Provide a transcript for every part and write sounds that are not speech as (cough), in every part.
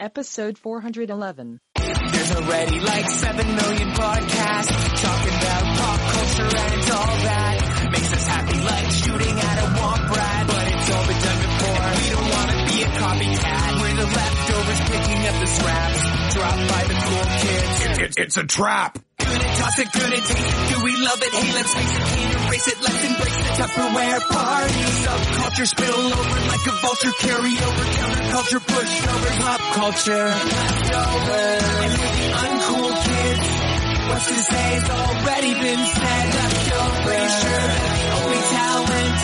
Episode 411. There's already like 7 million podcasts talking about pop culture and all that. Makes us happy like shooting at a womp rat, but it's all been done before. And we don't want to be a copycat. We're the leftovers picking up the scraps dropped by the cool kids. It's, it's a trap. Good. Do we love it? Hey, let's face it, can't erase it. Let's embrace Tupperware party. Subculture spill over like a vulture. Carry over counterculture, pushovers, pop culture. Leftovers. And the uncool kids. What's to already been said. Leftovers. The only talent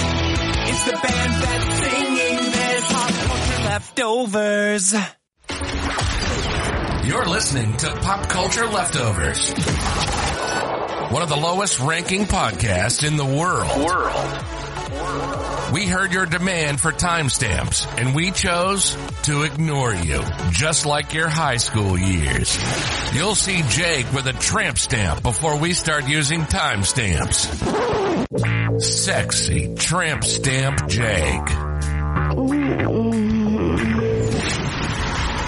is the band that's singing this. Pop culture leftovers. You're listening to Pop Culture Leftovers. One of the lowest ranking podcasts in the world. World. We heard your demand for timestamps and we chose to ignore you, just like your high school years. You'll see Jake with a tramp stamp before we start using timestamps. Sexy tramp stamp Jake.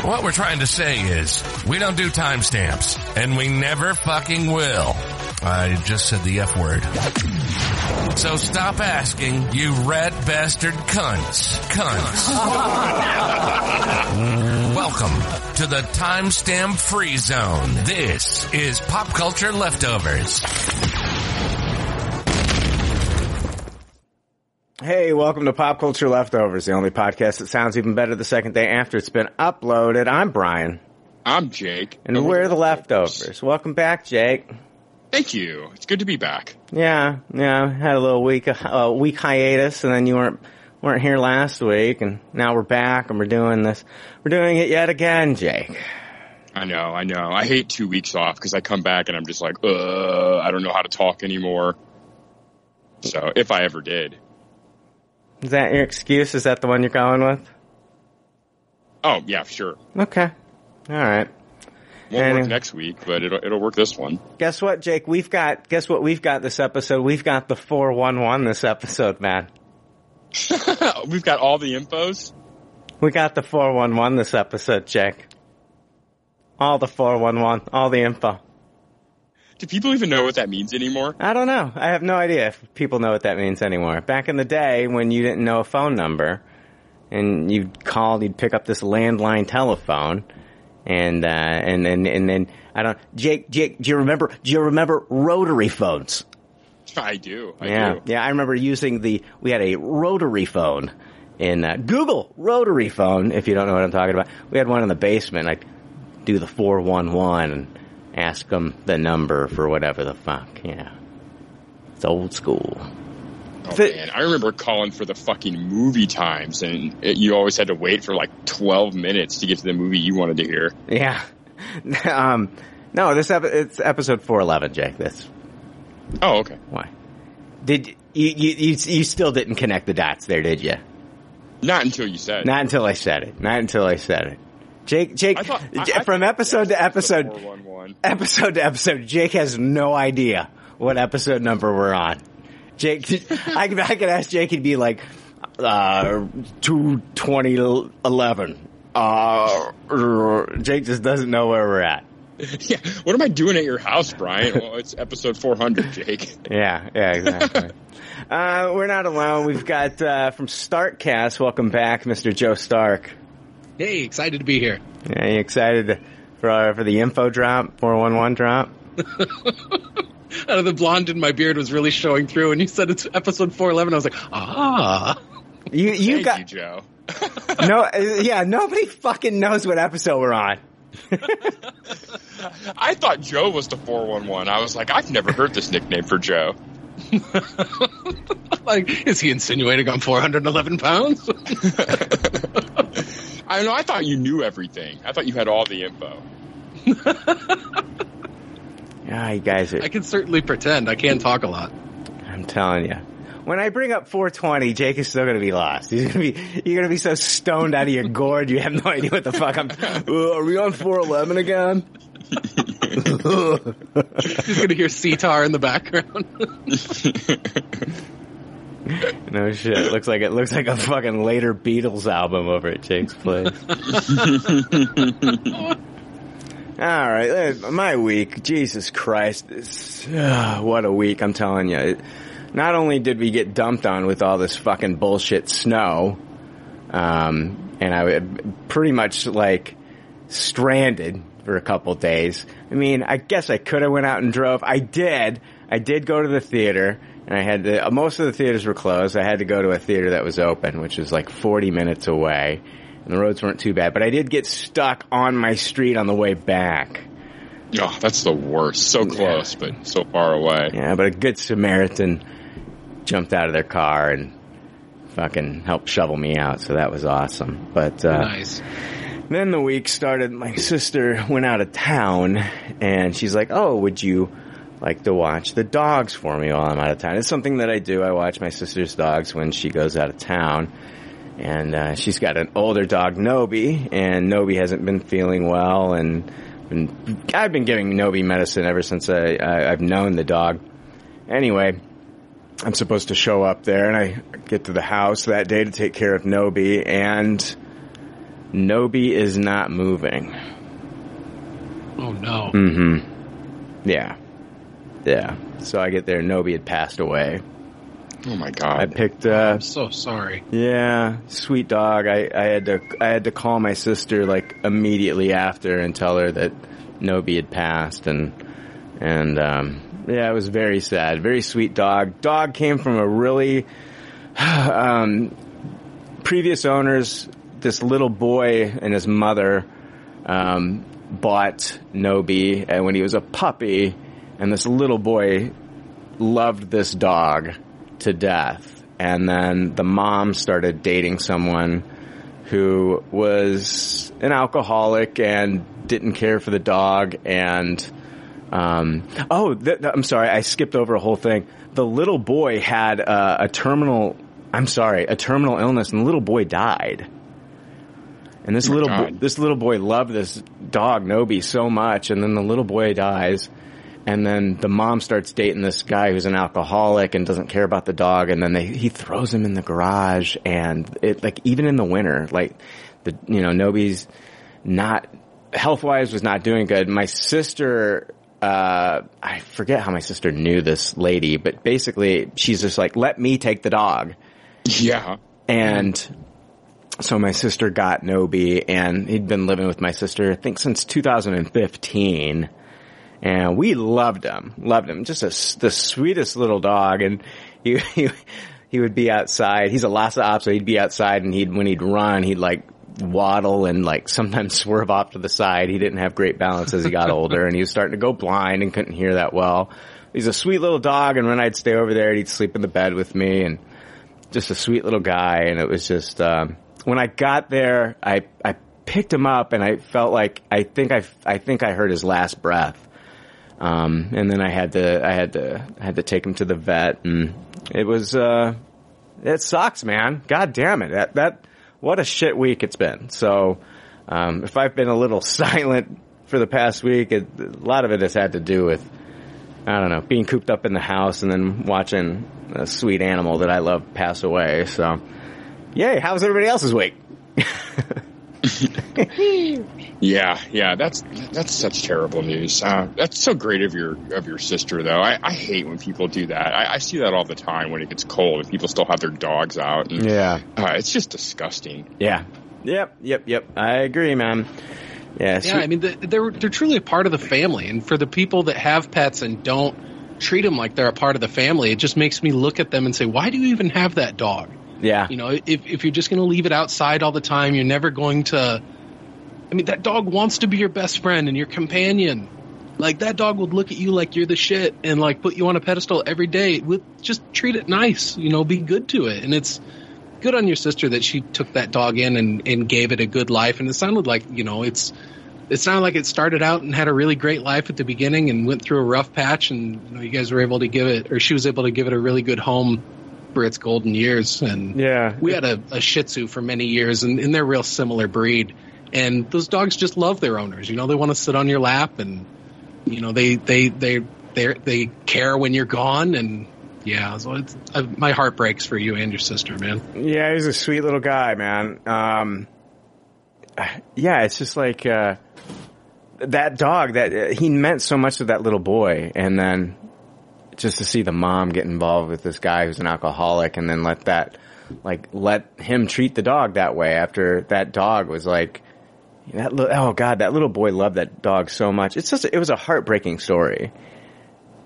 What we're trying to say is, we don't do timestamps, and we never fucking will. I just said the F word. So stop asking, you rat bastard cunts. Cunts. (laughs) Welcome to the timestamp free zone. This is Pop Culture Leftovers. Hey, welcome to Pop Culture Leftovers, the only podcast that sounds even better the second day after it's been uploaded. I'm Brian, I'm Jake. and we're the leftovers. Welcome back, Jake. Thank you. It's good to be back. Yeah, yeah, had a little week, uh, week hiatus, and then you weren't weren't here last week, and now we're back, and we're doing this. We're doing it yet again, Jake. I know, I know. I hate two weeks off because I come back and I'm just like, uh, I don't know how to talk anymore. So, if I ever did. Is that your excuse? Is that the one you're going with? Oh, yeah, sure. Okay, all right. Won't work next week, but it'll, it'll work this one. Guess what, Jake? We've got. Guess what? We've got this episode. We've got the four one one this episode, man. (laughs) We've got all the infos. We got the 411 this episode, Jake. All the 411, all the info. Do people even know what that means anymore? I don't know. I have no idea if people know what that means anymore. Back in the day when you didn't know a phone number and you called, you'd pick up this landline telephone and, uh, and, and, and then, I don't, Jake, Jake, do you remember, do you remember rotary phones? I do. I yeah, do. yeah. I remember using the. We had a rotary phone in uh, Google rotary phone. If you don't know what I'm talking about, we had one in the basement. I'd do the four one one and ask them the number for whatever the fuck. Yeah, it's old school. Oh, Th- man. I remember calling for the fucking movie times, and it, you always had to wait for like 12 minutes to get to the movie you wanted to hear. Yeah. (laughs) um, no, this it's episode four eleven, Jake. This. Oh, okay. why. Did you, you you you still didn't connect the dots there, did you? Not until you said. It. Not until I said it. Not until I said it. Jake, Jake, I thought, I- I from thought episode to the episode, episode to episode, Jake has no idea what episode number we're on. Jake, I could, I could ask Jake, he'd be like, uh, 22011. Uh, Jake just doesn't know where we're at. (laughs) Yeah, what am I doing at your house, Brian? Well, it's episode 400, Jake. (laughs) Yeah, yeah, exactly. (laughs) uh, we're not alone. We've got, uh, from Starkcast, welcome back, Mr. Joe Stark. Hey, excited to be here. Yeah, you excited for, uh, for the info drop, 411 drop? (laughs) Uh, the blonde in my beard was really showing through, and you said it's episode 411. I was like, ah. You, you Thank got, you, Joe. (laughs) no, uh, yeah, nobody fucking knows what episode we're on. (laughs) I thought Joe was the 411. I was like, I've never heard this nickname for Joe. like, is he insinuating I'm 411 pounds? I know. I thought you knew everything. I thought you had all the info. Yeah, you guys are, I can certainly pretend. I can't talk a lot. I'm telling you. When I bring up 420, Jake is still gonna be lost. He's gonna be, you're gonna be so stoned out of your gourd, you have no idea what the fuck I'm, (laughs) uh, are we on 411 again? (laughs) He's going to hear sitar in the background. (laughs) No shit. Looks like it looks like a fucking later Beatles album over at Jake's place. All right, my week. Jesus Christ, ah, what a week! I'm telling you. Not only did we get dumped on with all this fucking bullshit snow, um, and I pretty much like stranded for a couple days. I mean, I guess I could have went out and drove. I did. I did go to the theater, and I had to. uh, Most of the theaters were closed. I had to go to a theater that was open, which was like 40 minutes away, and the roads weren't too bad. But I did get stuck on my street on the way back. Oh, that's the worst. So close, but so far away. Yeah, but a good Samaritan jumped out of their car and fucking helped shovel me out, so that was awesome. But uh, nice. then the week started. My sister went out of town, and she's like, "Oh, would you like to watch the dogs for me while I'm out of town?" It's something that I do. I watch my sister's dogs when she goes out of town, and uh, she's got an older dog, Nobi, and Nobi hasn't been feeling well, and been, I've been giving Nobi medicine ever since I, I, I've known the dog. Anyway, I'm supposed to show up there, and I get to the house that day to take care of Nobi, and Nobi is not moving. Oh no. Mm-hmm. Yeah. Yeah. So I get there, Nobi had passed away. Oh my god! I picked uh I'm so sorry. yeah, sweet dog. I, I had to I had to call my sister like immediately after and tell her that Nobi had passed and and um yeah, it was very sad. Very sweet dog. Dog came from a really (sighs) um previous owners this little boy and his mother um bought Nobi and when he was a puppy and this little boy loved this dog to death. And then the mom started dating someone who was an alcoholic and didn't care for the dog and um, oh, th- th- I'm sorry, I skipped over a whole thing. The little boy had uh, a terminal. I'm sorry, a terminal illness, and the little boy died. And this Oh little bo- this little boy loved this dog Nobi so much, and then the little boy dies, and then the mom starts dating this guy who's an alcoholic and doesn't care about the dog, and then they, he throws him in the garage, and it like even in the winter, like the you know Nobi's not health wise was not doing good. My sister, uh, I forget how my sister knew this lady, but basically she's just like, let me take the dog. Yeah. And so my sister got Nobi and he'd been living with my sister, I think since 2015. And we loved him, loved him. Just a the sweetest little dog. And he, (laughs) he, he would be outside. He's a Lhasa Apso. So he'd be outside and he'd, when he'd run, he'd like waddle and like (laughs) sometimes swerve off to the side. He didn't have great balance as he got older and he was starting to go blind and couldn't hear that well. He's a sweet little dog and when I'd stay over there, he'd sleep in the bed with me and just a sweet little guy. And it was just, um, when I got there, I, I picked him up and I felt like, I think I, I think I heard his last breath. Um, and then I had to, I had to, I had to take him to the vet and it was, uh, it sucks, man. God damn it. That, that, what a shit week it's been. So, um, if I've been a little (laughs) silent for the past week, it, a lot of it has had to do with, I don't know, being cooped up in the house and then watching a sweet animal that I love pass away. So, yay, how's everybody else's week? (laughs) (laughs) Yeah, yeah, that's that's such terrible news. Uh, that's so great of your of your sister, though. I, I hate when people do that. I, I see that all the time when it gets cold and people still have their dogs out. And, Yeah. uh, it's just disgusting. Yeah. Yep, yep, yep. I agree, man. Yeah, Yeah, I mean, the- they're they're truly a part of the family, and for the people that have pets and don't treat them like they're a part of the family, it just makes me look at them and say, why do you even have that dog? Yeah. You know, if if you're just going to leave it outside all the time, you're never going to. I mean, that dog wants to be your best friend and your companion. Like that dog would look at you like you're the shit and like put you on a pedestal every day. With just treat it nice, you know, be good to it. And it's good on your sister that she took that dog in and, and gave it a good life. And it sounded like, you know, it's it sounded like it started out and had a really great life at the beginning and went through a rough patch and you know, you guys were able to give it or she was able to give it a really good home for its golden years and Yeah. we had a, a Shih Tzu for many years, and, and they're real similar breed. And those dogs just love their owners. You know, they want to sit on your lap, and you know they they they they they care when you're gone, and Yeah, so it's, uh, my heart breaks for you and your sister, man. Yeah, he's a sweet little guy, man. Um, yeah, it's just like uh, that dog that he meant so much to that little boy, and then just to see the mom get involved with this guy who's an alcoholic, and then let that like let him treat the dog that way after that dog was like that. Li- oh God, that little boy loved that dog so much. It's just it was a heartbreaking story,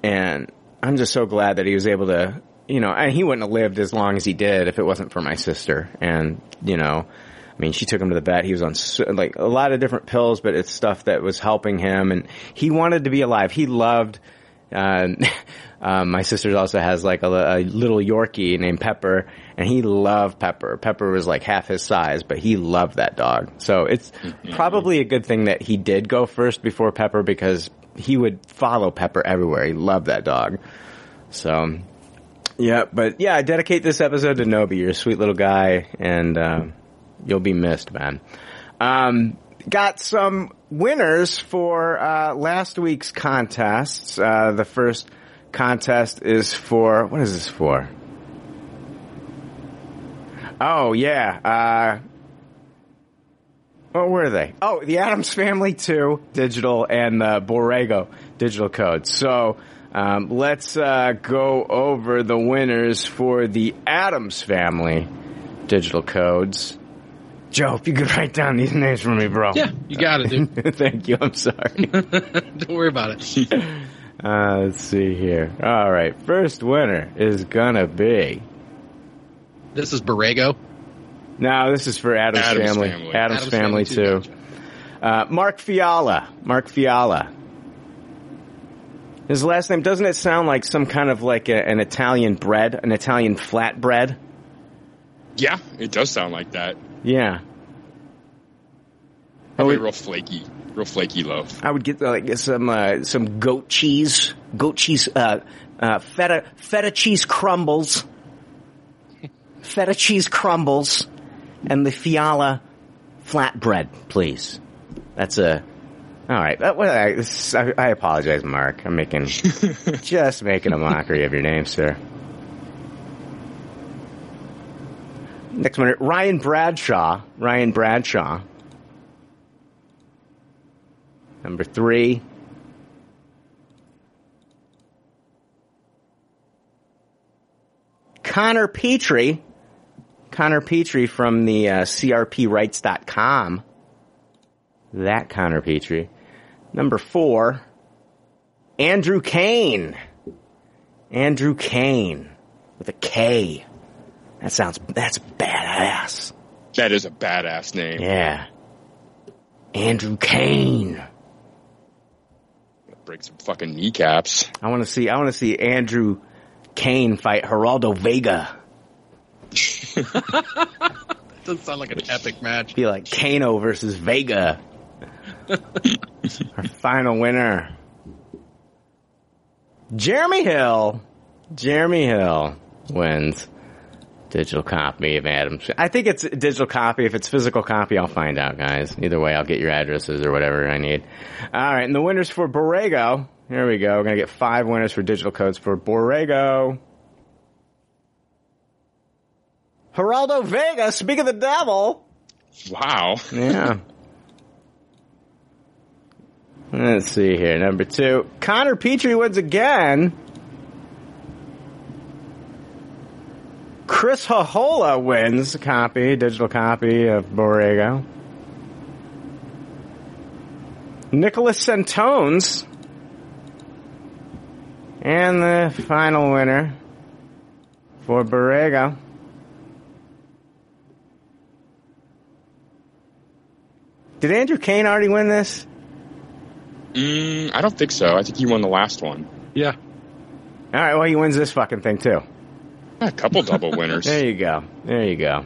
and I'm just so glad that he was able to. You know, and he wouldn't have lived as long as he did if it wasn't for my sister. And you know, I mean, she took him to the vet. He was on like a lot of different pills, but it's stuff that was helping him, and he wanted to be alive. He loved. Uh, um, (laughs) my sister also has like a, a little Yorkie named Pepper, and he loved Pepper. Pepper was like half his size, but he loved that dog. So it's probably a good thing that he did go first before Pepper because he would follow Pepper everywhere. He loved that dog. So, yeah, but yeah, I dedicate this episode to Nobi. You're a sweet little guy, and uh, you'll be missed, man. Um, got some winners for uh, last week's contests. Uh, the first contest is for what is this for? Oh yeah. Uh, what were they? Oh, the Addams Family 2 digital and the Borrego digital code. So um, let's uh, go over the winners for the Addams Family digital codes. Joe, if you could write down these names for me, bro. Yeah, you got it, dude. (laughs) Thank you. I'm sorry. (laughs) Don't worry about it. (laughs) Uh, let's see here. All right. First winner is gonna be. This is Borrego. No, this is for Adam's, Addams family. Family. Adam's, Addams family, Family too. too, Uh, Mark Fiala. Mark Fiala. His last name doesn't it sound like some kind of like a, an Italian bread, an Italian flatbread? Yeah, it does sound like that. Yeah. Probably it- real flaky, real flaky loaf. I would get like some uh, some goat cheese, goat cheese, uh, uh, feta feta cheese crumbles, (laughs) feta cheese crumbles, and the Fiala flatbread, please. That's a all right. That, well, I, I, I apologize, Mark. I'm making (laughs) just making a mockery of your name, sir. Next one, Ryan Bradshaw. Ryan Bradshaw. Number three. Connor Petrie. Connor Petrie from the uh, CRPRights.com. That Connor Petrie. Number four. Andrew Kane. Andrew Kane. With a K. That sounds, that's badass. That is a badass name. Yeah. Andrew Kane. Break some fucking kneecaps. I want to see. I want to see Andrew Kane fight Geraldo Vega. That (laughs) doesn't sound like an epic match. Be like Kano versus Vega. (laughs) Our final winner, Jeremy Hill. Jeremy Hill wins digital copy of Addams. I think it's a digital copy. If it's physical copy, I'll find out, guys. Either way, I'll get your addresses or whatever I need. All right, and the winners for Borrego. Here we go. We're gonna get five winners for digital codes for Borrego. Geraldo Vega, speak of the devil. Wow. Yeah. (laughs) Let's see here. Number two. Connor Petrie wins again. Chris Hahola wins a copy, digital copy of Borrego. Nicholas Santones. And the final winner for Borrego. Did Andrew Kane already win this? Mm, I don't think so. I think he won the last one. Yeah. All right, well, he wins this fucking thing too. A couple double winners. There you go. There you go.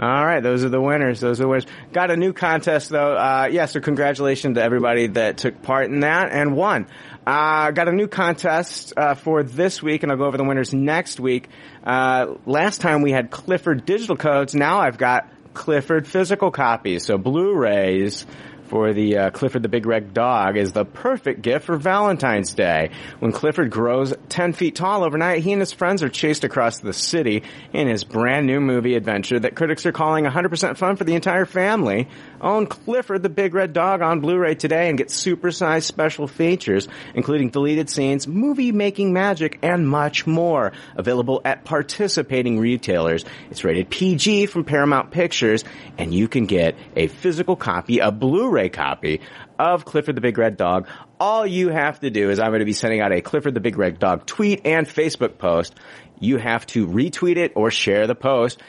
All right, those are the winners. Those are the winners. Got a new contest though. Uh, yeah, so congratulations to everybody that took part in that and won. Uh, got a new contest uh, for this week, and I'll go over the winners next week. Uh, last time we had Clifford digital codes. Now I've got Clifford physical copies, so Blu-rays for the uh, Clifford the Big Red Dog is the perfect gift for Valentine's Day. When Clifford grows 10 feet tall overnight, he and his friends are chased across the city in his brand new movie adventure that critics are calling 100% fun for the entire family. Own Clifford the Big Red Dog on Blu-ray today and get supersized special features, including deleted scenes, movie making magic, and much more. Available at participating retailers. It's rated PG from Paramount Pictures, and you can get a physical copy, a Blu-ray copy of Clifford the Big Red Dog. All you have to do is I'm going to be sending out a Clifford the Big Red Dog tweet and Facebook post. You have to retweet it or share the post.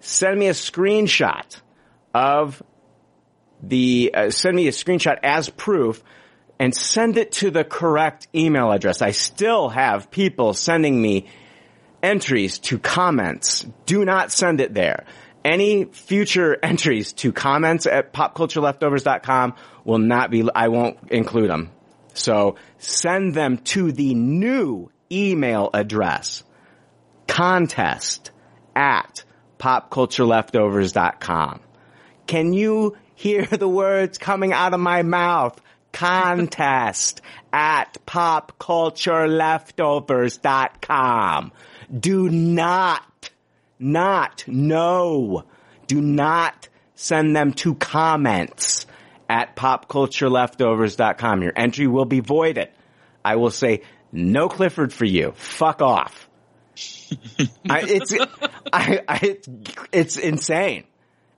Send me a screenshot of the, uh, send me a screenshot as proof and send it to the correct email address. I still have people sending me entries to comments. Do not send it there. Any future (laughs) entries to comments at popcultureleftovers.com will not be, I won't include them. So send them to the new email address, contest at popcultureleftovers.com. Can you hear the words coming out of my mouth? Contest at popcultureleftovers.com. Do not, not, no, do not send them to comments at popcultureleftovers.com. Your entry will be voided. I will say no Clifford for you. Fuck off. (laughs) I, it's, I, I, it's, it's insane.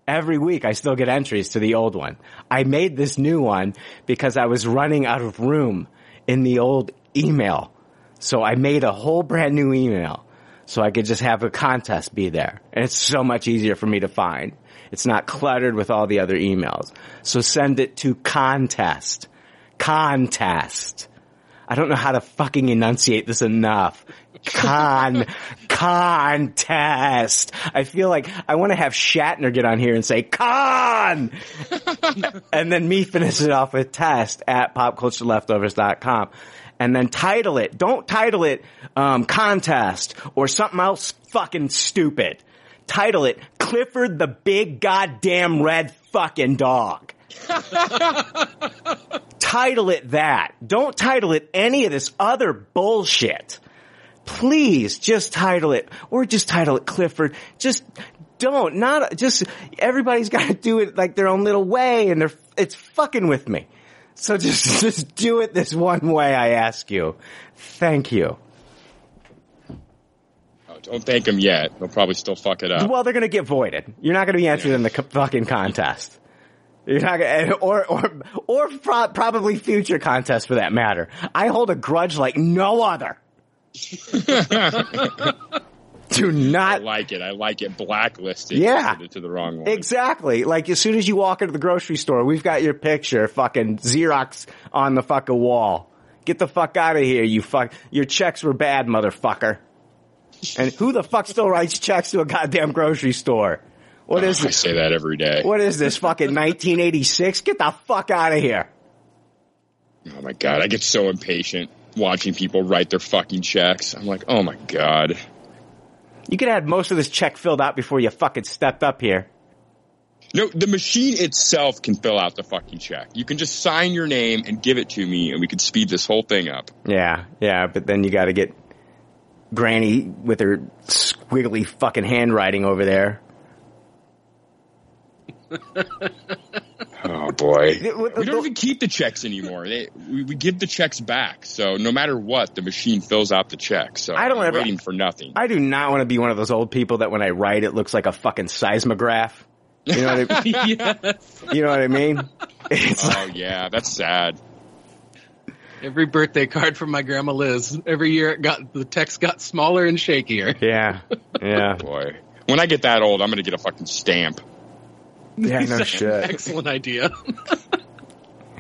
Every week I still get entries to the old one. I made this new one because I was running out of room in the old email. So I made a whole brand new email so I could just have a contest be there. And it's so much easier for me to find. It's not cluttered with all the other emails. So send it to contest. Contest. I don't know how to fucking enunciate this enough. Con, (laughs) contest. I feel like I want to have Shatner get on here and say con, (laughs) and then me finish it off with test at popcultureleftovers.com. And then title it. Don't title it, um, contest or something else fucking stupid. Title it Clifford the Big Goddamn Red Fucking Dog (laughs) title it that. Don't title it any of this other bullshit. Please just title it, or just title it Clifford. Just don't, not, just, everybody's (laughs) gotta do it like their own little way and they're, it's fucking with me. So (laughs) just, just do it this one way I ask you. Thank you. Oh, don't thank him yet. They'll probably still fuck it up. Well, they're gonna get voided. You're not gonna be entered in the co- fucking contest. You're not gonna, (laughs) or, or, or pro- probably future contests for that matter. I hold a grudge like no other. (laughs) Do I not like it. I like it. Blacklisted. Yeah. To the wrong one. Exactly. Like as soon as you walk into the grocery store, we've got your picture fucking Xerox on the fucking wall. Get the fuck out of here, you fuck. Your checks were bad, motherfucker. And who the fuck still writes checks to a goddamn grocery store? What is I this? say that every day. What is this fucking (laughs) 1986? Get the fuck out of here. Oh my god, I get so impatient watching people write their fucking checks. I'm like, oh my god. You could have had most of this check filled out before you fucking stepped up here. No, the machine itself can fill out the fucking check. You can just sign your name and give it to me, and we could speed this whole thing up. Yeah, yeah, but then you gotta get Granny with her squiggly fucking handwriting over there. (laughs) Oh boy. We don't even keep the checks anymore. They, we, we give the checks back. So no matter what, the machine fills out the check. So I don't I'm ever- waiting for nothing. I do not want to be one of those old people that when I write it looks like a fucking seismograph. You know what I, (laughs) yes. you know what I mean? It's oh yeah, that's sad. Every birthday card from my grandma Liz. Every year it got the text got smaller and shakier. yeah, yeah, (laughs) Boy. When I get that old, I'm gonna get a fucking stamp. Yeah. No shit. Excellent idea. (laughs)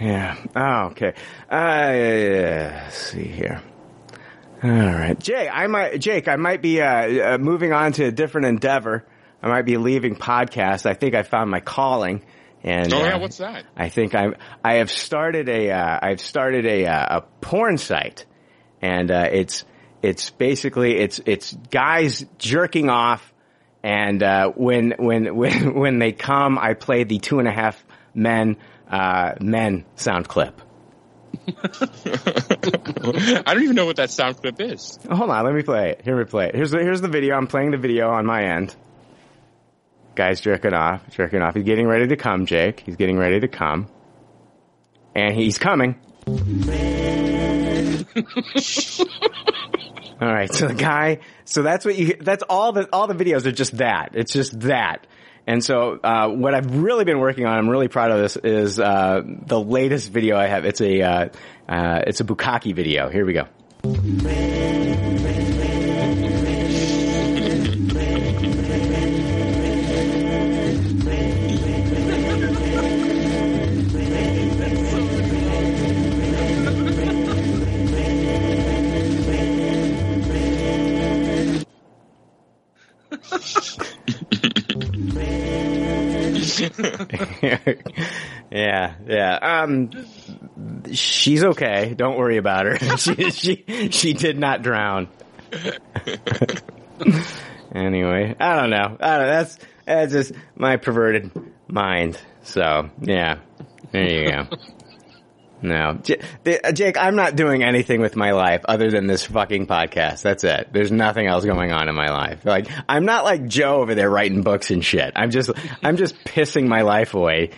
Yeah. Oh, okay. Uh, see here. All right, Jay. I might, Jake. I might be uh, uh, moving on to a different endeavor. I might be leaving podcast. I think I found my calling. And Oh uh, yeah, what's that? I think I'm. I have started a. Uh, I've started a uh, a porn site, and uh, it's it's basically it's it's guys jerking off, and uh, when when (laughs) when when they come, I play the two and a half men uh, men sound clip. (laughs) I don't even know what that sound clip is. Hold on, let me play it. Here we play it. Here's the, here's the video. I'm playing the video on my end. Guy's jerking off, jerking off. He's getting ready to come, Jake. He's getting ready to come. And he's coming. (laughs) all right, so the guy, so that's what you, that's all the, all the videos are just that. It's just that. And so, uh, what I've really been working on, I'm really proud of this, is, uh, the latest video I have. It's a, uh, uh, it's a Bukkake video. Here we go. (laughs) yeah, yeah. Um, she's okay. Don't worry about her. (laughs) she, she, she did not drown. (laughs) anyway, I don't know. I don't know. That's, that's just my perverted mind. So, yeah. There you go. No, J- uh, Jake, I'm not doing anything with my life other than this fucking podcast. That's it. There's nothing else going on in my life. Like, I'm not like Joe over there writing books and shit. I'm just, I'm just pissing my life away.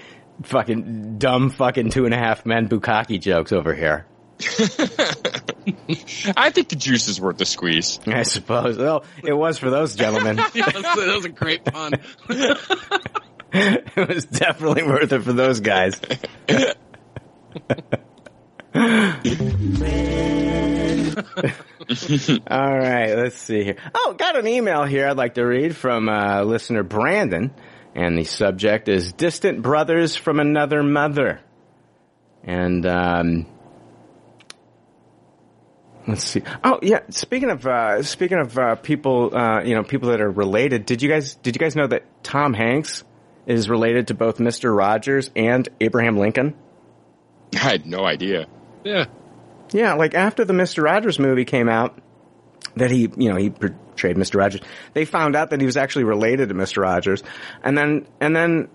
Fucking dumb fucking two and a half men bukkake jokes over here. (laughs) I think the juice is worth the squeeze. I suppose. Well, it was for those gentlemen. (laughs) Was, that was a great pun. (laughs) it was definitely worth it for those guys. (laughs) All right, let's see here. Oh, got an email here I'd like to read from uh, listener Brandon, and the subject is "Distant Brothers from Another Mother." And um, let's see. Oh, yeah. Speaking of uh, speaking of uh, people, uh, you know, people that are related. Did you guys did you guys know that Tom Hanks is related to both Mister Rogers and Abraham Lincoln? (laughs) I had no idea. Yeah. Yeah, like after the Mister Rogers movie came out, that he, you know, he portrayed Mister Rogers. They found out that he was actually related to Mister Rogers, and then and then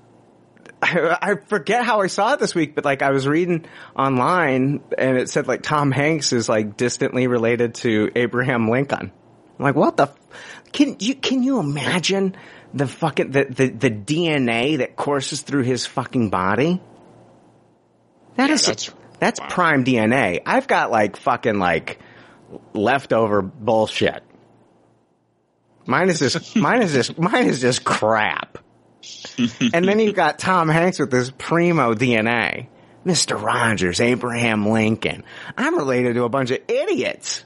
I, (laughs) I forget how I saw it this week, but like I was reading online and it said like Tom Hanks is like distantly related to Abraham Lincoln. I'm like, what the? f- Can you can you imagine the fucking the the, the DNA that courses through his fucking body? That Yeah, is that's- that's wow. prime DNA. I've got like fucking like leftover bullshit. Mine is just (laughs) mine is just mine is just crap. and then you've got Tom Hanks with this primo DNA. Mr. Rogers, Abraham Lincoln. I'm related to a bunch of idiots.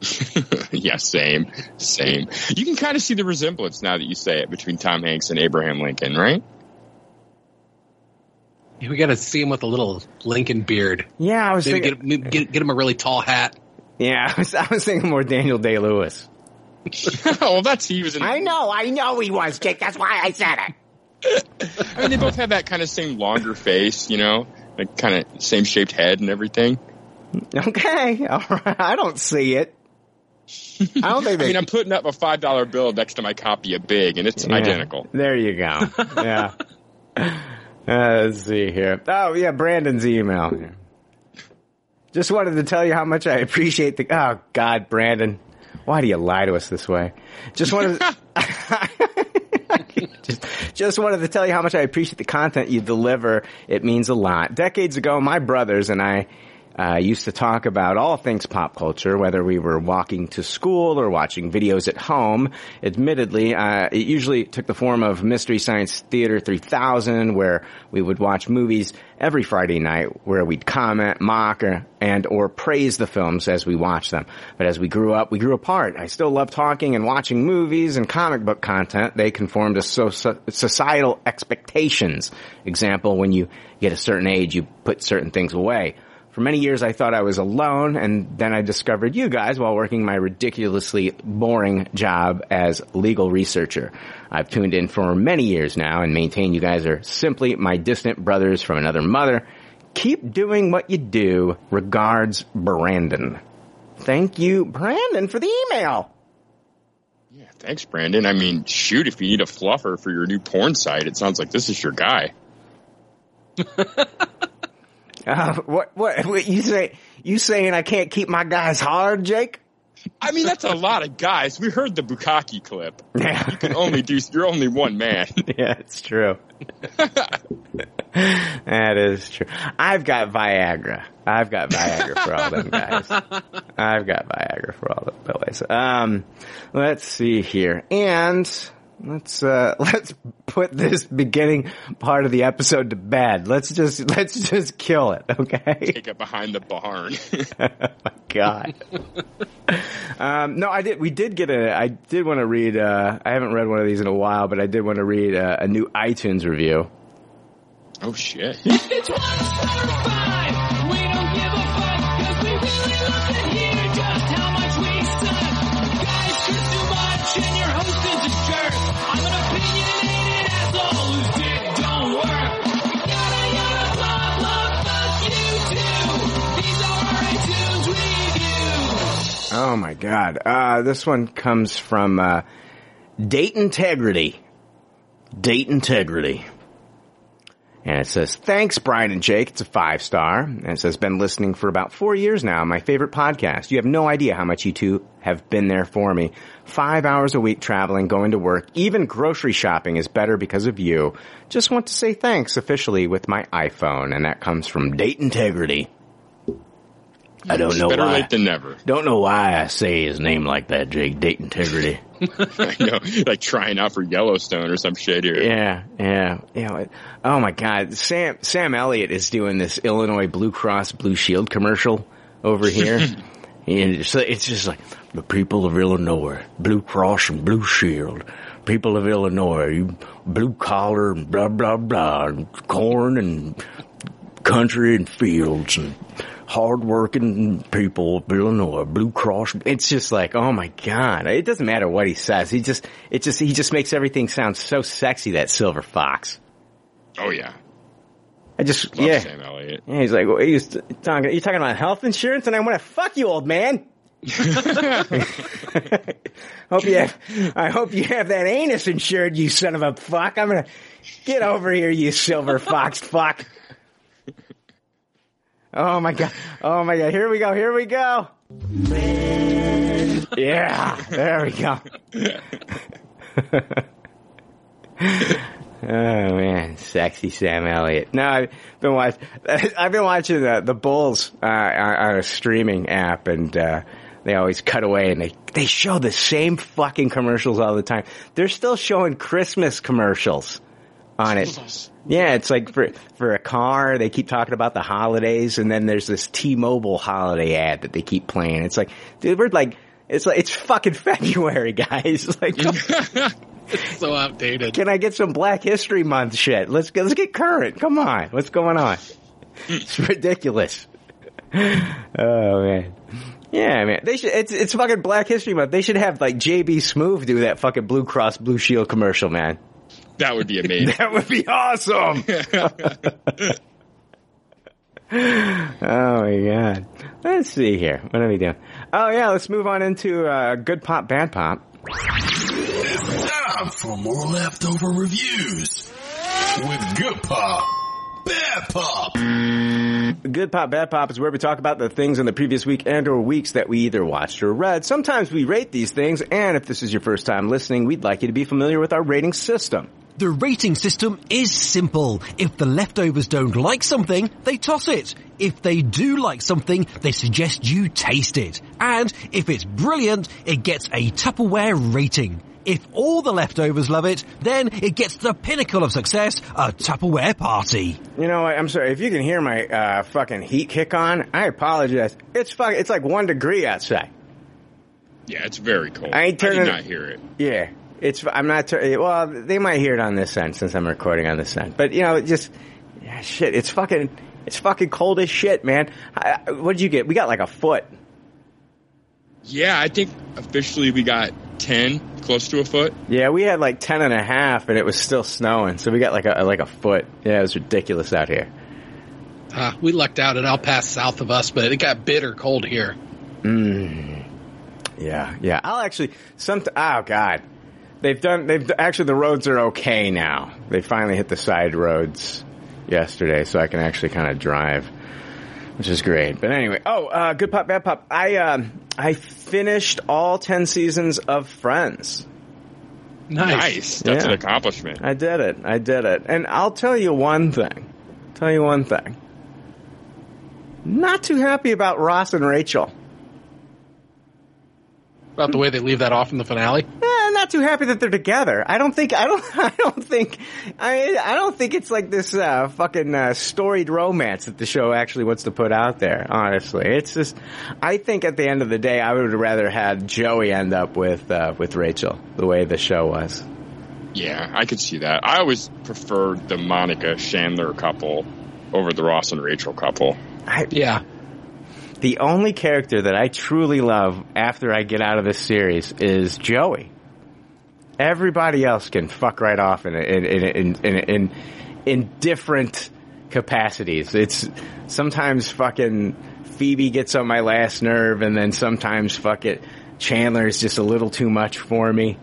(laughs) yeah, same, same. You can kind of see the resemblance now that you say it between Tom Hanks and Abraham Lincoln, right? We got to see him with a little Lincoln beard. Yeah, I was Maybe thinking. get, maybe get get him a really tall hat. yeah, (laughs) I was, I was thinking more Daniel Day Lewis. oh, (laughs) (laughs) well, that's he was in. I know, I know he was, Jake. That's why I said it. I mean, they both have that kind of same longer face, you know, like kind of same shaped head and everything. Okay, all right. I don't see it. I don't think I mean, I'm putting up a five dollar bill next to my copy of Big, and it's Yeah. identical. There you go. Yeah. Uh, let's see here. Oh yeah, Brandon's email. here. Just wanted to tell you how much I appreciate the. Oh God, Brandon, why do you lie to us this way? Just wanted. To, just, (laughs) (laughs) just wanted to tell you how much I appreciate the content you deliver. It means a lot. Decades ago, my brothers and I uh, used to talk about all things pop culture, whether we were walking to school or watching videos at home. Admittedly, uh, it usually took the form of Mystery Science Theater 3000, where we would watch movies every Friday night, where we'd comment, mock, or, and or praise the films as we watched them. But as we grew up, we grew apart. I still love talking and watching movies and comic book content. They conform to so, so, societal expectations. Example, when you get a certain age, you put certain things away. For many years, I thought I was alone, and then I discovered you guys while working my ridiculously boring job as legal researcher. I've tuned in for many years now and maintain you guys are simply my distant brothers from another mother. Keep doing what you do. Regards, Brandon. Thank you, Brandon, for the email. Yeah, thanks, Brandon. I mean, shoot, if you need a fluffer for your new porn site, it sounds like this is your guy. (laughs) Uh, what, what, what, you say, you saying I can't keep my guys hard, Jake? I mean, that's a lot of guys. We heard the Bukkake clip. (laughs) Yeah. You can only do, you're only one man. (laughs) yeah, it's true. (laughs) that is true. I've got Viagra. I've got Viagra for all them guys. I've got Viagra for all the boys. Um, let's see here. And let's, uh, (laughs) let's put this beginning part of the episode to bed. Let's just, (laughs) let's just kill it, okay? Take it behind the barn. (laughs) oh my god. um, no, I did. We did get a. I did want to read. Uh, I haven't read one of these in a while, but I did want to read a, a new iTunes review. oh shit. Oh my god. Uh, this one comes from uh, Date Integrity. Date Integrity. And it says, thanks, Brian and Jake. It's a five star. And it says, been listening for about four years now. My favorite podcast. You have no idea how much you two have been there for me. Five hours a week traveling, going to work, even grocery shopping is better because of you. Just want to say thanks officially with my iPhone. And that comes from Date Integrity. I don't know Better why. late than never. Don't know why I say his name like that, Jake. Date integrity. (laughs) I know, like trying out for Yellowstone or some shit here. yeah, yeah, yeah. Oh my God, Sam Sam Elliott is doing this Illinois Blue Cross Blue Shield commercial over here, (laughs) and it's, it's just like the people of Illinois, Blue Cross and Blue Shield. People of Illinois, you blue collar and blah blah blah, and corn and country and fields and hardworking people of Illinois, Blue Cross. It's just like, oh my god! It doesn't matter what he says. He just, it just, he just makes everything sound so sexy. That Silver Fox. Oh yeah. I just, Love yeah. Sam Elliott. Yeah, he's like, well, he's talking, you're talking about health insurance, and I want to fuck you, old man. (laughs) hope you have, I hope you have that anus insured, you son of a fuck. I'm gonna get over here, you silver fox fuck. Oh my god! Oh my god! Here we go! Here we go! Yeah, there we go. (laughs) Oh man, sexy Sam Elliott. No, I've been watching. (laughs) I've been watching the the Bulls uh, on a streaming app, and uh, they always cut away and they they show the same fucking commercials all the time. They're still showing Christmas commercials on it. Yeah, it's like for for a car, they keep talking about the holidays, and then there's this T-Mobile holiday ad that they keep playing. It's like, dude, we're like, it's like it's fucking (laughs) February, guys. (laughs) Like, It's (laughs) so outdated. can I get some Black History Month shit? Let's get, let's get current. Come on. What's going on? It's mm. ridiculous. Oh man. Yeah, man. They should, it's, it's fucking Black History Month. They should have like JB Smoove do that fucking Blue Cross Blue Shield commercial, man. That would be amazing. (laughs) That would be awesome. (laughs) oh my god. Let's see here. What are we doing? Oh yeah, let's move on into, uh, good pop, bad pop. Time for more leftover reviews with Good Pop, Bad Pop. Good Pop, Bad Pop is where we talk about the things in the previous week and or weeks that we either watched or read. Sometimes we rate these things, and if this is your first time listening, we'd like you to be familiar with our rating system. The rating system is simple. If the leftovers don't like something, they toss it. If they do like something, they suggest you taste it. And if it's brilliant, it gets a Tupperware rating. If all the leftovers love it, then it gets the pinnacle of success, a Tupperware party. You know what? I'm sorry. If you can hear my uh, fucking heat kick on, I apologize. It's fuck. It's like one degree outside. yeah, it's very cold. I ain't turning- did not hear it. Yeah, it's. I'm not. Tur- well, they might hear it on this end since I'm recording on this end. But you know, it just yeah, shit. It's fucking. It's fucking cold as shit, man. I, what did you get? We got like a foot. Yeah, I think officially we got 10, close to a foot. Yeah, we had like ten and a half, and it was still snowing. So we got like a like a foot. Yeah, it was ridiculous out here. Uh, we lucked out at El Paso south of us, but it got bitter cold here. Mmm. Yeah, yeah. I'll actually some. Oh God, they've done. They've actually the roads are okay now. They finally hit the side roads. yesterday, so I can actually kind of drive, which is great. But anyway, oh, uh, good pop, bad pop. I um, I finished all ten seasons of Friends. Nice. Nice. That's Yeah. an accomplishment. I did it. I did it. And I'll tell you one thing. Tell you one thing. Not too happy about Ross and Rachel. About the way they leave that off in the finale. Eh, I'm not too happy that they're together. I don't think. I don't. (laughs) I don't think. I. I don't think it's like this uh, fucking uh, storied romance that the show actually wants to put out there. Honestly, it's just. I think at the end of the day, I would rather had Joey end up with uh, with Rachel the way the show was. Yeah, I could see that. I always preferred the Monica Chandler couple over the Ross and Rachel couple. I, Yeah. The only character that I truly love after I get out of this series is Joey. Everybody else can fuck right off in in in in in, in, in different capacities. It's sometimes fucking Phoebe gets on my last nerve, and then sometimes fuck it, Chandler is just a little too much for me.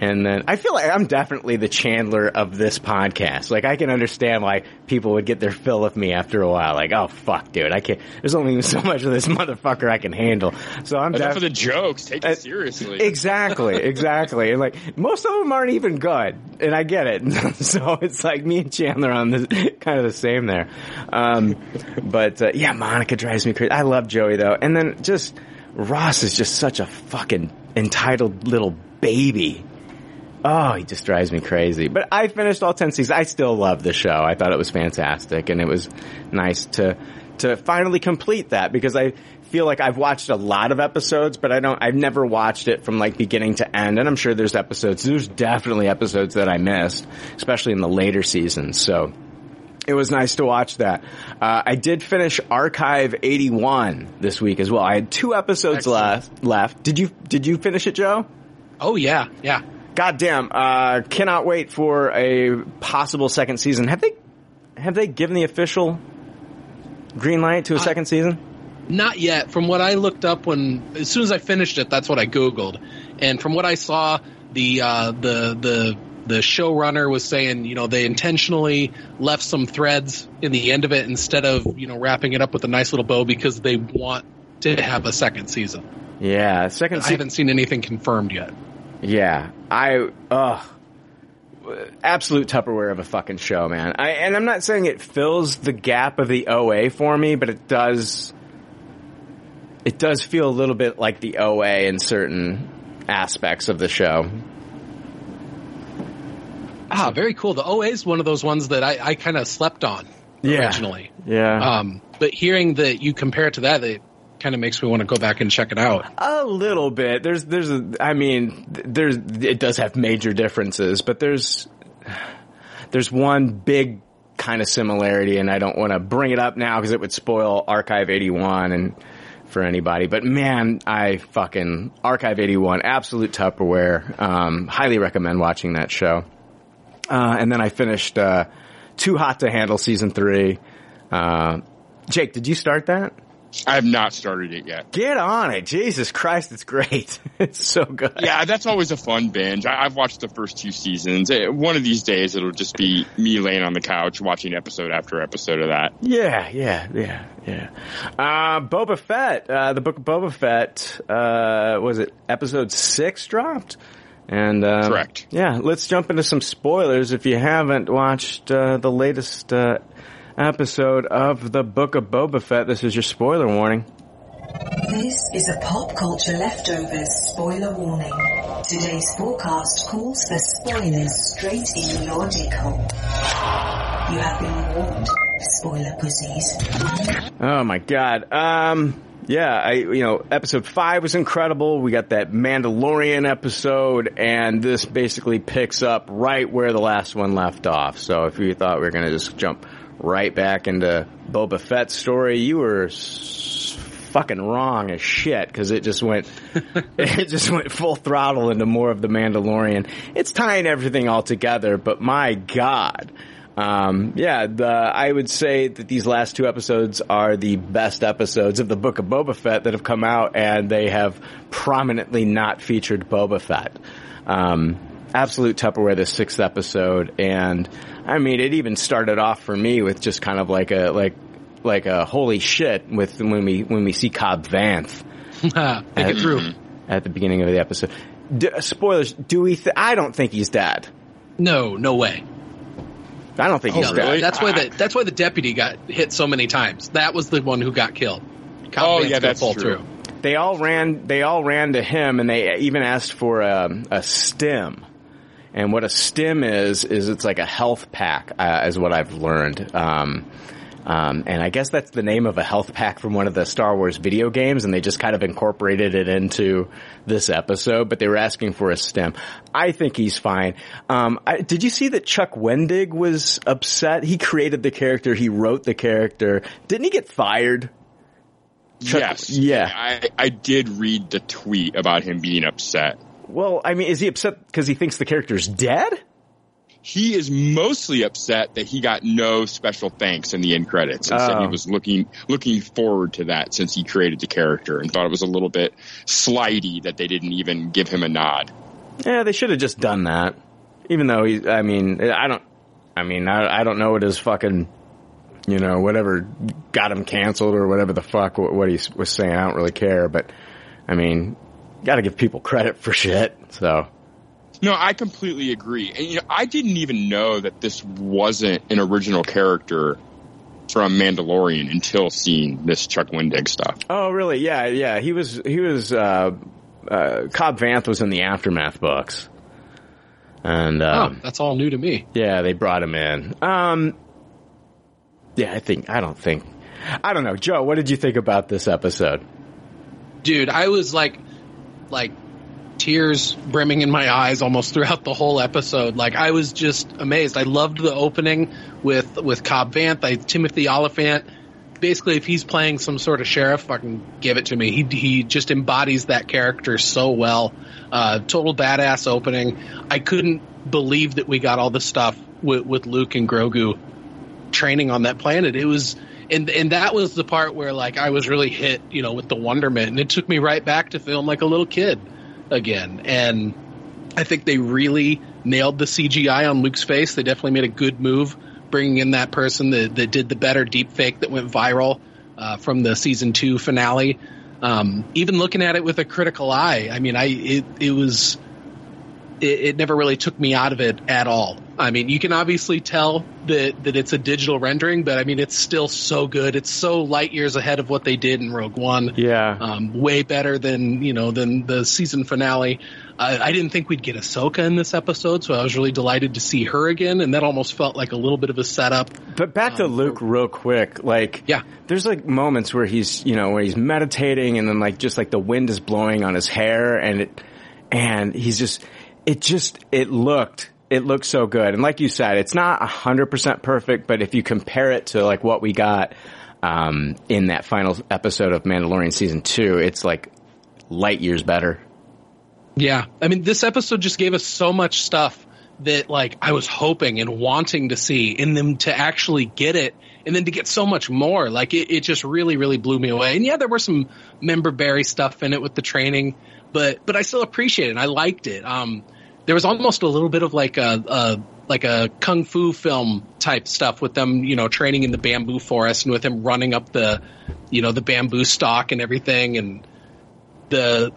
And then I feel like I'm definitely the Chandler of this podcast. Like I can understand why people would get their fill of me after a while. Like, oh fuck, dude, I can't. There's only so much of this (laughs) motherfucker I can handle. So I'm Enough def- of the jokes. Take Uh, it seriously. Exactly, (laughs) exactly. And like most of them aren't even good, and I get it. (laughs) so it's like me and Chandler on the kind of the same there. Um, but uh, yeah, Monica drives me crazy. I love Joey though, and then just Ross is just such a fucking entitled little baby. Oh, he just drives me crazy. But I finished all 10 seasons. I still love the show. I thought it was fantastic and it was nice to, to finally complete that because I feel like I've watched a lot of episodes, but I don't, I've never watched it from like beginning to end. And I'm sure there's episodes, there's definitely episodes that I missed, especially in the later seasons. So it was nice to watch that. Uh, I did finish Archive 81 this week as well. I had two episodes left, left. Did you, did you finish it, Joe? Oh yeah, yeah. Goddamn! Uh, cannot wait for a possible second season. Have they have they given the official green light to a second season? Not yet. From what I looked up when, as soon as I finished it, that's what I googled, and from what I saw, the uh, the the the showrunner was saying, you know, they intentionally left some threads in the end of it instead of you know wrapping it up with a nice little bow because they want to have a second season. Yeah, second I haven't seen anything confirmed yet. Yeah, I ugh, absolute Tupperware of a fucking show, man. I and I'm not saying it fills the gap of the OA for me, but it does. It does feel a little bit like the OA in certain aspects of the show. Ah, very cool. The OA is one of those ones that I, I kind of slept on originally. Yeah. Um, but hearing that you compare it to that, it kind of makes me want to go back and check it out. A little bit. There's, there's, a, I mean, there's, it does have major differences, but there's, there's one big kind of similarity, and I don't want to bring it up now because it would spoil Archive 81 and for anybody. But man, I fucking Archive 81, absolute Tupperware. Um, highly recommend watching that show. Uh, and then I finished uh, Too Hot to Handle season three. Uh, Jake, did you start that? I have not started it yet. Get on it. Jesus Christ, it's great. (laughs) it's so good. Yeah, that's always a fun binge. I, I've watched the first two seasons. One of these days, it'll just be me laying on the couch watching episode after episode of that. Yeah, yeah, yeah, yeah. Uh, Boba Fett, uh, the book of Boba Fett, uh, was it episode six dropped? And, um, Correct. Yeah, let's jump into some spoilers. If you haven't watched, uh, the latest, uh, episode of the book of Boba Fett, this is your spoiler warning. This is a pop culture leftovers spoiler warning. Today's forecast calls for spoilers straight in your dick hole. You have been warned, spoiler pussies. Oh my god. Um yeah, I you know, episode 5 was incredible. We got that Mandalorian episode and this basically picks up right where the last one left off. So if you thought we were going to just jump right back into Boba Fett's story, you were s- fucking wrong as shit cuz it just went (laughs) it just went full throttle into more of the Mandalorian. It's tying everything all together, but my god. Um, yeah, the, I would say that these last two episodes are the best episodes of the Book of Boba Fett that have come out, and they have prominently not featured Boba Fett. Um, absolute Tupperware this sixth episode, and I mean, it even started off for me with just kind of like a like like a holy shit with when we when we see Cobb Vanth (laughs) Think it through. at the beginning of the episode. D- spoilers. Do we? Th- I don't think he's dead. No, no way. I don't think Oh, he's No, dead. really? That's why the that's why the deputy got hit so many times. That was the one who got killed. Cobb Oh, Vanth's yeah, that's true. through. They all ran. They all ran to him, and they even asked for a, a stim. And what a stim is is it's like a health pack, uh, is what I've learned. Um, um, and I guess that's the name of a health pack from one of the Star Wars video games, and they just kind of incorporated it into this episode. But they were asking for a stim. I think he's fine. Um, I, did you see that Chuck Wendig was upset? He created the character. He wrote the character. Didn't he get fired? Chuck- yes. yeah. I, I did read the tweet about him being upset. Well, I mean, is he upset because he thinks the character's dead? He is mostly upset that he got no special thanks in the end credits and said he Oh. was looking looking forward to that since he created the character and thought it was a little bit slighty that they didn't even give him a nod. Yeah, they should have just done that. Even though he, I mean, I don't, I mean, I, I don't know what his fucking, you know, whatever got him canceled or whatever the fuck what, what he was saying. I don't really care, but I mean, got to give people credit for shit. So No, I completely agree. And you know, I didn't even know that this wasn't an original character from Mandalorian until seeing this Chuck Wendig stuff. Oh, really? Yeah, yeah. He was, he was, uh, uh, Cobb Vanth was in the Aftermath books. And, Oh, um, that's all new to me. yeah, they brought him in. Um, yeah, I think, I don't think, I don't know. Joe, what did you think about this episode? Dude, I was like like tears brimming in my eyes almost throughout the whole episode. Like I was just amazed. I loved the opening with with Cobb Vanth, I, Timothy Olyphant. Basically, if he's playing some sort of sheriff, fucking give it to me. He he just embodies that character so well. Uh, total badass opening. I couldn't believe that we got all the stuff with, with Luke and Grogu training on that planet. It was, and and that was the part where like I was really hit, you know, with the wonderment, and it took me right back to film like a little kid again. And I think they really nailed the CGI on Luke's face. They definitely made a good move bringing in that person that, that did the better deep fake that went viral uh, from the season two finale. Um, even looking at it with a critical eye, I mean, I it it was it, it never really took me out of it at all. I mean, you can obviously tell that that it's a digital rendering, but I mean, it's still so good. It's so light years ahead of what they did in Rogue One. Yeah. Um, way better than you know than the season finale. I, I didn't think we'd get Ahsoka in this episode, so I was really delighted to see her again, and that almost felt like a little bit of a setup. But back to Luke real quick, like, Yeah. there's like moments where he's, you know, where he's meditating and then like just like the wind is blowing on his hair and it, and he's just, it just, it looked, it looked so good. And like you said, it's not a hundred percent perfect, but if you compare it to like what we got, um, in that final episode of Mandalorian season two, it's like light years better. Yeah, I mean, this episode just gave us so much stuff that like I was hoping and wanting to see, and then to actually get it, and then to get so much more. Like it, it just really, really blew me away. And yeah, there were some member berry stuff in it with the training, but but I still appreciate it. And I liked it. Um, there was almost a little bit of like a, a like a kung fu film type stuff with them, you know, training in the bamboo forest and with him running up the, you know, the bamboo stalk and everything, and the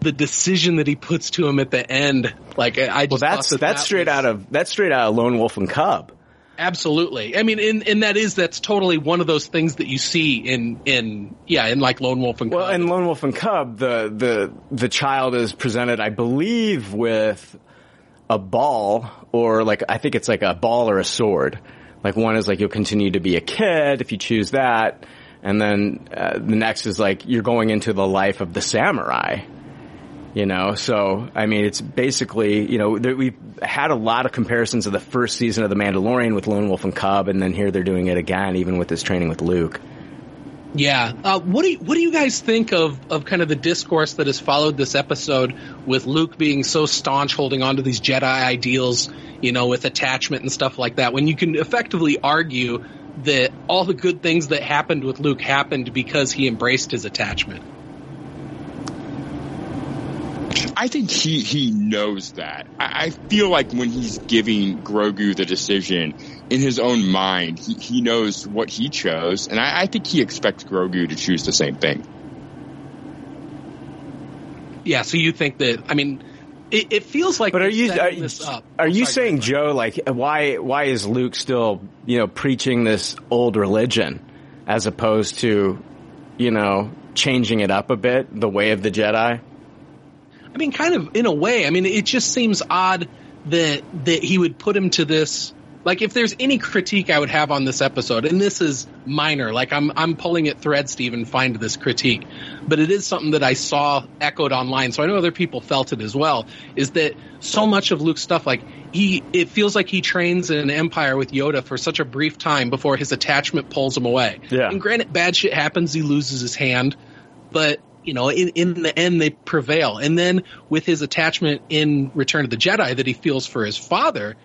the decision that he puts to him at the end, like I I Well, that's, that that's that straight was- out of, that's straight out of Lone Wolf and Cub. Absolutely. I mean, and and that is that's totally one of those things that you see in in yeah in like Lone Wolf and Cub. Well, Cub. in Lone Wolf and Cub, the the the child is presented, I believe, with a ball or like I think it's like a ball or a sword. Like one is like you'll continue to be a kid if you choose that, and then uh, the next is like you're going into the life of the samurai. You know, so I mean, it's basically you know there, we've had a lot of comparisons of the first season of The Mandalorian with Lone Wolf and Cub, and then here they're doing it again, even with this training with Luke. Yeah. Uh, what do you, what do you guys think of of kind of the discourse that has followed this episode with Luke being so staunch, holding on to these Jedi ideals, you know, with attachment and stuff like that? When you can effectively argue that all the good things that happened with Luke happened because he embraced his attachment. I think he he knows that. I, I feel like when he's giving Grogu the decision in his own mind, he, he knows what he chose, and I, I think he expects Grogu to choose the same thing. Yeah, so you think that? I mean, it, it feels like. But are they're you are, this up? are you saying go. Joe like why why is Luke still you know preaching this old religion as opposed to you know changing it up a bit the way of the Jedi? I mean, kind of in a way. I mean, it just seems odd that that he would put him to this. Like, if there's any critique I would have on this episode, and this is minor, like I'm I'm pulling at threads to even find this critique, but it is something that I saw echoed online, so I know other people felt it as well. Is that so much of Luke's stuff? Like he, it feels like he trains in an Empire with Yoda for such a brief time before his attachment pulls him away. Yeah. And granted, bad shit happens. He loses his hand, but you know, in, in the end, they prevail. And then with his attachment in Return of the Jedi that he feels for his father,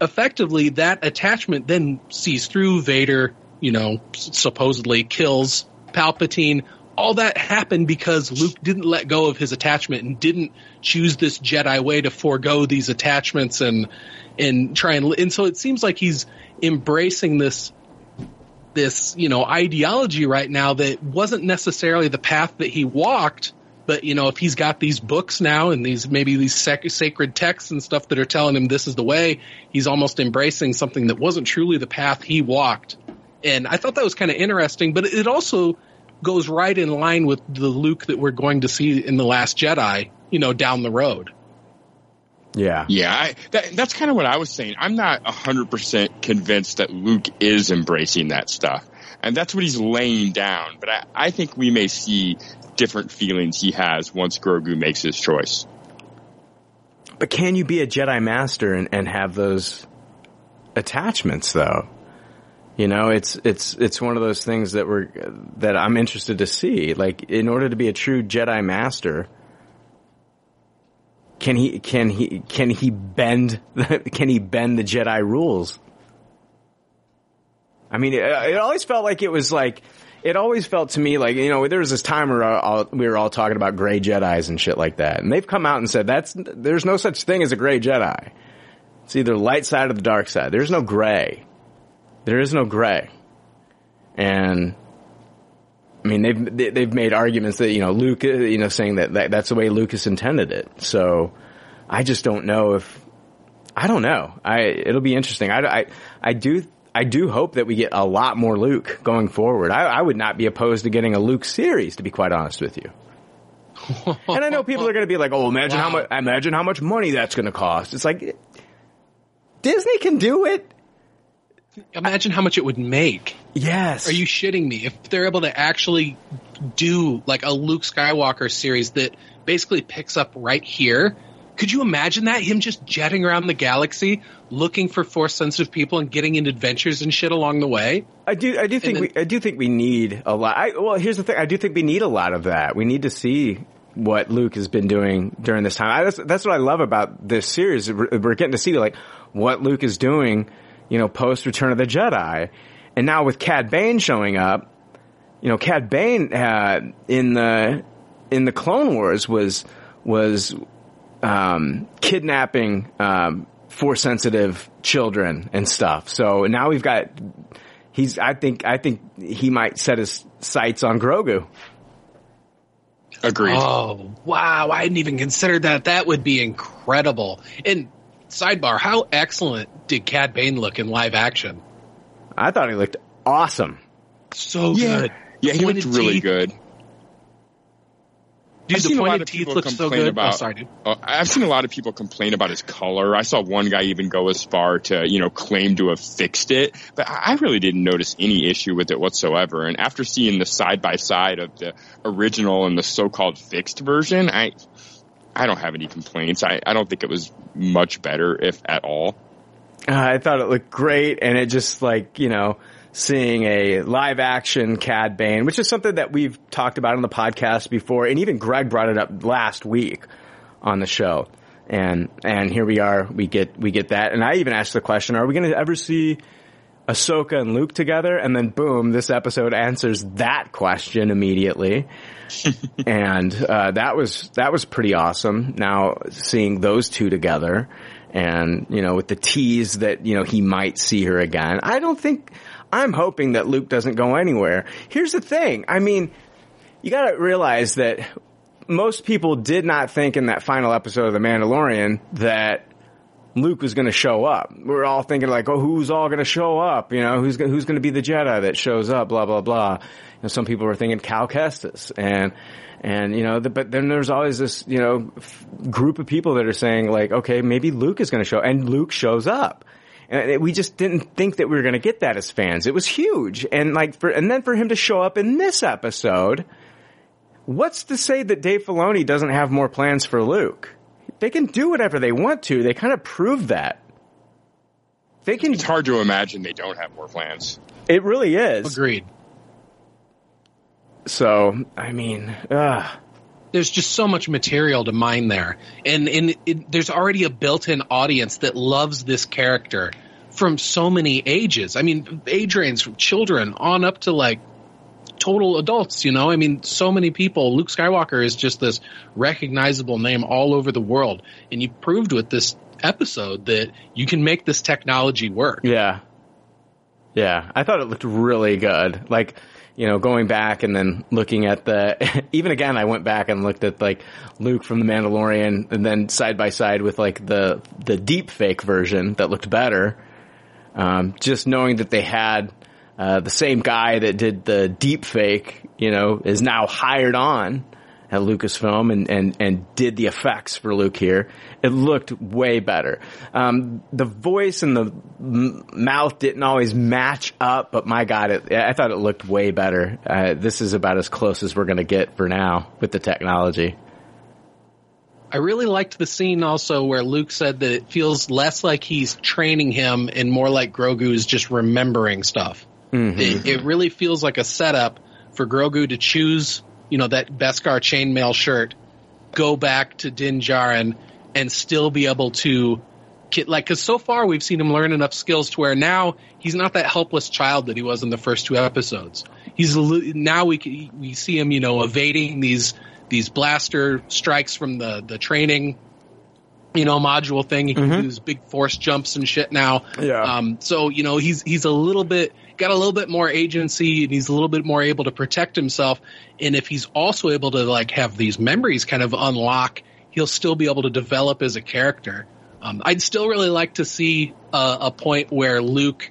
effectively that attachment then sees through Vader, you know, supposedly kills Palpatine. All that happened because Luke didn't let go of his attachment and didn't choose this Jedi way to forego these attachments and, and try and, and so it seems like he's embracing this this, you know, ideology right now that wasn't necessarily the path that he walked. But, you know, if he's got these books now and these, maybe these sac- sacred texts and stuff that are telling him this is the way, he's almost embracing something that wasn't truly the path he walked. And I thought that was kind of interesting, but it also goes right in line with the Luke that we're going to see in The Last Jedi, you know, down the road. Yeah. Yeah, I, that, that's kind of what I was saying. I'm not 100% convinced that Luke is embracing that stuff. And that's what he's laying down. But I, I think we may see different feelings he has once Grogu makes his choice. But can you be a Jedi Master and, and have those attachments though? You know, it's it's it's one of those things that we're that I'm interested to see. Like, in order to be a true Jedi Master, can he can he can he bend (laughs) can he bend the Jedi rules? I mean, it, it always felt like it was like it always felt to me like you know there was this time where all, we were all talking about gray Jedi's and shit like that, and they've come out and said that's there's no such thing as a gray Jedi. It's either light side or the dark side. There's no gray. There is no gray, and I mean they've they- they've made arguments that you know Luke uh, you know saying that, that that's the way Lucas intended it. So I just don't know if I don't know. I it'll be interesting. I, I, I do I do hope that we get a lot more Luke going forward. I, I would not be opposed to getting a Luke series, to be quite honest with you. (laughs) and I know people are going to be like, "Oh, imagine how much imagine how much money that's going to cost." It's like Disney can do it. Imagine how much it would make. Yes. Are you shitting me? If they're able to actually do like a Luke Skywalker series that basically picks up right here, could you imagine that? Him just jetting around the galaxy looking for force sensitive people and getting in adventures and shit along the way? I do. I do think then- we. I do think we need a lot. I, well, here's the thing. I do think we need a lot of that. We need to see what Luke has been doing during this time. I, that's, that's what I love about this series. We're, we're getting to see like what Luke is doing, you know, post Return of the Jedi, and now with Cad Bane showing up. You know, Cad Bane uh, in the in the Clone Wars was was um, kidnapping um, force sensitive children and stuff. So now we've got he's I think I think he might set his sights on Grogu. Agreed. Oh, wow. I hadn't even considered that. That would be incredible. And sidebar, how excellent did Cad Bane look in live action? I thought he looked awesome. So yeah. good. Yeah, he looked really teeth. good. Dude, I've the seen pointed teeth look so good. about- oh, sorry, dude. Uh, I've seen a lot of people complain about his color. I saw one guy even go as far to, you know, claim to have fixed it, but I I really didn't notice any issue with it whatsoever. And after seeing the side by side of the original and the so-called fixed version, I, I don't have any complaints. I, I don't think it was much better, if at all. Uh, I thought it looked great, and it just like you know seeing a live action Cad Bane, which is something that we've talked about on the podcast before, and even Greg brought it up last week on the show. And and here we are, we get we get that, and I even asked the question: Are we going to ever see Ahsoka and Luke together, and then boom, this episode answers that question immediately. (laughs) and uh, that was that was pretty awesome. Now seeing those two together, and you know, with the tease that you know he might see her again. I don't think. I'm hoping that Luke doesn't go anywhere. Here's the thing. I mean, you got to realize that most people did not think in that final episode of The Mandalorian that Luke was going to show up. We are all thinking like, oh, who's all going to show up? You know, who's who's going to be the Jedi that shows up? Blah blah blah. You know, some people were thinking Cal Kestis, and and you know, the, but then there's always this you know f- group of people that are saying like, okay, maybe Luke is going to show, and Luke shows up. And it- we just didn't think that we were going to get that as fans. It was huge, and like for and then for him to show up in this episode, what's to say that Dave Filoni doesn't have more plans for Luke? They can do whatever they want to. They kind of proved that. They can. It's hard to imagine they don't have more plans. It really is. Agreed. So, I mean, ugh. there's just so much material to mine there, and and it, there's already a built-in audience that loves this character from so many ages. I mean, age range from children on up to like total adults. You know, I mean, so many people. Luke Skywalker is just this recognizable name all over the world, and you proved with this episode that you can make this technology work. Yeah. Yeah. I thought it looked really good. Like, you know, going back and then looking at the, (laughs) even again, I went back and looked at like Luke from The Mandalorian and then side by side with like the, the deep fake version that looked better. Um, just knowing that they had, uh, the same guy that did the deep fake, you know, is now hired on at Lucasfilm and, and, and did the effects for Luke here. It looked way better. Um, the voice and the m- mouth didn't always match up, but my God, it, I thought it looked way better. Uh, this is about as close as we're going to get for now with the technology. I really liked the scene also where Luke said that it feels less like he's training him and more like Grogu is just remembering stuff. Mm-hmm. It, it really feels like a setup for Grogu to choose, you know, that Beskar chainmail shirt, go back to Din Djarin, and still be able to get like because so far we've seen him learn enough skills to where now he's not that helpless child that he was in the first two episodes. He's now we we see him, you know, evading these these blaster strikes from the the training you know, module thing. He can do these big force jumps and shit now. Yeah. Um, so you know, he's he's a little bit got a little bit more agency, and he's a little bit more able to protect himself. And if he's also able to like have these memories kind of unlock, he'll still be able to develop as a character. Um, I'd still really like to see a, a point where Luke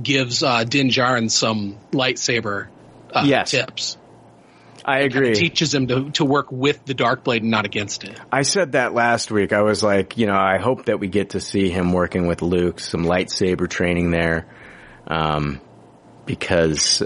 gives uh, Din Djarin some lightsaber uh, Yes. tips. I agree. Teaches him to, to work with the dark blade and not against it. I said that last week. I was like, you know, I hope that we get to see him working with Luke, some lightsaber training there. Um, because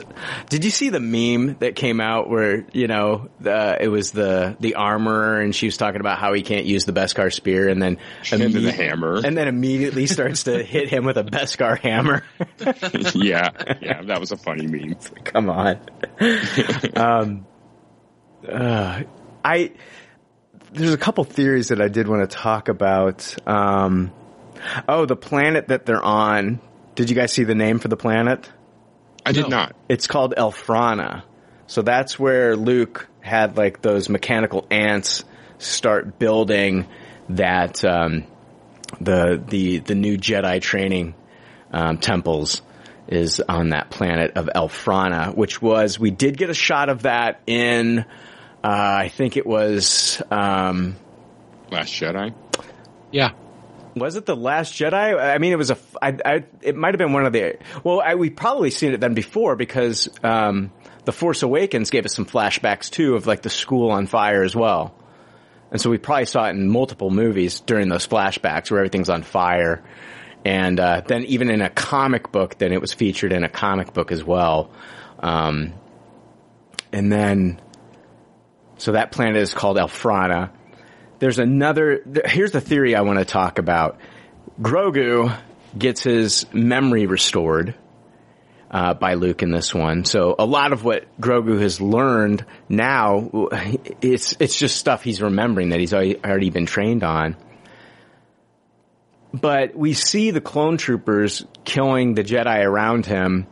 did you see the meme that came out where, you know, the, it was the, the armorer and she was talking about how he can't use the Beskar spear and then, And then the hammer. and then immediately starts to hit him with a Beskar hammer. (laughs) yeah, yeah, that was a funny meme. Come on. (laughs) um, uh, I there's a couple theories that I did want to talk about. Um, oh, the planet that they're on. Did you guys see the name for the planet? I did not. It's called Elphrona. So that's where Luke had like those mechanical ants start building that um, the the the new Jedi training um, temples is on that planet of Elphrona, which was we did get a shot of that in I think it was um, Last Jedi. Yeah. was it the Last Jedi? I mean, it was a. I, I, it might have been one of the. Well, I, we probably seen it then before because um, the Force Awakens gave us some flashbacks too of like the school on fire as well, and so we probably saw it in multiple movies during those flashbacks where everything's on fire, and uh, then even in a comic book, then it was featured in a comic book as well, um, and then so that planet is called Elphrona there's another here's the theory I want to talk about. Grogu gets his memory restored uh, by Luke in this one. So a lot of what Grogu has learned now, it's it's just stuff he's remembering that he's already, already been trained on. but we see the clone troopers killing the Jedi around him,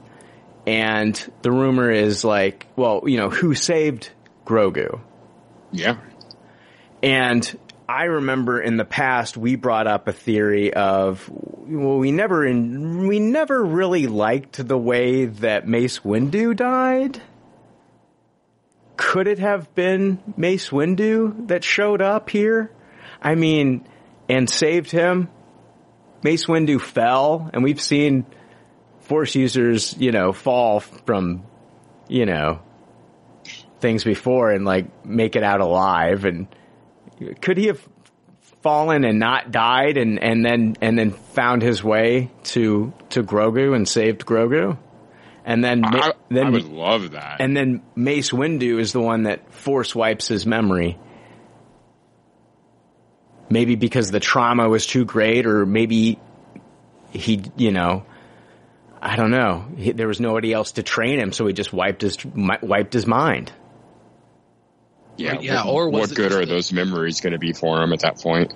and the rumor is like, well, you know, who saved Grogu? Yeah. And I remember in the past we brought up a theory of well we never in, we never really liked the way that Mace Windu died. Could it have been Mace Windu that showed up here? I mean, and saved him? Mace Windu fell and we've seen force users, you know, fall from, you know, things before and like make it out alive and could he have fallen and not died and, and then and then found his way to to Grogu and saved Grogu? And then I, then I would love that. and then Mace Windu is the one that force wipes his memory. Maybe because the trauma was too great or maybe he, you know, I don't know. He, there was nobody else to train him, so he just wiped his wiped his mind. Yeah, yeah, what, or was what it good are the- those memories going to be for him at that point?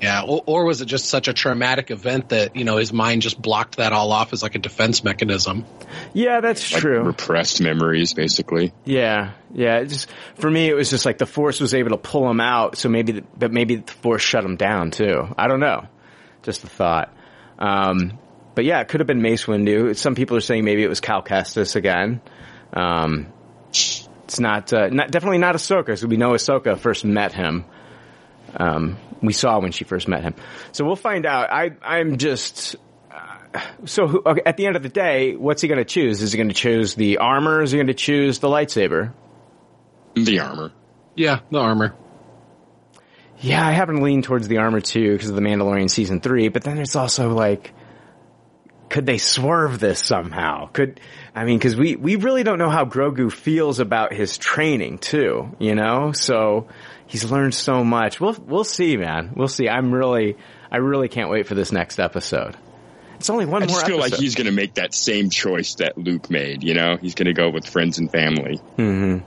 Yeah, or, or was it just such a traumatic event that you know his mind just blocked that all off as like a defense mechanism? Yeah, that's Like true. repressed memories, basically. Yeah, yeah. It just for me, it was just like the force was able to pull him out. So maybe, the, but maybe the force shut him down too. I don't know. Just a thought. Um, but yeah, it could have been Mace Windu. Some people are saying maybe it was Cal Kestis again. Um, it's not, uh, not definitely not Ahsoka. So we know Ahsoka first met him. Um, we saw when she first met him. So we'll find out. I, I'm just. uh, So who, okay, at the end of the day, what's he going to choose? Is he going to choose the armor? Or is he going to choose the lightsaber? The armor. Yeah, the armor. Yeah, I happen to lean towards the armor too because of the Mandalorian season three. But then it's also like, could they swerve this somehow? Could I mean? Because we we really don't know how Grogu feels about his training too. You know, so he's learned so much. We'll we'll see, man. We'll see. I'm really I really can't wait for this next episode. It's only one I more I feel episode. like he's going to make that same choice that Luke made. You know, he's going to go with friends and family. hmm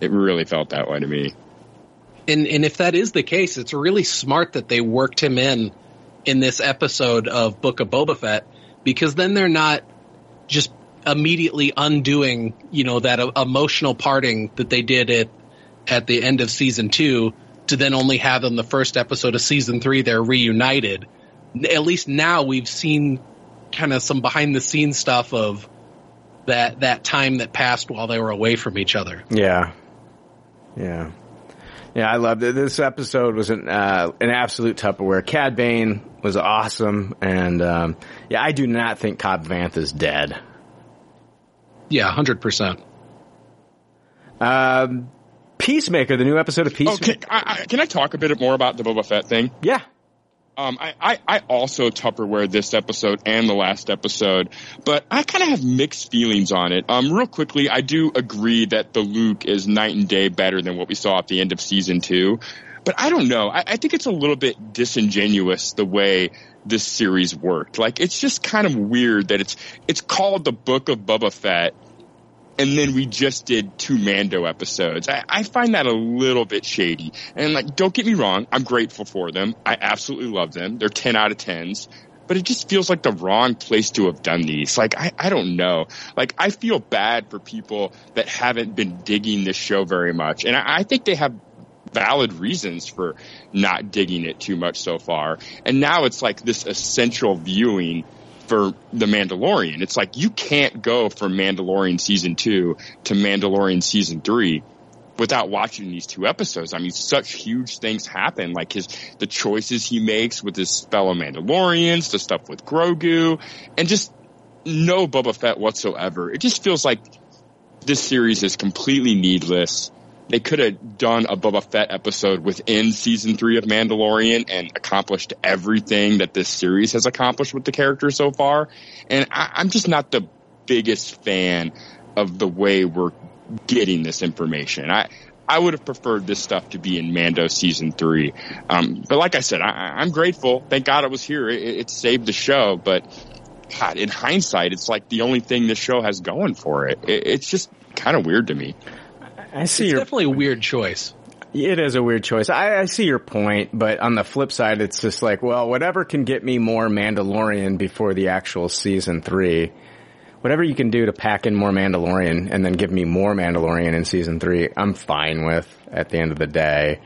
It really felt that way to me. And and if that is the case, it's really smart that they worked him in in this episode of Book of Boba Fett because then they're not just immediately undoing, you know, that emotional parting that they did at at the end of season 2 to then only have in the first episode of season 3 they're reunited. At least now we've seen kind of some behind the scenes stuff of that that time that passed while they were away from each other. Yeah. Yeah. Yeah, I loved it. This episode was an uh, an absolute Tupperware. Cad Bane was awesome, and um, yeah, I do not think Cobb Vanth is dead. Yeah, 100%. Um, Peacemaker, the new episode of Oh, Peacemaker. can I, I, can I talk a bit more about the Boba Fett thing? Yeah, Um, I, I, I also Tupperware this episode and the last episode, but I kind of have mixed feelings on it. Um, real quickly, I do agree that the Luke is night and day better than what we saw at the end of season two, but I don't know. I, I think it's a little bit disingenuous the way this series worked. Like, it's just kind of weird that it's, it's called the Book of Boba Fett, and then we just did two Mando episodes. I, I find that a little bit shady. And like, don't get me wrong, I'm grateful for them. I absolutely love them. They're 10 out of 10s. But it just feels like the wrong place to have done these. Like, I, I don't know. Like, I feel bad for people that haven't been digging this show very much. And I, I think they have valid reasons for not digging it too much so far. And now it's like this essential viewing for the Mandalorian. It's like you can't go from Mandalorian season two to Mandalorian season three without watching these two episodes. I mean, such huge things happen, like his the choices he makes with his fellow Mandalorians, the stuff with Grogu, and just no Boba Fett whatsoever. It just feels like this series is completely needless. They could have done a Boba Fett episode within season three of Mandalorian and accomplished everything that this series has accomplished with the character so far. And I, I'm just not the biggest fan of the way we're getting this information. I, I would have preferred this stuff to be in Mando season three. Um, but like I said, I, I'm grateful. Thank God it was here. It, it saved the show. But God, in hindsight, it's like the only thing this show has going for it. it it's just kind of weird to me. I see It's your definitely a weird choice. It is a weird choice. I, I see your point, but on the flip side, it's just like, well, whatever can get me more Mandalorian before the actual season three, whatever you can do to pack in more Mandalorian and then give me more Mandalorian in season three, I'm fine with at the end of the day.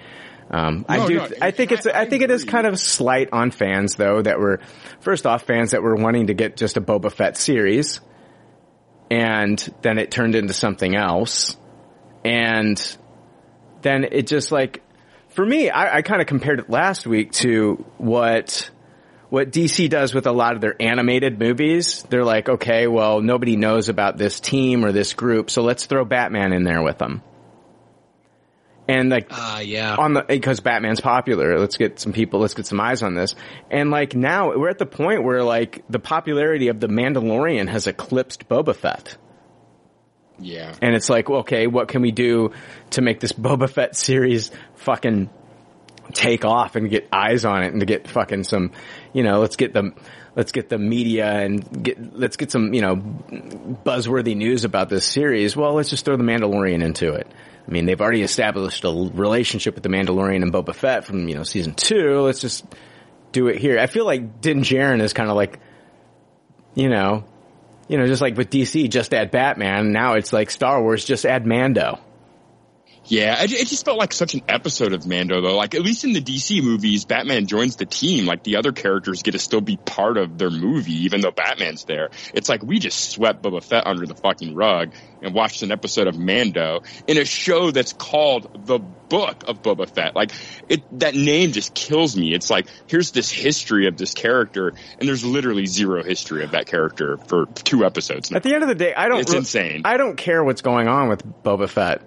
Um, I do. no, I think it's. I- I, I think it is kind of slight on fans though that were, first off, fans that were wanting to get just a Boba Fett series, and then it turned into something else, and then it just like, for me, I, I kind of compared it last week to what what DC does with a lot of their animated movies. They're like, okay, well, nobody knows about this team or this group, so let's throw Batman in there with them. And like, Ah, yeah. on the because Batman's popular. Let's get some people. Let's get some eyes on this. And like now we're at the point where like the popularity of the Mandalorian has eclipsed Boba Fett. Yeah. And it's like, okay, what can we do to make this (laughs) Boba Fett series fucking take off and get eyes on it and to get fucking some, you know, let's get the, let's get the media and get, let's get some, you know, buzzworthy news about this series. Well, let's just throw the Mandalorian into it. I mean, they've already established a relationship with the Mandalorian and Boba Fett from, you know, season two. Let's just do it here. I feel like Din Djarin is kind of like, you know, you know, just like with DC, just add Batman. Now it's like Star Wars, just add Mando. Yeah, it, it just felt like such an episode of Mando though. Like at least in the DC movies, Batman joins the team. Like the other characters get to still be part of their movie, even though Batman's there. It's like we just swept Boba Fett under the fucking rug and watched an episode of Mando in a show that's called The Book of Boba Fett. Like it, that name just kills me. It's like here's this history of this character, and there's literally zero history of that character for two episodes. Now. At the end of the day, I don't. It's insane. I don't care what's going on with Boba Fett.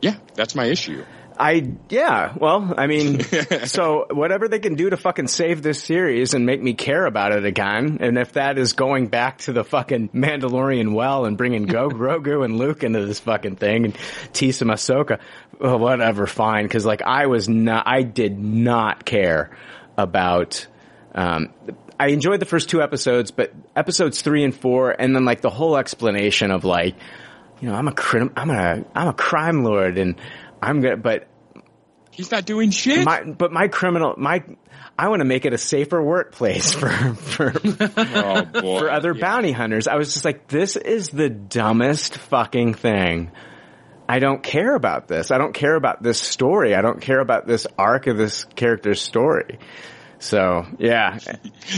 Yeah, that's my issue. I yeah. Well, I mean, (laughs) so whatever they can do to fucking save this series and make me care about it again, and if that is going back to the fucking Mandalorian well and bringing Go (laughs) Grogu and Luke into this fucking thing and Tisa Ahsoka, well, whatever, fine. Because like I was not, I did not care about. Um, I enjoyed the first two episodes, but episodes three and four, and then like the whole explanation of like, you know, I'm a crim, I'm a, I'm a crime lord, and I'm gonna, but He's not doing shit. my, but my criminal, my, I want to make it a safer workplace (laughs) for, for, (laughs) oh boy. for other Yeah. bounty hunters. I was just like, this is the dumbest fucking thing. I don't care about this. I don't care about this story. I don't care about this arc of this character's story. So, yeah.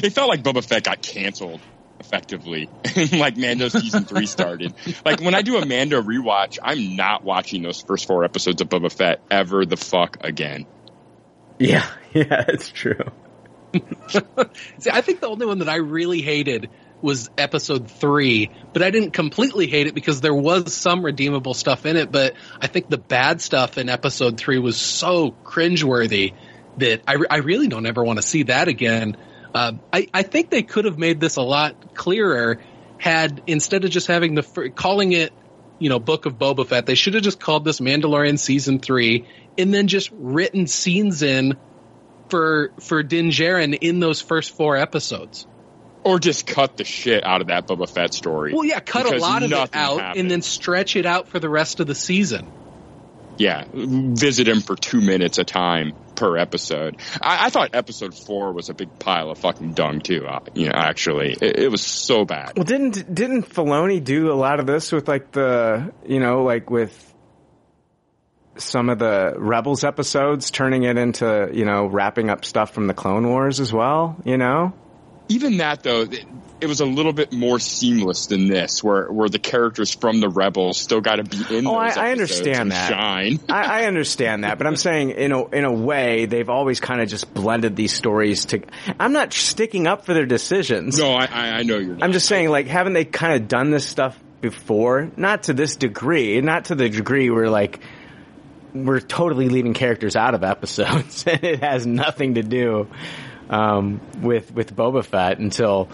It felt like Boba Fett got canceled effectively. (laughs) like Mando season three started. Like when I do a Mando rewatch, I'm not watching those first four episodes of Boba Fett ever the fuck again. Yeah. (laughs) Yeah, it's true. (laughs) See, I think the only one that I really hated was episode three, but I didn't completely hate it because there was some redeemable stuff in it. But I think the bad stuff in episode three was so cringeworthy that I, I really don't ever want to see that again. Uh, I, I think they could have made this a lot clearer had instead of just having the fir- calling it, you know, Book of Boba Fett, they should have just called this Mandalorian season three and then just written scenes in for for Din Djarin in those first four episodes. Or just cut the shit out of that Boba Fett story. Well, yeah, cut a lot of it out happened. and then stretch it out for the rest of the season. yeah, visit him for two minutes a time per episode. I, I thought episode four was a big pile of fucking dung too. Uh, you know, actually, it, it was so bad. Well, didn't, didn't Filoni do a lot of this with like the, you know, like with some of the Rebels episodes, turning it into, you know, wrapping up stuff from the Clone Wars as well, you know? Even that though, it, it was a little bit more seamless than this, where where the characters from the rebels still got to be in. Oh, I- I understand that. Shine. (laughs) I, I understand that, but I'm saying in a in a way they've always kind of just blended these stories to. I'm not sticking up for their decisions. No, I, I I know you're. Not. I'm just saying, like, haven't they kind of done this stuff before? Not to this degree, not to the degree where like we're totally leaving characters out of episodes, (laughs) and it has nothing to do um, with with Boba Fett until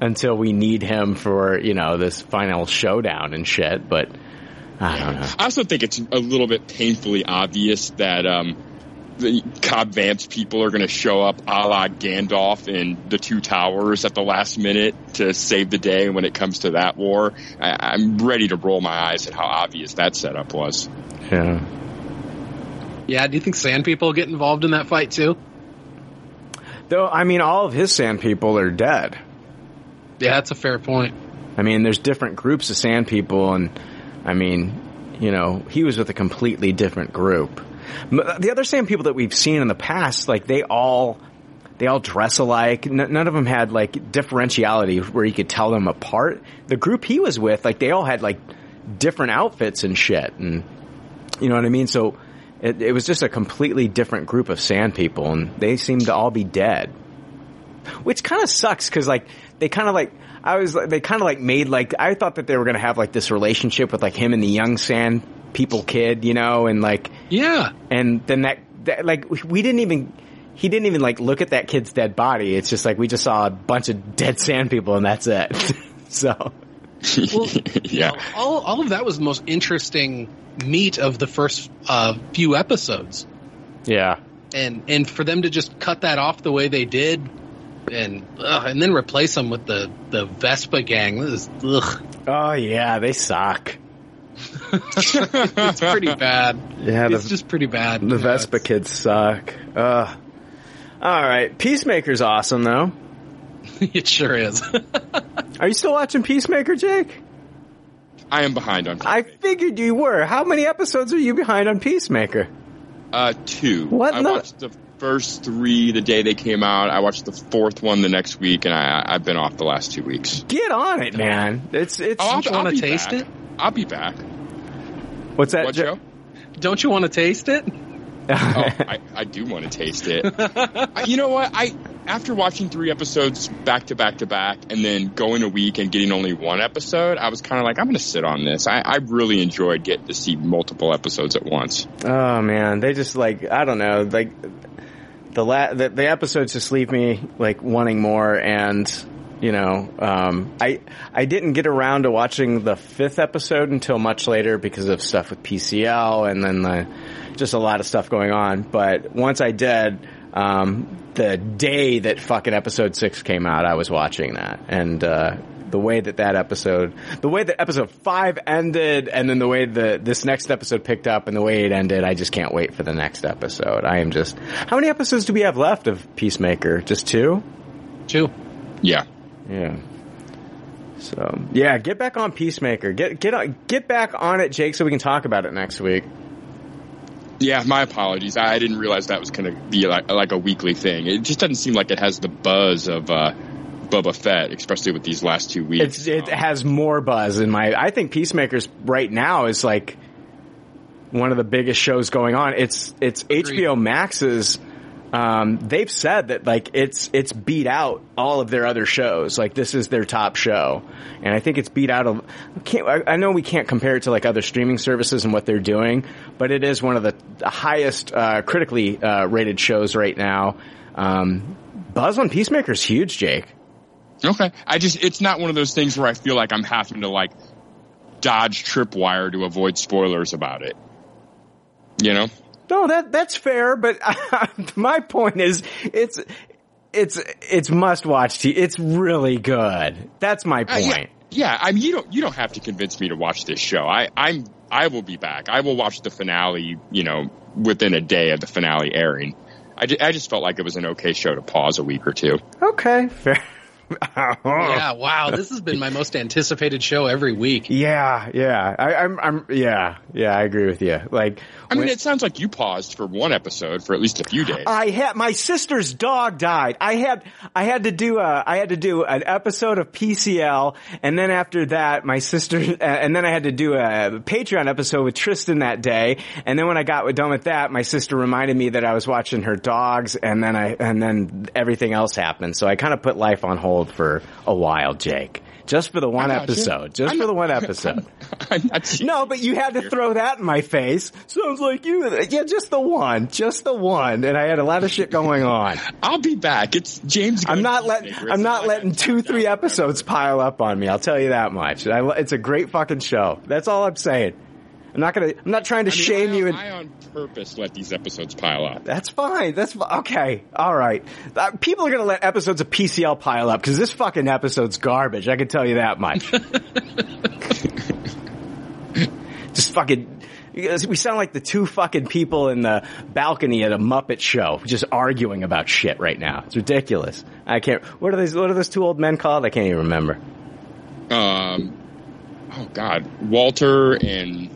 until we need him for you know this final showdown and shit. But I don't know. I also think it's a little bit painfully obvious that um, the Cobb Vanth people are going to show up a la Gandalf in the Two Towers at the last minute to save the day when it comes to that war. I, I'm ready to roll my eyes at how obvious that setup was. Yeah. Yeah, do you think sand people get involved in that fight too? Though, I mean, all of his sand people are dead. Yeah, that's a fair point. I mean, there's different groups of sand people, and I mean, you know, he was with a completely different group. The other sand people that we've seen in the past, like they all, they all dress alike. N- none of them had like differentiality where you could tell them apart. The group he was with, like they all had like different outfits and shit, and you know what I mean. So it, it was just a completely different group of sand people, and they seemed to all be dead which kind of sucks because like they kind of like I was they kind of like made like I thought that they were gonna have like this relationship with like him and the young sand people kid, you know, and like Yeah. and then that, that like we didn't even he didn't even like look at that kid's dead body. It's just like we just saw a bunch of dead sand people and that's it. (laughs) so (laughs) (laughs) yeah. All all of that was the most interesting meat of the first uh, few episodes, yeah, and and for them to just cut that off the way they did, and ugh, and then replace them with the the Vespa gang. This is ugh. oh yeah, they suck. it's pretty bad. (laughs) Yeah, it's the- just pretty bad. The Yeah, Vespa it's- kids suck. Ugh. All right, Peacemaker's awesome though. (laughs) it sure is. Are you still watching Peacemaker, Jake? I am behind on. I figured you were. How many episodes are you behind on Peacemaker? Uh, two. What I in the- watched the first three the day they came out. I watched the fourth one the next week, and I, I've been off the last two weeks. Get on it, man. It's it's. Oh, I'll, Don't you I'll wanna taste back. it? I'll be back. what's that? What Jo- show? Don't you want to taste it? (laughs) oh, I, I do want to taste it. I- you know what? I after watching three episodes back to back to back, and then going a week and getting only one episode, I was kind of like, I'm going to sit on this. I, I really enjoyed getting to see multiple episodes at once. Oh man, they just like I don't know, like the la- the, the episodes just leave me like wanting more, and you know, um, I I didn't get around to watching the fifth episode until much later because of stuff with PCL and then the just a lot of stuff going on. But once I did, um, the day that fucking episode six came out, I was watching that, and uh, the way that that episode, the way that episode five ended, and then the way that this next episode picked up, and the way it ended, I just can't wait for the next episode. I am just. How many episodes do we have left of Peacemaker? Just two. Two. Yeah. Yeah. So yeah, get back on Peacemaker. Get get on, get back on it, Jake, so we can talk about it next week. Yeah, my apologies. I, didn't realize that was going to be like like a weekly thing. It just doesn't seem like it has the buzz of uh, Boba Fett, especially with these last two weeks. It's, it has more buzz in my. I think Peacemakers right now is like one of the biggest shows going on. It's it's HBO Max's. Um, they've said that like it's it's beat out all of their other shows. Like this is their top show, and I think it's beat out of. I, I know we can't compare it to like other streaming services and what they're doing, but it is one of the highest uh, critically uh, rated shows right now. Um, buzz on Peacemaker is huge, Jake. Okay. I just, it's not one of those things where I feel like I'm having to like dodge tripwire to avoid spoilers about it. You know? No, that that's fair, but (laughs) my point is, it's it's it's must watch. T- it's really good. That's my Uh, yeah, point. yeah, I mean, you don't, you don't have to convince me to watch this show. I, I'm, I will be back. I will watch the finale, you know, within a day of the finale airing. I, ju- I just felt like it was an okay show to pause a week or two. Okay, fair. Yeah, wow, this has been my most anticipated show every week. Yeah, yeah. I, I'm, I'm, yeah, yeah. I agree with you. Like, I mean, when- it sounds like you paused for one episode for at least a few days. I had my sister's dog died. I had I had to do a I had to do an episode of PCL, and then after that, my sister, uh, (laughs) and then I had to do a Patreon episode with Tristan that day. And then when I got done with that, my sister reminded me that I was watching her dogs, and then I and then everything else happened. So I kind of put life on hold for a while, Jake. Just for the one got you. episode. Just I'm for the one (laughs) episode. I'm not No, but you had to throw that in my face. Sounds like you. Yeah, just the one. Just the one. And I had a lot of shit going on. (laughs) I'll be back. It's James. I'm not letting, I'm not letting two, three episodes pile up on me. I'll tell you that much. I, it's a great fucking show. That's all I'm saying. I'm not gonna, I'm not trying to I mean, shame I, you. And, I on purpose let these episodes pile up. that's fine. That's okay. All right. Uh, people are gonna let episodes of PCL pile up because this fucking episode's garbage. I can tell you that much. (laughs) Just fucking we sound like the two fucking people in the balcony at a Muppet show, just arguing about shit right now. It's ridiculous. I can't. What are these? What are those two old men called? I can't even remember. Um, oh God, Walter and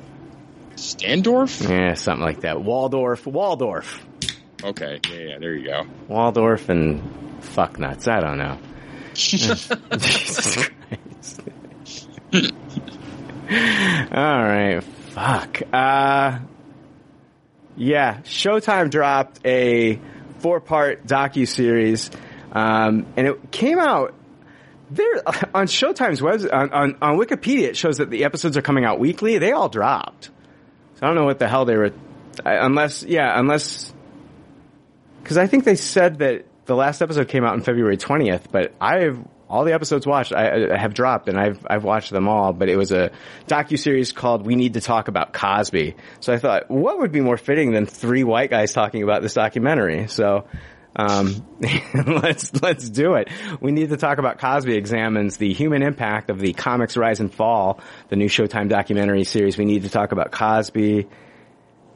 Standorf. Yeah, something like that. Waldorf. Waldorf. Okay, yeah, yeah, there you go. Waldorf and fuck nuts. I don't know. Jesus (laughs) Christ. All right. Fuck. Uh, yeah. Showtime dropped a four-part docu-series, um, and it came out there (laughs) on Showtime's web on, on on Wikipedia. It shows that the episodes are coming out weekly. They all dropped. So I don't know what the hell they were, unless yeah, unless because I think they said that the last episode came out on February 20th, but I've all the episodes watched I, I have dropped and I've I've watched them all. But it was a docu series called "We Need to Talk About Cosby." So I thought, what would be more fitting than three white guys talking about this documentary? So. Um, (laughs) let's let's do it. We need to talk about Cosby examines the human impact of the comics rise and fall, the new Showtime documentary series. We need to talk about Cosby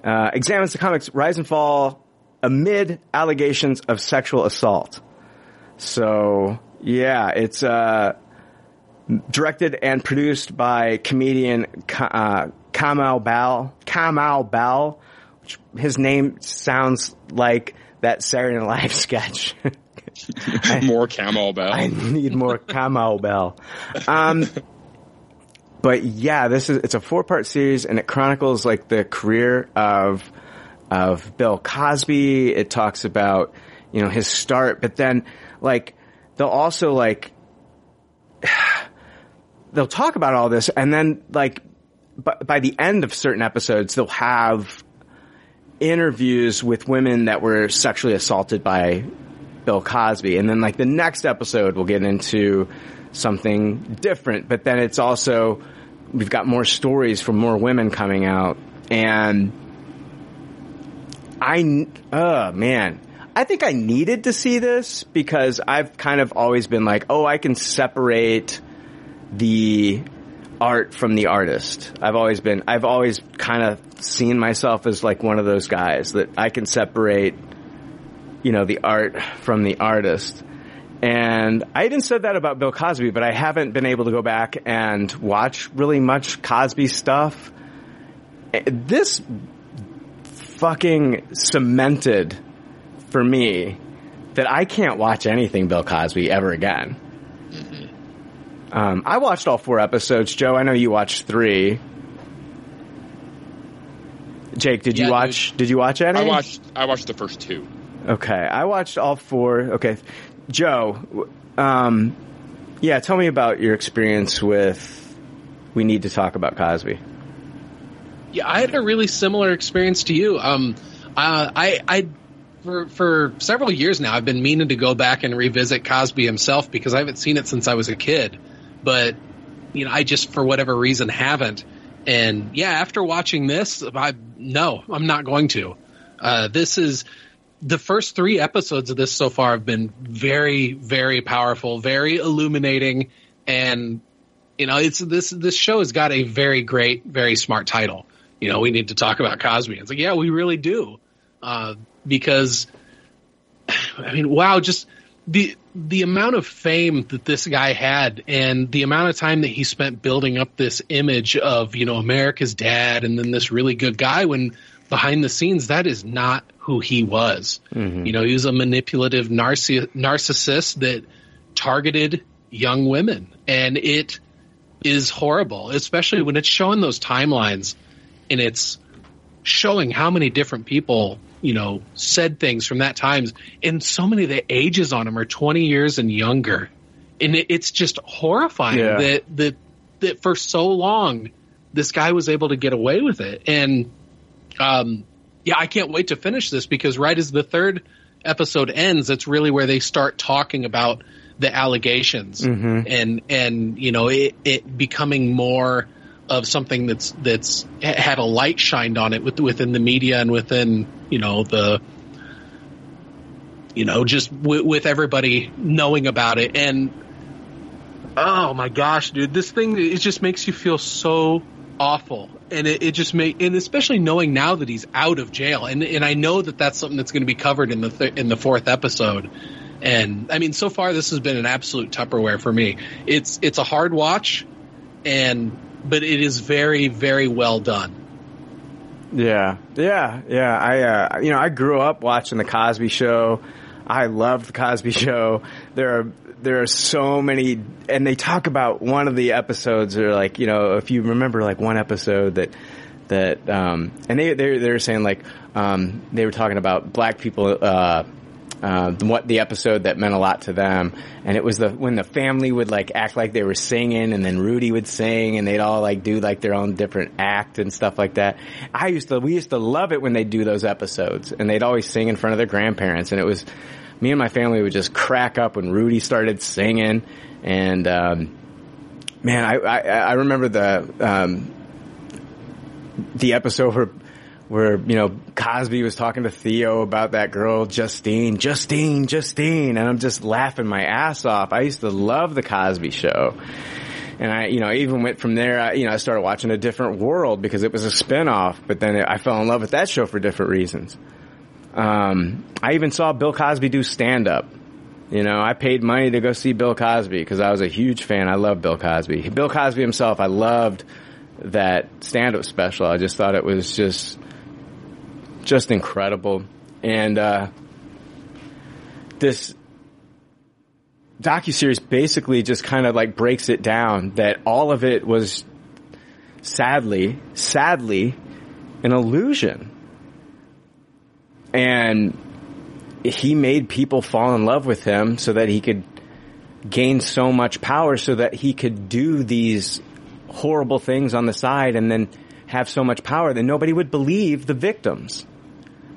uh, examines the comics rise and fall amid allegations of sexual assault. So yeah, it's uh, directed and produced by comedian uh, Kamau Bell. Kamau Bell, which his name sounds like that Saturday Night Live (laughs) sketch. (laughs) More Kamau Bell. I need more Kamau Bell. Um, but yeah, this is it's a four part series and it chronicles like the career of of Bill Cosby. It talks about you know his start, but then like they'll also like (sighs) they'll talk about all this and then like by, by the end of certain episodes they'll have interviews with women that were sexually assaulted by Bill Cosby. And then like the next episode we'll get into something different, but then it's also, we've got more stories from more women coming out. And I, oh man, I think I needed to see this because I've kind of always been like, oh, I can separate the art from the artist. I've always been, I've always kind of seen myself as like one of those guys that I can separate, you know, the art from the artist. And I even said that about Bill Cosby, but I haven't been able to go back and watch really much Cosby stuff. Eh, This fucking cemented for me that I can't watch anything Bill Cosby ever again. Um, I watched all four episodes. Joe, I know you watched three. Jake, did Yeah, you dude. watch? Did you watch any? I watched. I watched the first two. Okay, I watched all four. Okay, Joe, um, yeah, tell me about your experience with. We need to talk about Cosby. Yeah, I had a really similar experience to you. Um, uh, I, I, for for several years now, I've been meaning to go back and revisit Cosby himself because I haven't seen it since I was a kid. But you know, I just for whatever reason haven't. And yeah, after watching this, I no, I'm not going to. Uh, this is the first three episodes of this so far have been very, very powerful, very illuminating, and you know, it's this this show has got a very great, very smart title. You know, we need to talk about Cosby. It's like, yeah, we really do, uh, because (sighs) I mean, wow, just the the amount of fame that this guy had, and the amount of time that he spent building up this image of you know America's dad, and then this really good guy. When behind the scenes, that is not who he was. Mm-hmm. You know, he was a manipulative narci- narcissist that targeted young women, and it is horrible, especially when it's showing those timelines and it's showing how many different people, you know, said things from that times. And so many of the ages on them are 20 years and younger. And it, it's just horrifying Yeah. that, that, that for so long, this guy was able to get away with it. And, um, yeah, I can't wait to finish this because right as the third episode ends, that's really where they start talking about the allegations and and you know it, it becoming more of something that's that's had a light shined on it with, within the media and within you know the you know just w- with everybody knowing about it and oh my gosh dude this thing it just makes you feel so awful, and it, it just made, and especially knowing now that he's out of jail, and and I know that that's something that's going to be covered in the th- in the fourth episode. And I mean, so far this has been an absolute Tupperware for me. It's it's a hard watch, and but it is very very well done. Yeah, yeah, yeah. I, uh, you know, I grew up watching the Cosby Show. I loved the Cosby Show. There are there are so many, and they talk about one of the episodes. Or like, you know, if you remember, like one episode that that, um, and they they they were saying like, um, they were talking about black people. Uh, uh, what the episode that meant a lot to them, and it was the when the family would like act like they were singing, and then Rudy would sing, and they'd all like do like their own different act and stuff like that. I used to we used to love it when they do those episodes, and they'd always sing in front of their grandparents, and it was me and my family would just crack up when Rudy started singing, and um, man, I, I I remember the um, the episode where where you know Cosby was talking to Theo about that girl Justine, Justine, Justine, and I'm just laughing my ass off. I used to love the Cosby Show. And I, you know, even went from there, I, you know, I started watching A Different World because it was a spinoff, but then I fell in love with that show for different reasons. Um, I even saw Bill Cosby do stand up. You know, I paid money to go see Bill Cosby because I was a huge fan. I love Bill Cosby. Bill Cosby himself, I loved that stand up special. I just thought it was just, just incredible. And, uh, this docuseries basically just kind of like breaks it down that all of it was sadly, sadly, an illusion. And he made people fall in love with him so that he could gain so much power so that he could do these horrible things on the side and then have so much power that nobody would believe the victims.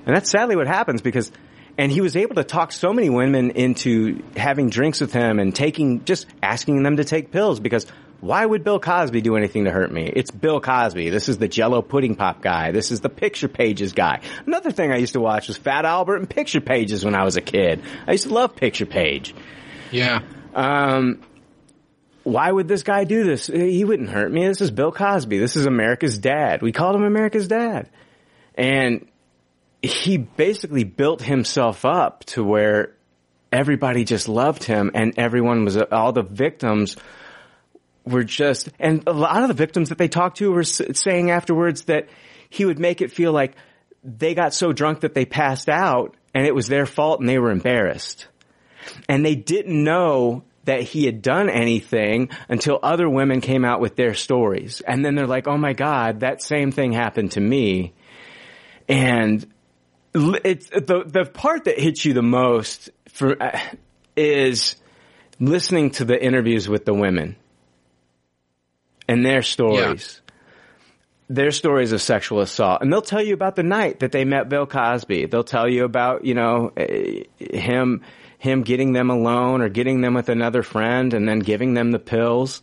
And that's sadly what happens because, and he was able to talk so many women into having drinks with him and taking, just asking them to take pills because why would Bill Cosby do anything to hurt me? It's Bill Cosby. This is the Jello pudding pop guy. This is the picture pages guy. Another thing I used to watch was Fat Albert and picture pages when I was a kid. I used to love picture page. Yeah. Um, why would this guy do this? He wouldn't hurt me. This is Bill Cosby. This is America's dad. We called him America's dad. And he basically built himself up to where everybody just loved him and everyone was, all the victims were just, and a lot of the victims that they talked to were saying afterwards that he would make it feel like they got so drunk that they passed out and it was their fault and they were embarrassed. And they didn't know that he had done anything until other women came out with their stories. And then they're like, oh my God, that same thing happened to me. And it's the, the part that hits you the most for, uh, is listening to the interviews with the women and their stories. Their stories of sexual assault. And they'll tell you about the night that they met Bill Cosby. They'll tell you about, you know, eh, him, him getting them alone or getting them with another friend and then giving them the pills.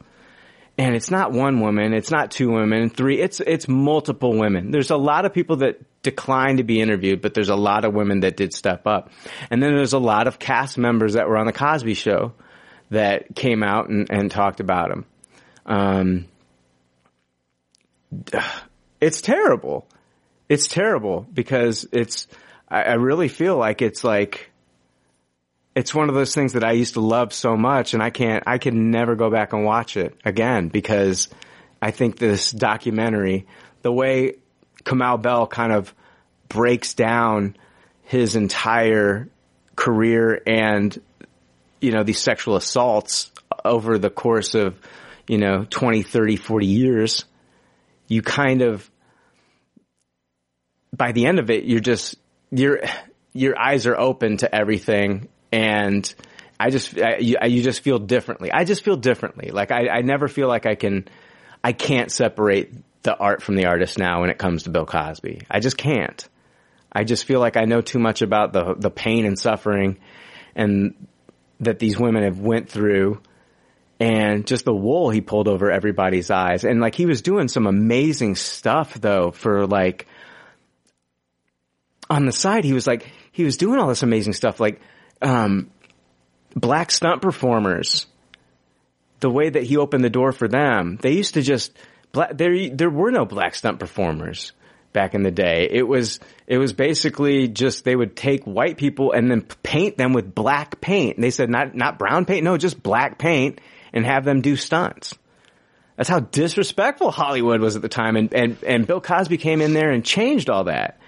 And it's not one woman, it's not two women, three, it's, it's multiple women. There's a lot of people that declined to be interviewed, but there's a lot of women that did step up. And then there's a lot of cast members that were on the Cosby show that came out and, and talked about him. Um, (sighs) it's terrible. It's terrible because it's, I, I really feel like it's like, it's one of those things that I used to love so much and I can't, I can never go back and watch it again because I think this documentary, the way Kamau Bell kind of breaks down his entire career and, you know, these sexual assaults over the course of, you know, 20, 30, 40 years, you kind of, by the end of it, you're just, your, your eyes are open to everything and I just, I, you, you just feel differently. I just feel differently. Like I, I never feel like I can, I can't separate the art from the artist now when it comes to Bill Cosby. I just can't. I just feel like I know too much about the, the pain and suffering and that these women have went through and just the wool he pulled over everybody's eyes. And like he was doing some amazing stuff though for like on the side he was like he was doing all this amazing stuff like um black stunt performers the way that he opened the door for them they used to just black, there there were no black stunt performers back in the day. It was it was basically just they would take white people and then paint them with black paint. And they said not not brown paint, no, just black paint, and have them do stunts. That's how disrespectful Hollywood was at the time, and and and Bill Cosby came in there and changed all that.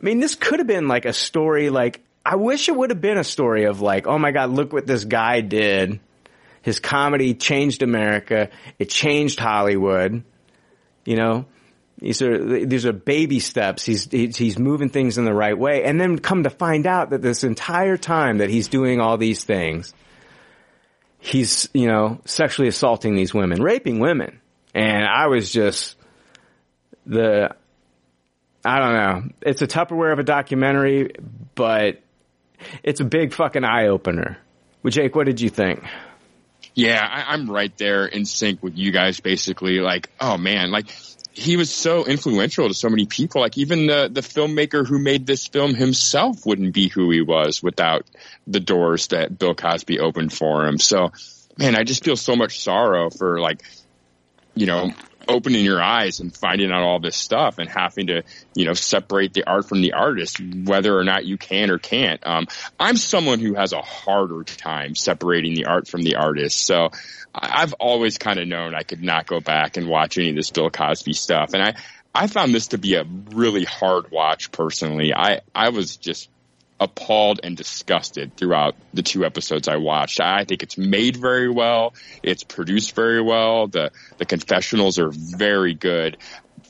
I mean, this could have been like a story. Like I wish it would have been a story of like, oh my god, look what this guy did. His comedy changed America. It changed Hollywood. You know, these are these are baby steps. He's he's moving things in the right way, and then come to find out that this entire time that he's doing all these things, he's you know sexually assaulting these women, raping women, and I was just the I don't know. It's a Tupperware of a documentary, but it's a big fucking eye opener. Well, Jake, what did you think? Yeah, I, I'm right there in sync with you guys. Basically, like, oh man, like he was so influential to so many people. Like even the the filmmaker who made this film himself wouldn't be who he was without the doors that Bill Cosby opened for him. So, man, I just feel so much sorrow for like, you know, opening your eyes and finding out all this stuff and having to, you know, separate the art from the artist, whether or not you can or can't. Um, I'm someone who has a harder time separating the art from the artist. So I've always kind of known I could not go back and watch any of this Bill Cosby stuff. And I, I found this to be a really hard watch personally. I, I was just appalled and disgusted throughout the two episodes I watched. I think it's made very well. It's produced very well. The the confessionals are very good.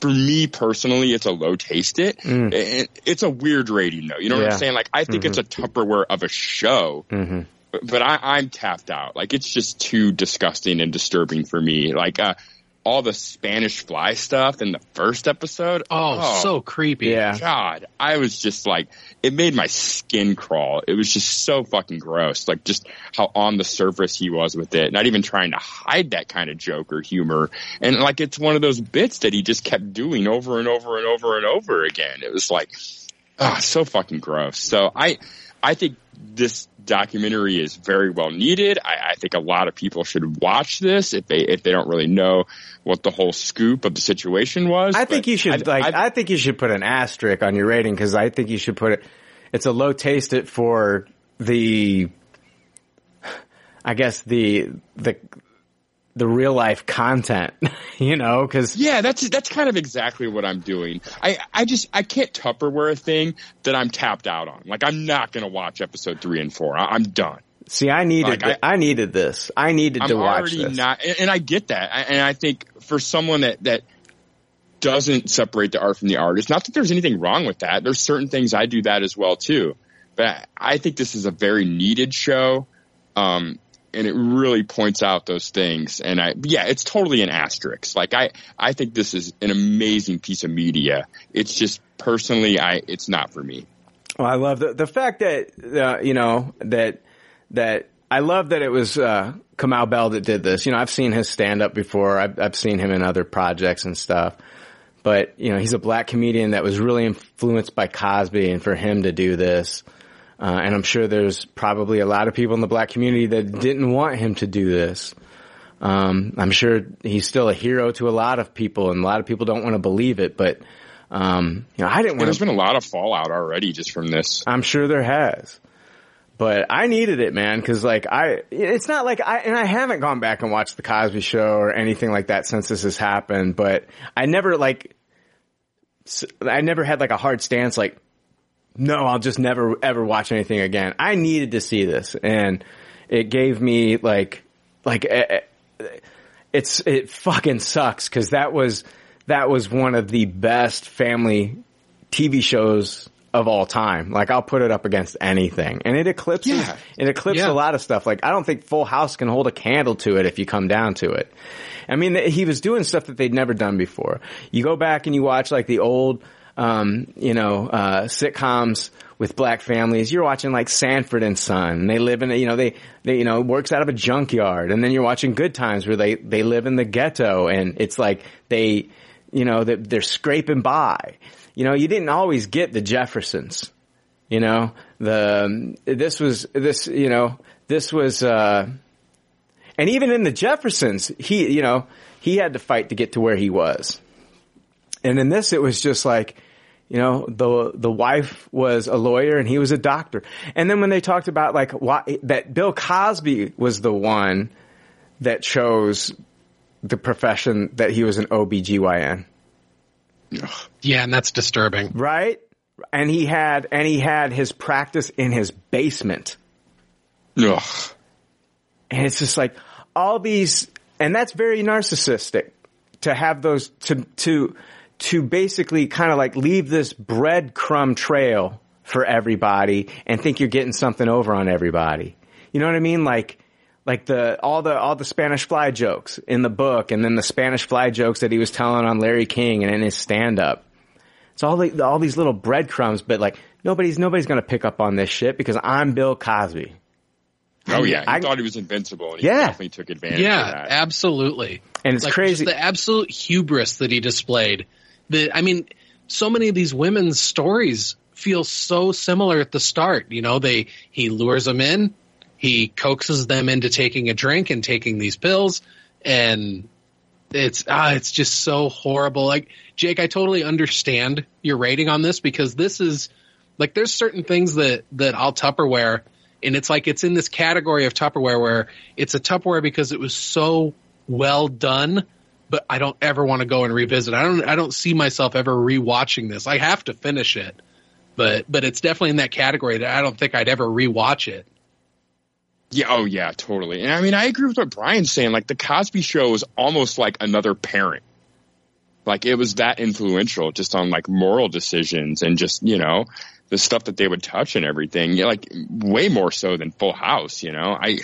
For me personally, it's a low taste it. It- It's a weird rating though. You know what I'm saying? Like I think it's a Tupperware of a show. Mm-hmm. But, but I, I'm tapped out. Like it's just too disgusting and disturbing for me. Like uh, all the Spanish fly stuff in the first episode. Oh, so creepy. Yeah. God, I was just like, it made my skin crawl. It was just so fucking gross. Like just how on the surface he was with it, not even trying to hide that kind of joke or humor. And like, it's one of those bits that he just kept doing over and over and over and over again. It was like, ah, so fucking gross. So I, I think this documentary is very well needed. I, I think a lot of people should watch this if they if they don't really know what the whole scoop of the situation was. I think you should I- like. I- I, think you should put an asterisk on your rating because I think you should put it. It's a low taste it for the. I guess the the the real life content, (laughs) you know, because Yeah, that's that's kind of exactly what I'm doing. I I just I can't Tupperware a thing that I'm tapped out on. Like I'm not gonna watch episode three and four. I, I'm done. see, I needed Like, th- I, needed this. I needed I'm to watch this. not, and, and I get that. I, and I think for someone that that doesn't separate the art from the artist, not that there's anything wrong with that. There's certain things I do that as well too. But I, I think this is a very needed show. Um, and it really points out those things. And I, yeah, it's totally an asterisk. Like I, I think this is an amazing piece of media. It's just personally, I, it's not for me. Well, I love the the fact that uh, you know that that I love that it was uh, Kamau Bell that did this. You know, I've seen his stand up before. I've, I've seen him in other projects and stuff. But you know, he's a black comedian that was really influenced by Cosby, and for him to do this, uh, and I'm sure there's probably a lot of people in the black community that didn't want him to do this. Um, I'm sure he's still a hero to a lot of people, and a lot of people don't want to believe it. But um, you know, I didn't there's been a lot of fallout already just from this. I'm sure there has. But I needed it, man, cause like I, it's not like I, and I haven't gone back and watched the Cosby show or anything like that since this has happened, but I never like, I never had like a hard stance like, no, I'll just never ever watch anything again. I needed to see this and it gave me like, like, eh, eh, it's, it fucking sucks cause that was, that was one of the best family TV shows of all time. Like I'll put it up against anything, and it eclipses Yeah. it eclipses Yeah. a lot of stuff. Like I don't think Full House can hold a candle to it if you come down to it. I mean, he was doing stuff that they'd never done before. You go back and you watch like the old, um, you know, uh, sitcoms with black families. You're watching like Sanford and Son. They live in, a, you know, they, they, you know, works out of a junkyard. And then you're watching Good Times where they, they live in the ghetto and it's like they, you know, that they're scraping by. You know, you didn't always get the Jeffersons. You know, the, this was, this, you know, this was, uh, And even in the Jeffersons, he, you know, he had to fight to get to where he was. And in this, it was just like, you know, the the wife was a lawyer and he was a doctor. And then when they talked about like why that Bill Cosby was the one that chose the profession that he was an OBGYN, Yeah, and that's disturbing. right? And he had and he had his practice in his basement. Ugh. And it's just like all these, and that's very narcissistic to have those, to, to, to basically kind of like leave this breadcrumb trail for everybody and think you're getting something over on everybody. You know what I mean? Like, like the, all the, all the Spanish fly jokes in the book and then the Spanish fly jokes that he was telling on Larry King and in his stand up. It's all the, all these little breadcrumbs, but like nobody's, nobody's going to pick up on this shit because I'm Bill Cosby. Oh yeah, he I- thought he was invincible. And he Yeah. definitely took advantage Yeah, of that. absolutely. And it's like, crazy. just the absolute hubris that he displayed. That I mean, so many of these women's stories feel so similar at the start. You know, they he lures them in, he coaxes them into taking a drink and taking these pills, and it's ah, it's just so horrible. Like Jake, I totally understand your rating on this because this is like there's certain things that that I'll Tupperware, and it's like it's in this category of Tupperware where it's a Tupperware because it was so well done, but I don't ever want to go and revisit. I don't I don't see myself ever rewatching this. I have to finish it, but but it's definitely in that category that I don't think I'd ever rewatch it. Yeah, oh yeah, totally. And I mean, I agree with what Brian's saying. Like the Cosby Show was almost like another parent. Like it was that influential just on like moral decisions and just, you know, the stuff that they would touch and everything. Yeah, like way more so than Full House, you know. I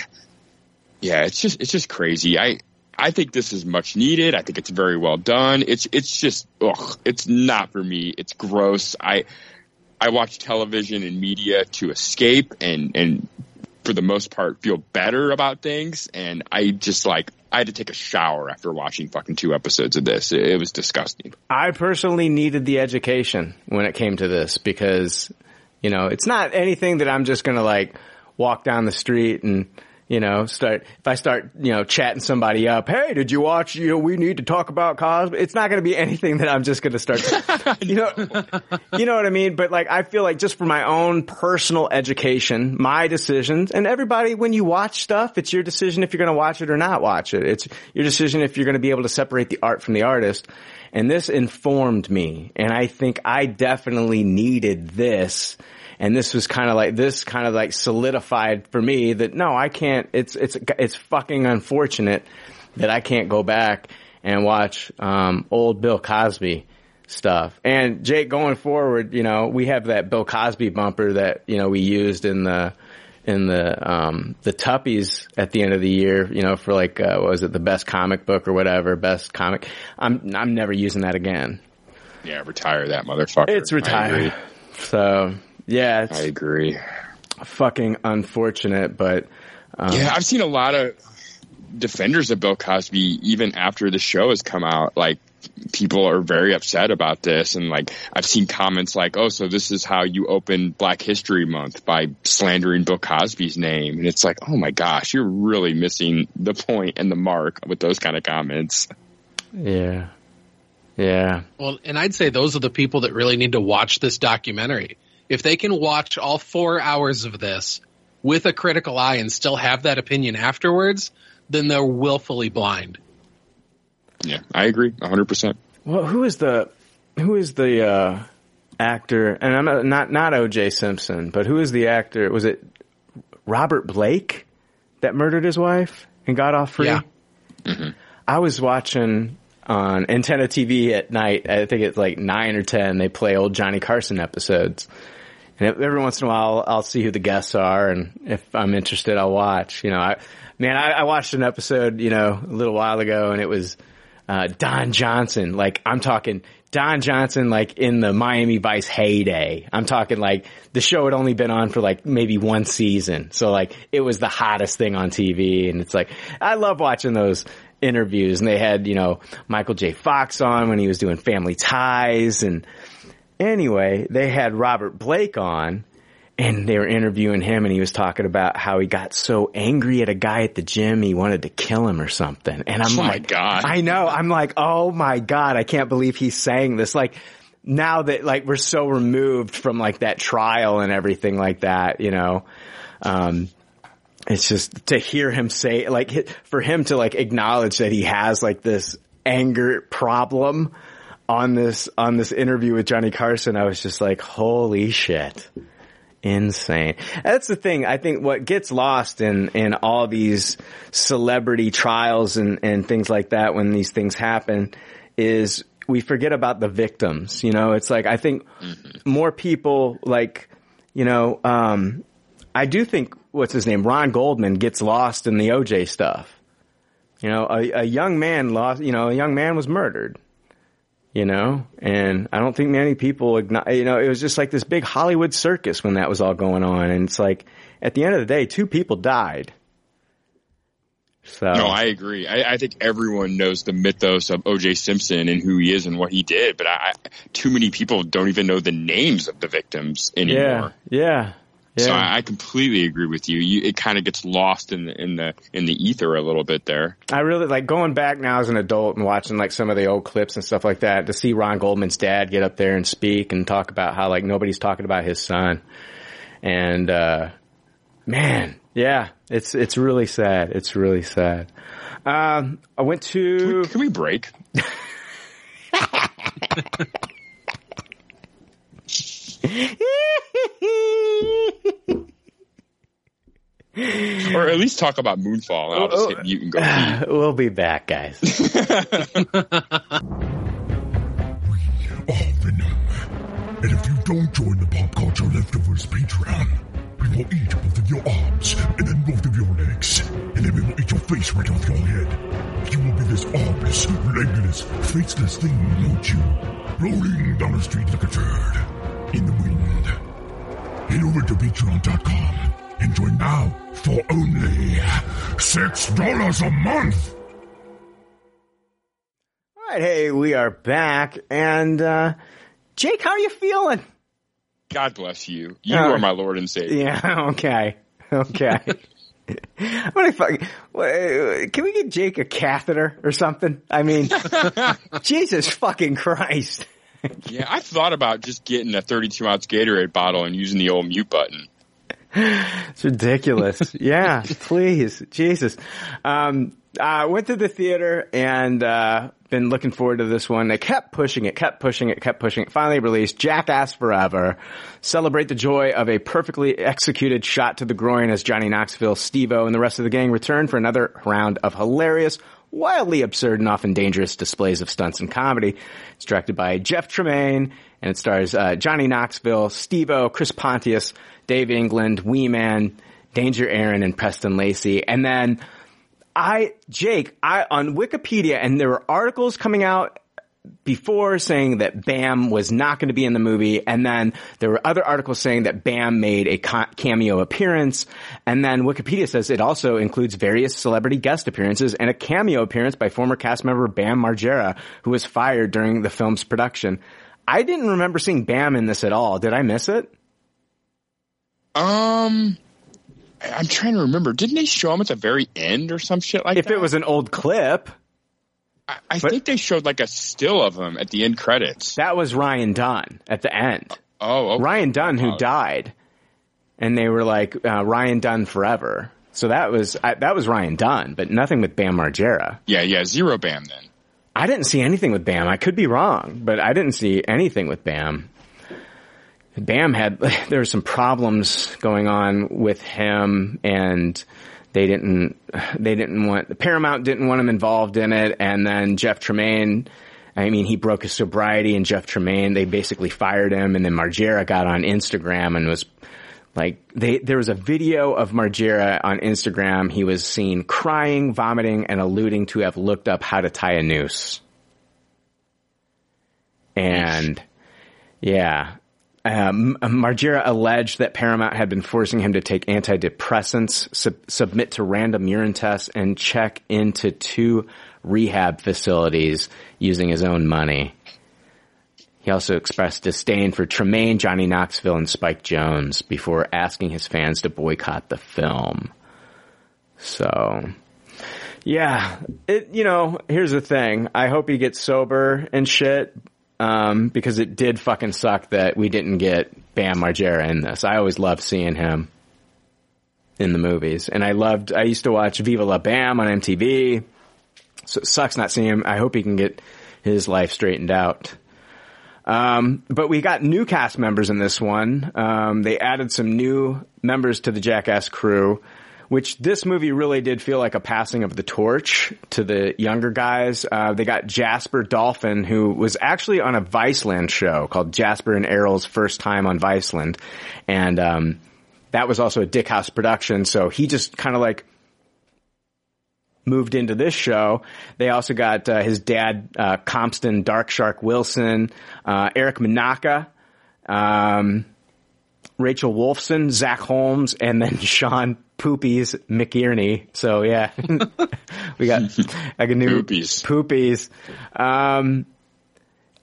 Yeah, it's just it's just crazy. I I think this is much needed. I think it's very well done. It's it's just ugh, it's not for me. It's gross. I I watch television and media to escape and and for the most part feel better about things and I just like I had to take a shower after watching fucking two episodes of this. It, it was disgusting. I personally needed the education when it came to this because, you know, it's not anything that I'm just going to like walk down the street and, you know, start, if I start, you know, chatting somebody up, hey, did you watch, you know, we need to talk about Cosby? It's not going to be anything that I'm just going to start, (laughs) you know, you know what I mean? But like, I feel like just for my own personal education, my decisions, and everybody, when you watch stuff, it's your decision if you're going to watch it or not watch it. It's your decision if you're going to be able to separate the art from the artist. And this informed me. And I think I definitely needed this. And this was kind of like, this kind of like solidified for me that no, I can't, it's, it's, it's fucking unfortunate that I can't go back and watch, um, old Bill Cosby stuff. And Jake, going forward, you know, we have that Bill Cosby bumper that, you know, we used in the, in the, um, the Tuppies at the end of the year, you know, for like, uh, what was it, the best comic book or whatever, best comic. I'm, I'm never using that again. Yeah, retire that motherfucker. It's retired. So, yeah, it's I agree. fucking unfortunate, but, um, Yeah, I've seen a lot of defenders of Bill Cosby even after the show has come out. Like people are very upset about this, and like I've seen comments like, "Oh, so this is how you open Black History Month by slandering Bill Cosby's name," and it's like, "Oh my gosh, you're really missing the point and the mark with those kind of comments." yeah, yeah. Well, and I'd say those are the people that really need to watch this documentary. If they can watch all four hours of this with a critical eye and still have that opinion afterwards, then they're willfully blind. Yeah, I agree, 100. percent Well, who is the who is the uh, actor? And I'm not, not not O.J. Simpson, but who is the actor? Was it Robert Blake that murdered his wife and got off free? Yeah. I was watching on Antenna TV at night. I think it's like nine or ten. They play old Johnny Carson episodes, and every once in a while I'll see who the guests are, and if I'm interested, I'll watch. You know, I man, I, I watched an episode, you know, a little while ago, and it was uh, Don Johnson. Like I'm talking Don Johnson, like in the Miami Vice heyday. I'm talking like the show had only been on for like maybe one season, so like it was the hottest thing on TV, and it's like I love watching those interviews. And they had you know Michael J. Fox on when he was doing Family Ties, and anyway, they had Robert Blake on. And they were interviewing him and he was talking about how he got so angry at a guy at the gym he wanted to kill him or something. And I'm like Oh my God. I know. I'm like, oh my God, I can't believe he's saying this. Like now that like we're so removed from like that trial and everything like that, you know, um, it's just to hear him say like for him to like acknowledge that he has like this anger problem on this on this interview with Johnny Carson I was just like holy shit insane that's the thing I think what gets lost in in all these celebrity trials and and things like that when these things happen is we forget about the victims you know it's like I think more people like you know um I do think what's his name, Ron Goldman, gets lost in the OJ stuff. You know, a, a young man lost. You know, a young man was murdered. You know, and I don't think many people. You know, it was just like this big Hollywood circus when that was all going on, and it's like at the end of the day, two people died. So No, I agree. I, I think everyone knows the mythos of O.J. Simpson and who he is and what he did, but I, too many people don't even know the names of the victims anymore. yeah, yeah. So I, I completely agree with you. you it kind of gets lost in the in the in the ether a little bit there. I really like going back now as an adult and watching like some of the old clips and stuff like that to see Ron Goldman's dad get up there and speak and talk about how like nobody's talking about his son. And, uh, man, yeah, it's, it's really sad. It's really sad. Um, I went to, Can we break? (laughs) (laughs) Or at least talk about Moonfall, and I'll just hit mute and go. pee. (sighs) we'll be back, guys. (laughs) are Venom. And if you don't join the Pop Culture Leftovers Patreon, we will eat both of your arms and then both of your legs. And then we will eat your face right off your head. You will be this armless, legless, faceless thing, won't you? Rolling down the street like a turd in the wind. Head over to patreon.com and join now for only $6 a month. All right. Hey, we are back. And, uh, Jake, how are you feeling? God bless you. You Uh, are my Lord and Savior. Yeah. (laughs) Okay. Okay. I'm gonna fuck, what, can we get Jake a catheter or something? I mean, (laughs) Jesus fucking Christ. Yeah, I thought about just getting a 32 ounce Gatorade bottle and using the old mute button. It's ridiculous. (laughs) yeah, please, Jesus. Um, I went to the theater and uh, been looking forward to this one. They kept pushing it, kept pushing it, kept pushing it. Finally released Jackass Forever. Celebrate the joy of a perfectly executed shot to the groin as Johnny Knoxville, Steve-O, and the rest of the gang return for another round of hilarious, wildly absurd and often dangerous displays of stunts and comedy. It's directed by Jeff Tremaine and it stars uh, Johnny Knoxville, Steve-O, Chris Pontius, Dave England, Wee Man, Danger Ehren, and Preston Lacy. And then I, Jake, I, on Wikipedia, and there were articles coming out before saying that Bam was not going to be in the movie, and then there were other articles saying that Bam made a cameo appearance, and then Wikipedia says it also includes various celebrity guest appearances and a cameo appearance by former cast member Bam Margera, who was fired during the film's production. I didn't remember seeing Bam in this at all. Did I miss it? Um, I'm trying to remember. Didn't they show him at the very end or some shit like If that? it was an old clip, I, I but- think they showed like a still of him at the end credits. that was Ryan Dunn at the end. Oh, okay. Ryan Dunn, who died, and they were like uh, Ryan Dunn forever. So that was I, that was Ryan Dunn, but nothing with Bam Margera. Yeah, yeah, zero Bam then. I didn't see anything with Bam. I could be wrong, but I didn't see anything with Bam. Bam had (laughs) there were some problems going on with him, and they didn't they didn't want Paramount didn't want him involved in it, and then Jeff Tremaine. I mean, he broke his sobriety, and Jeff Tremaine they basically fired him, and then Margera got on Instagram and was like they there was a video of Margera on Instagram. He was seen crying, vomiting, and alluding to have looked up how to tie a noose. And yeah, um, Margera alleged that Paramount had been forcing him to take antidepressants, sub- submit to random urine tests, and check into two rehab facilities using his own money. He also expressed disdain for Tremaine, Johnny Knoxville, and Spike Jonze before asking his fans to boycott the film. So, yeah, it, you know, here's the thing. I hope he gets sober and shit, um, because it did fucking suck that we didn't get Bam Margera in this. I always loved seeing him in the movies. And I loved, I used to watch Viva La Bam on MTV. So it sucks not seeing him. I hope he can get his life straightened out. Um, but we got new cast members in this one. Um, they added some new members to the Jackass crew, which this movie really did feel like a passing of the torch to the younger guys. Uh, they got Jasper Dolphin, who was actually on a Viceland show called Jasper and Errol's First Time on Viceland. And, um, that was also a Dick House production. So he just kind of like moved into this show. They also got uh, his dad, uh, Compton Dark Shark Wilson, uh, Eric Manaka, um, Rachel Wolfson, Zach Holmes, and then (laughs) Sean Poopies McInerney. So yeah, (laughs) we got like a new Poopies. Poopies. Um,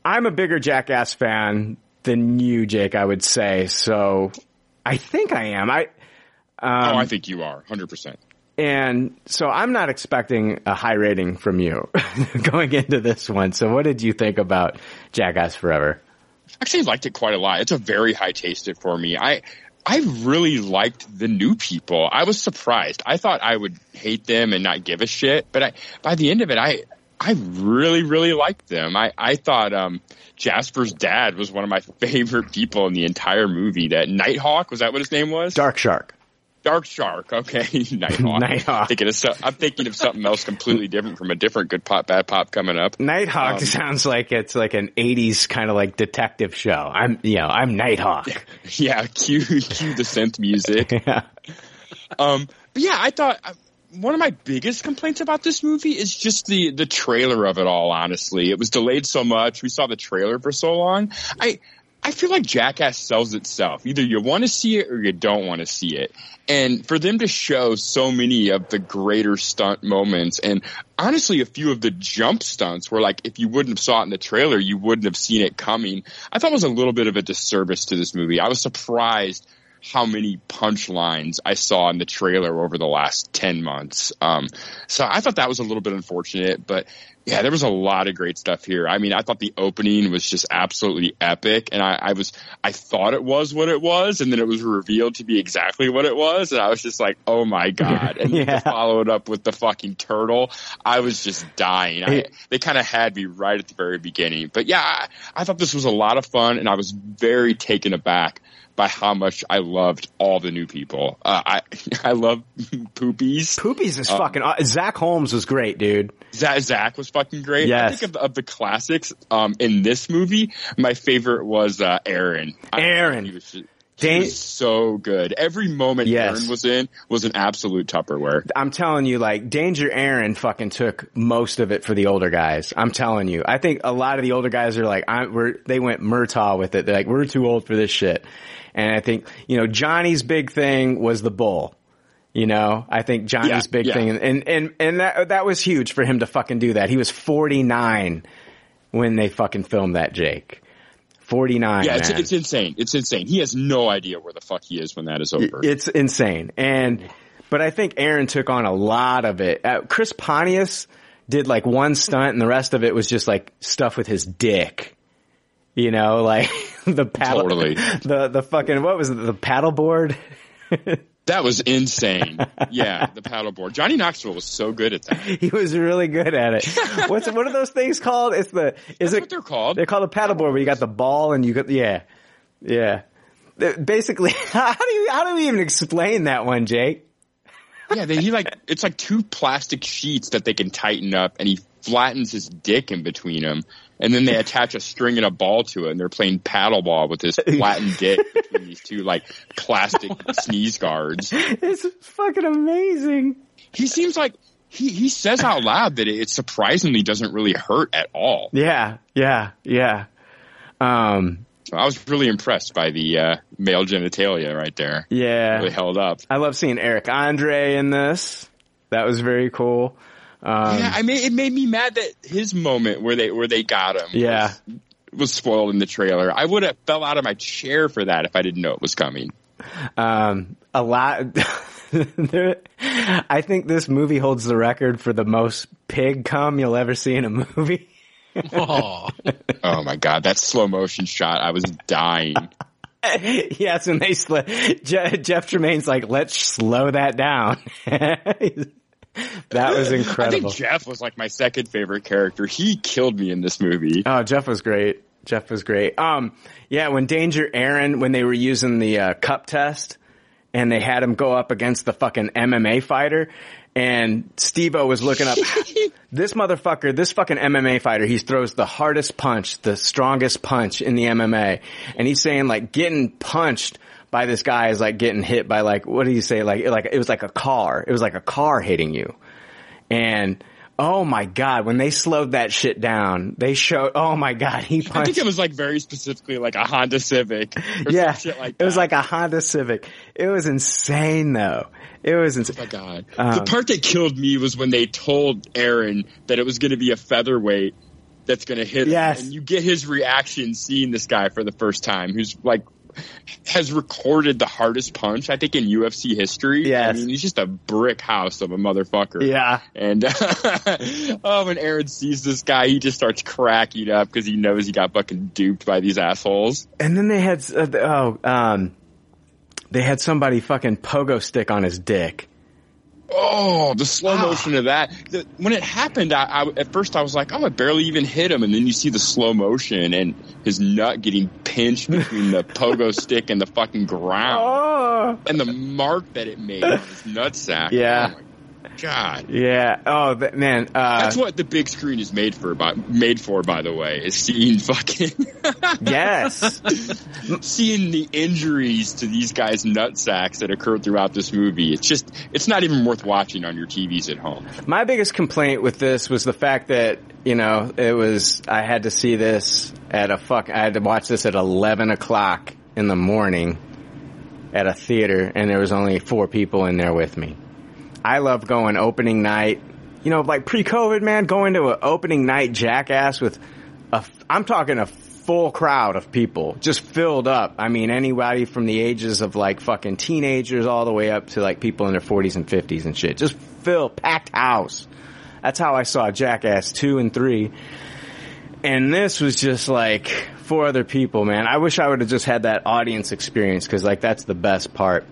I'm a bigger Jackass fan than you, Jake. I would say. So I think I am. I. Um, oh, I think you are, hundred percent. and so I'm not expecting a high rating from you (laughs) going into this one. So what did you think about Jackass Forever? Actually, liked it quite a lot. It's a very high tasted for me. I I really liked the new people. I was surprised. I thought I would hate them and not give a shit, but I by the end of it, I I really really liked them. I I thought um, Jasper's dad was one of my (laughs) favorite people in the entire movie. That Nighthawk was that what his name was? Dark Shark. Dark Shark. Okay, (laughs) Nighthawk. Nighthawk. Thinking of so, I'm thinking of something else completely different from a different good pop bad pop coming up. Nighthawk Um, sounds like it's like an '80s kind of like detective show. I'm, you know, I'm Nighthawk. (laughs) Yeah, cue cue the synth music. (laughs) yeah. Um, but yeah, I thought uh, one of my biggest complaints about this movie is just the the trailer of it all. Honestly, it was delayed so much. We saw the trailer for so long. I I feel like Jackass sells itself. Either you want to see it or you don't want to see it. And for them to show so many of the greater stunt moments and honestly a few of the jump stunts where like if you wouldn't have saw it in the trailer, you wouldn't have seen it coming. I thought was a little bit of a disservice to this movie. I was surprised how many punchlines I saw in the trailer over the last 10 months. Um, so I thought that was a little bit unfortunate, but yeah, there was a lot of great stuff here. I mean, I thought the opening was just absolutely epic and I, I was, I thought it was what it was and then it was revealed to be exactly what it was. And I was just like, oh my (laughs) God. And Yeah. to follow it up with the fucking turtle, I was just dying. I, they kind of had me right at the very beginning, but yeah, I, I thought this was a lot of fun and I was very taken aback by how much I loved all the new people. Uh, I (laughs) I love Poopies. Poopies is Uh, fucking. aw- Zach Holmes was great, dude. Zach, Zach was fucking great. I think of, of the classics um, in this movie, my favorite was uh, Ehren. I- Ehren. he was, just- he Dan- was so good. Every moment Yes. Ehren was in was an absolute Tupperware. I'm telling you, like Danger Ehren fucking took most of it for the older guys. I'm telling you. I think a lot of the older guys are like, I, we're, they went Murtaugh with it. They're like, we're too old for this shit. And I think, you know, Johnny's big thing was the bull. You know, I think Johnny's Yeah, big yeah. thing, and and and that that was huge for him to fucking do that. He was 49 when they fucking filmed that, Jake. 49. Yeah, it's, it's insane. It's insane. He has no idea where the fuck he is when that is over. It's insane. And, but I think Ehren took on a lot of it. Uh, Chris Pontius did like one stunt and the rest of it was just like stuff with his dick. You know, like (laughs) the paddle, Totally. (laughs) the, the fucking, what was it, the paddle board? (laughs) That was insane. yeah, the paddleboard. Johnny Knoxville was so good at that. he was really good at it. What's, what are those things called? It's the, is That's it, what they're called. They're called a paddleboard where you got the ball and you got, yeah, yeah. Uh, Basically, how do you, how do we even explain that one, Jake? Yeah, they, he like it's like two plastic sheets that they can tighten up, and he flattens his dick in between them, and then they attach a string and a ball to it, and they're playing paddleball with this flattened (laughs) dick between these two like plastic (laughs) sneeze guards. It's fucking amazing. He seems like he he says out loud that it surprisingly doesn't really hurt at all. Yeah, yeah, yeah. Um, So I was really impressed by the uh, male genitalia right there. yeah. Really held up. I love seeing Eric Andre in this. That was very cool. Um, yeah, I mean, it made me mad that his moment where they where they got him. Yeah. was, was spoiled in the trailer. I would have fell out of my chair for that if I didn't know it was coming. Um, a lot. (laughs) there, I think this movie holds the record for the most pig cum you'll ever see in a movie. (laughs) Oh, Oh my god, that slow motion shot! I was dying. (laughs) yes, and they sl- Je- Jeff Tremaine's like, let's slow that down. That was incredible. (laughs) I think Jeff was like my second favorite character. He killed me in this movie. Oh, Jeff was great. Jeff was great. Um, yeah, when Danger Ehren, when they were using the uh, cup test, and they had him go up against the fucking MMA fighter, and Steve-O was looking up (laughs) this motherfucker, this fucking MMA fighter. He throws the hardest punch, the strongest punch in the MMA, and he's saying like getting punched by this guy is like getting hit by like what do you say like like it was like a car. It was like a car hitting you. And oh my god, when they slowed that shit down, they showed. Oh my god, he I think it was like very specifically like a Honda Civic. Or yeah, like it was like a Honda Civic. It was insane though. It was insane. Oh my god. Um, the part that killed me was when they told Ehren that it was going to be a featherweight that's going to hit Yes. him. And you get his reaction seeing this guy for the first time who's like has recorded the hardest punch I think in UFC history. Yes. I mean, he's just a brick house of a motherfucker. Yeah. And (laughs) oh, when Ehren sees this guy, he just starts cracking up because he knows he got fucking duped by these assholes. And then they had uh, oh um, they had somebody fucking pogo stick on his dick. Oh, the slow Ah. motion of that. The, when it happened, I, I, at first I was like, oh, I barely even hit him. And then you see the slow motion and his nut getting pinched between the pogo (laughs) stick and the fucking ground. Oh. And the mark that it made on his nutsack. Yeah. Oh my God. Yeah. Oh th- man. Uh, That's what the big screen is made for, by, made for, by the way, is seeing fucking, (laughs) yes. seeing the injuries to these guys' nutsacks that occurred throughout this movie. It's just, it's not even worth watching on your TVs at home. My biggest complaint with this was the fact that, you know, it was, I had to see this at a fuck, I had to watch this at 11 o'clock in the morning at a theater and there was only four people in there with me. I love going opening night, you know, like pre-COVID, man, going to an opening night jackass with a, I'm talking a full crowd of people just filled up. I mean, anybody from the ages of like fucking teenagers all the way up to like people in their 40s and 50s and shit. Just fill, packed house. That's how I saw Jackass 2 and 3. And this was just like four other people, man. I wish I would have just had that audience experience because like that's the best part.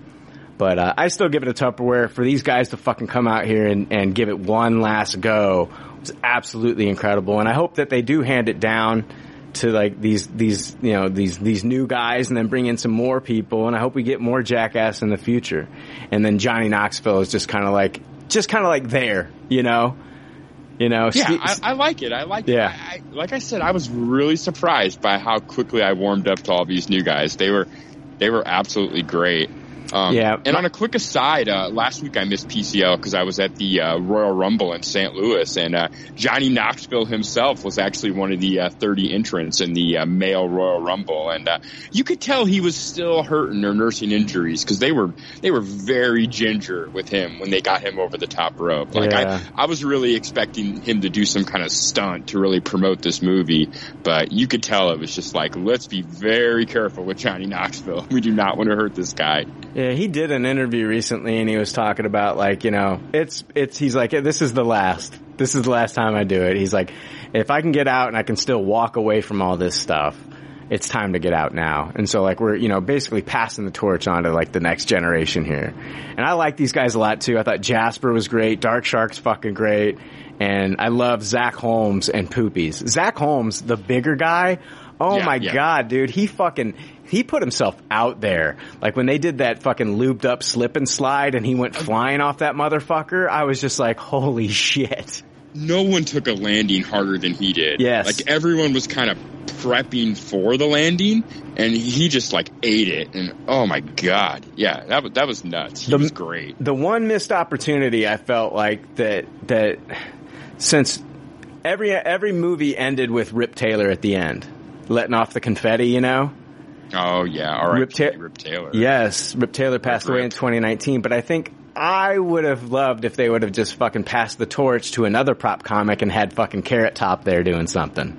But uh, I still give it a Tupperware for these guys to fucking come out here and, and give it one last go It's absolutely incredible. And I hope that they do hand it down to like these these you know these these new guys and then bring in some more people. And I hope we get more Jackass in the future. And then Johnny Knoxville is just kind of like just kind of like there, you know. You know, Yeah, I, I like it. I like Yeah. it. I, like I said, I was really surprised by how quickly I warmed up to all these new guys. They were, they were absolutely great. Um, Yeah. And on a quick aside, uh, last week I missed PCL because I was at the uh, Royal Rumble in St. Louis, and uh, Johnny Knoxville himself was actually one of the uh, 30 entrants in the uh, male Royal Rumble, and uh, you could tell he was still hurting or nursing injuries because they were they were very ginger with him when they got him over the top rope. Like Yeah. I, I was really expecting him to do some kind of stunt to really promote this movie, but you could tell it was just like, let's be very careful with Johnny Knoxville. (laughs) We do not want to hurt this guy. Yeah, he did an interview recently and he was talking about like, you know, it's, it's, he's like, this is the last, this is the last time I do it. He's like, if I can get out and I can still walk away from all this stuff, it's time to get out now. And so like we're, you know, basically passing the torch on to like the next generation here. And I like these guys a lot too. I thought Jasper was great. Dark Shark's fucking great. And I love Zach Holmes and Poopies. Zach Holmes, the bigger guy. Oh Yeah, my yeah. god, dude. He fucking, he put himself out there. Like when they did that fucking lubed up slip and slide and he went flying off that motherfucker, I was just like, holy shit. no one took a landing harder than he did. Yes. Like everyone was kind of prepping for the landing and he just like ate it and oh my god. Yeah, that was that was nuts. He The- was great. The one missed opportunity I felt like that, that since every, every movie ended with Rip Taylor at the end, letting off the confetti, you know? Oh yeah, all right. Rip Ta- Rip Taylor. Yes, Rip Taylor passed away in 2019, but I think I would have loved if they would have just fucking passed the torch to another prop comic and had fucking Carrot Top there doing something.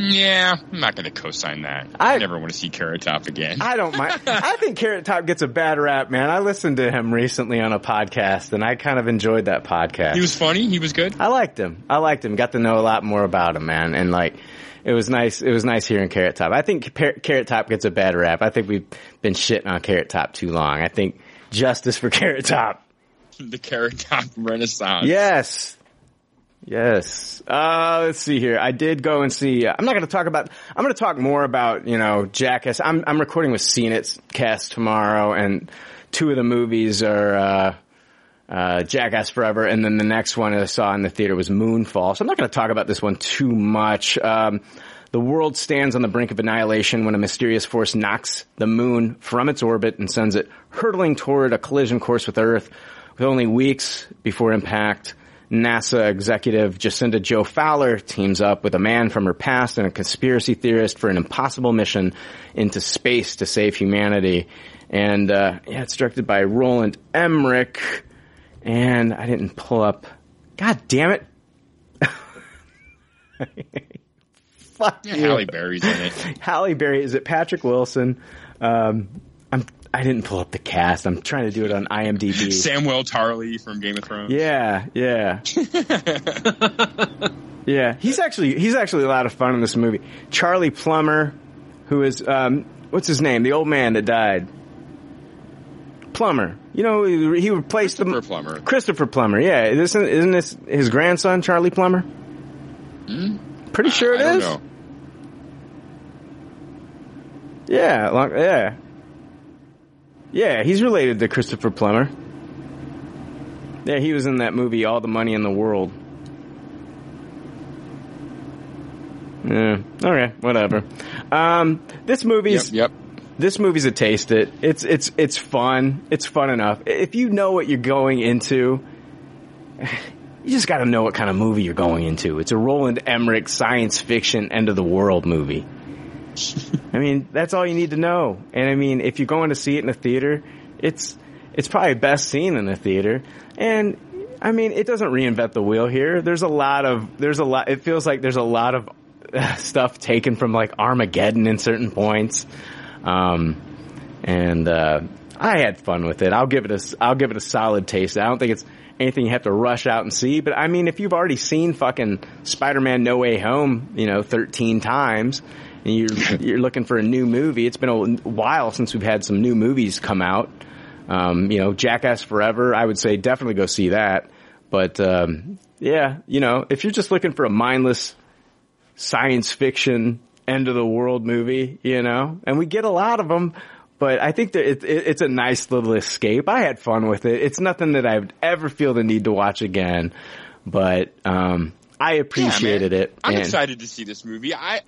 Yeah, I'm not going to co-sign that. I- I never want to see Carrot Top again. I don't mind. (laughs) I think Carrot Top gets a bad rap, man. I listened to him recently on a podcast, and I kind of enjoyed that podcast. he was funny. He was good. I liked him. I liked him. Got to know a lot more about him, man. And like, it was nice. It was nice hearing Carrot Top. I think Carrot Top gets a bad rap. I think we've been shitting on Carrot Top too long. I think justice for (laughs) Carrot Top. The Carrot Top Renaissance. Yes. Yes. Uh, let's see here. I did go and see, uh, I'm not going to talk about, I'm going to talk more about, you know, Jackass. I'm, I'm recording with CNET's cast tomorrow and two of the movies are, uh, uh, Jackass Forever, and then the next one I saw in the theater was Moonfall. So I'm not going to talk about this one too much. Um, the world stands on the brink of annihilation when a mysterious force knocks the moon from its orbit and sends it hurtling toward a collision course with Earth. With only weeks before impact, NASA executive Jacinda Joe Fowler teams up with a man from her past and a conspiracy theorist for an impossible mission into space to save humanity. And uh, yeah, it's directed by Roland Emmerich. And I didn't pull up. God damn it! (laughs) Fuck Yeah, you. Halle Berry's in it. (laughs) Halle Berry. Is it Patrick Wilson? Um, I'm. I didn't pull up the cast. I'm trying to do it on IMDb. (laughs) Samwell Tarly from Game of Thrones. Yeah, yeah, yeah. He's actually he's actually a lot of fun in this movie. Charlie Plummer, who is um, what's his name? The old man that died. Plummer. You know, he replaced the Christopher Plummer. Christopher Plummer. Yeah, isn't isn't this his grandson, Charlie Plummer? Pretty sure it? I is. Yeah, long, yeah, yeah. He's related to Christopher Plummer. Yeah, he was in that movie, All the Money in the World. Yeah. Okay. Whatever. Um, this Yep, movie's yep. This movie's a taste it. It's it's it's fun. It's fun enough. If you know what you're going into, (sighs) you just got to know what kind of movie you're going into. It's a Roland Emmerich science fiction end of the world movie. (laughs) I mean, that's all you need to know. And I mean, if you're going to see it in a theater, it's it's probably best seen in a theater. And I mean, it doesn't reinvent the wheel here. There's a lot of there's a lot. It feels like there's a lot of (laughs) stuff taken from like Armageddon in certain points. Um, and uh, I had fun with it. I'll give it a I'll give it a solid taste. I don't think it's anything you have to rush out and see. But I mean, if you've already seen fucking Spider-Man: No Way Home, you know, 13 times, and you're (laughs) you're looking for a new movie, it's been a while since we've had some new movies come out. Um, you know, Jackass Forever, I would say definitely go see that. But um, yeah, you know, if you're just looking for a mindless science fiction end of the world movie, you know, and we get a lot of them. But I think that it, it, it's a nice little escape. I had fun with it. It's nothing that I would ever feel the need to watch again, but um, I appreciated Yeah, it. I'm and- excited to see this movie. I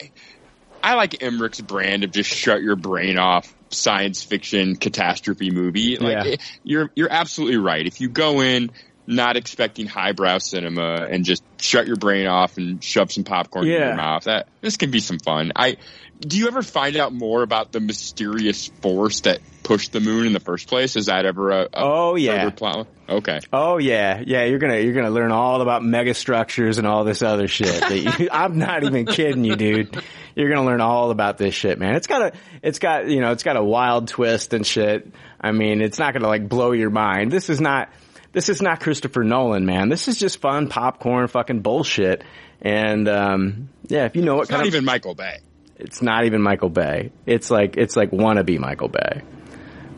I like Emmerich's brand of just shut your brain off science fiction catastrophe movie. Like Yeah. it- you're you're absolutely right. If you go in not expecting highbrow cinema and just shut your brain off and shove some popcorn in your mouth, that this can be some fun. I do you ever find out more about the mysterious force that pushed the moon in the first place? Is that ever a, a Oh, yeah. plot? Okay. Oh yeah, yeah. You're gonna you're gonna learn all about megastructures and all this other shit. That you, (laughs) I'm not even kidding you, dude. You're gonna learn all about this shit, man. It's got a it's got you know it's got a wild twist and shit. I mean, it's not gonna like blow your mind. This is not this is not Christopher Nolan, man. This is just fun popcorn fucking bullshit. And um, yeah, if you know what It's kind not of even Michael Bay. it's not even Michael Bay. It's like it's like wannabe Michael Bay.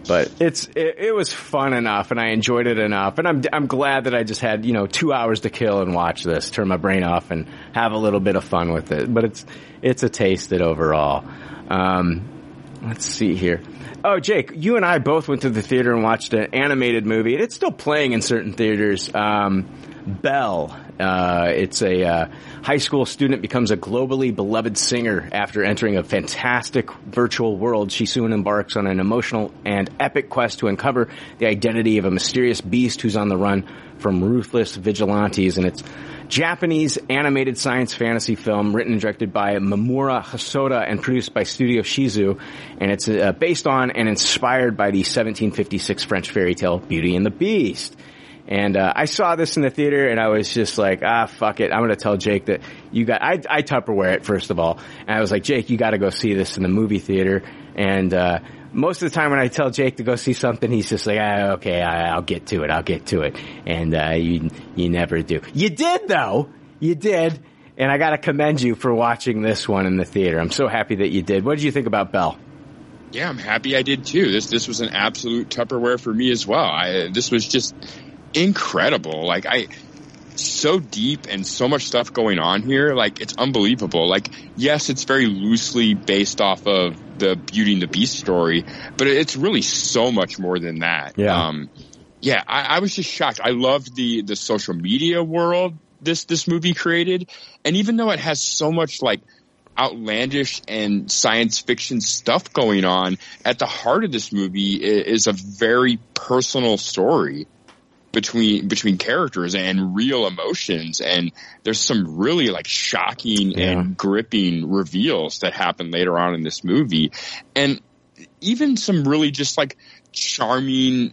But it's it, it was fun enough, and I enjoyed it enough, and I'm I'm glad that I just had you know two hours to kill and watch this, turn my brain off, and have a little bit of fun with it. But it's it's a taste it overall. Um, let's see here. Oh, Jake, you and I both went to the theater and watched an animated movie, and it's still playing in certain theaters. Um, Belle. Uh, it's a uh, high school student becomes a globally beloved singer after entering a fantastic virtual world. She soon embarks on an emotional and epic quest to uncover the identity of a mysterious beast who's on the run from ruthless vigilantes. And it's Japanese animated science fantasy film written and directed by Mamoru Hosoda and produced by Studio Chizu. And it's uh, based on and inspired by the 1756 French fairy tale Beauty and the Beast. And uh, I saw this in the theater, and I was just like, ah, fuck it. I'm going to tell Jake that you got. I, I Tupperware it first of all, and I was like, Jake, you got to go see this in the movie theater. And uh, most of the time, when I tell Jake to go see something, he's just like, ah, okay, I, I'll get to it. I'll get to it. And uh, you you never do. You did though. You did. And I got to commend you for watching this one in the theater. I'm so happy that you did. What did you think about Belle? Yeah, I'm happy I did too. This this was an absolute Tupperware for me as well. I this was just incredible. Like I so deep and so much stuff going on here. Like it's unbelievable. Like yes, it's very loosely based off of the Beauty and the Beast story, but it's really so much more than that. Yeah. Um, yeah, I, I was just shocked. I loved the the social media world this this movie created, and even though it has so much like outlandish and science fiction stuff going on, at the heart of this movie i- is a very personal story between between characters and real emotions. And there's some really like shocking and gripping reveals that happen later on in this movie. And even some really just like charming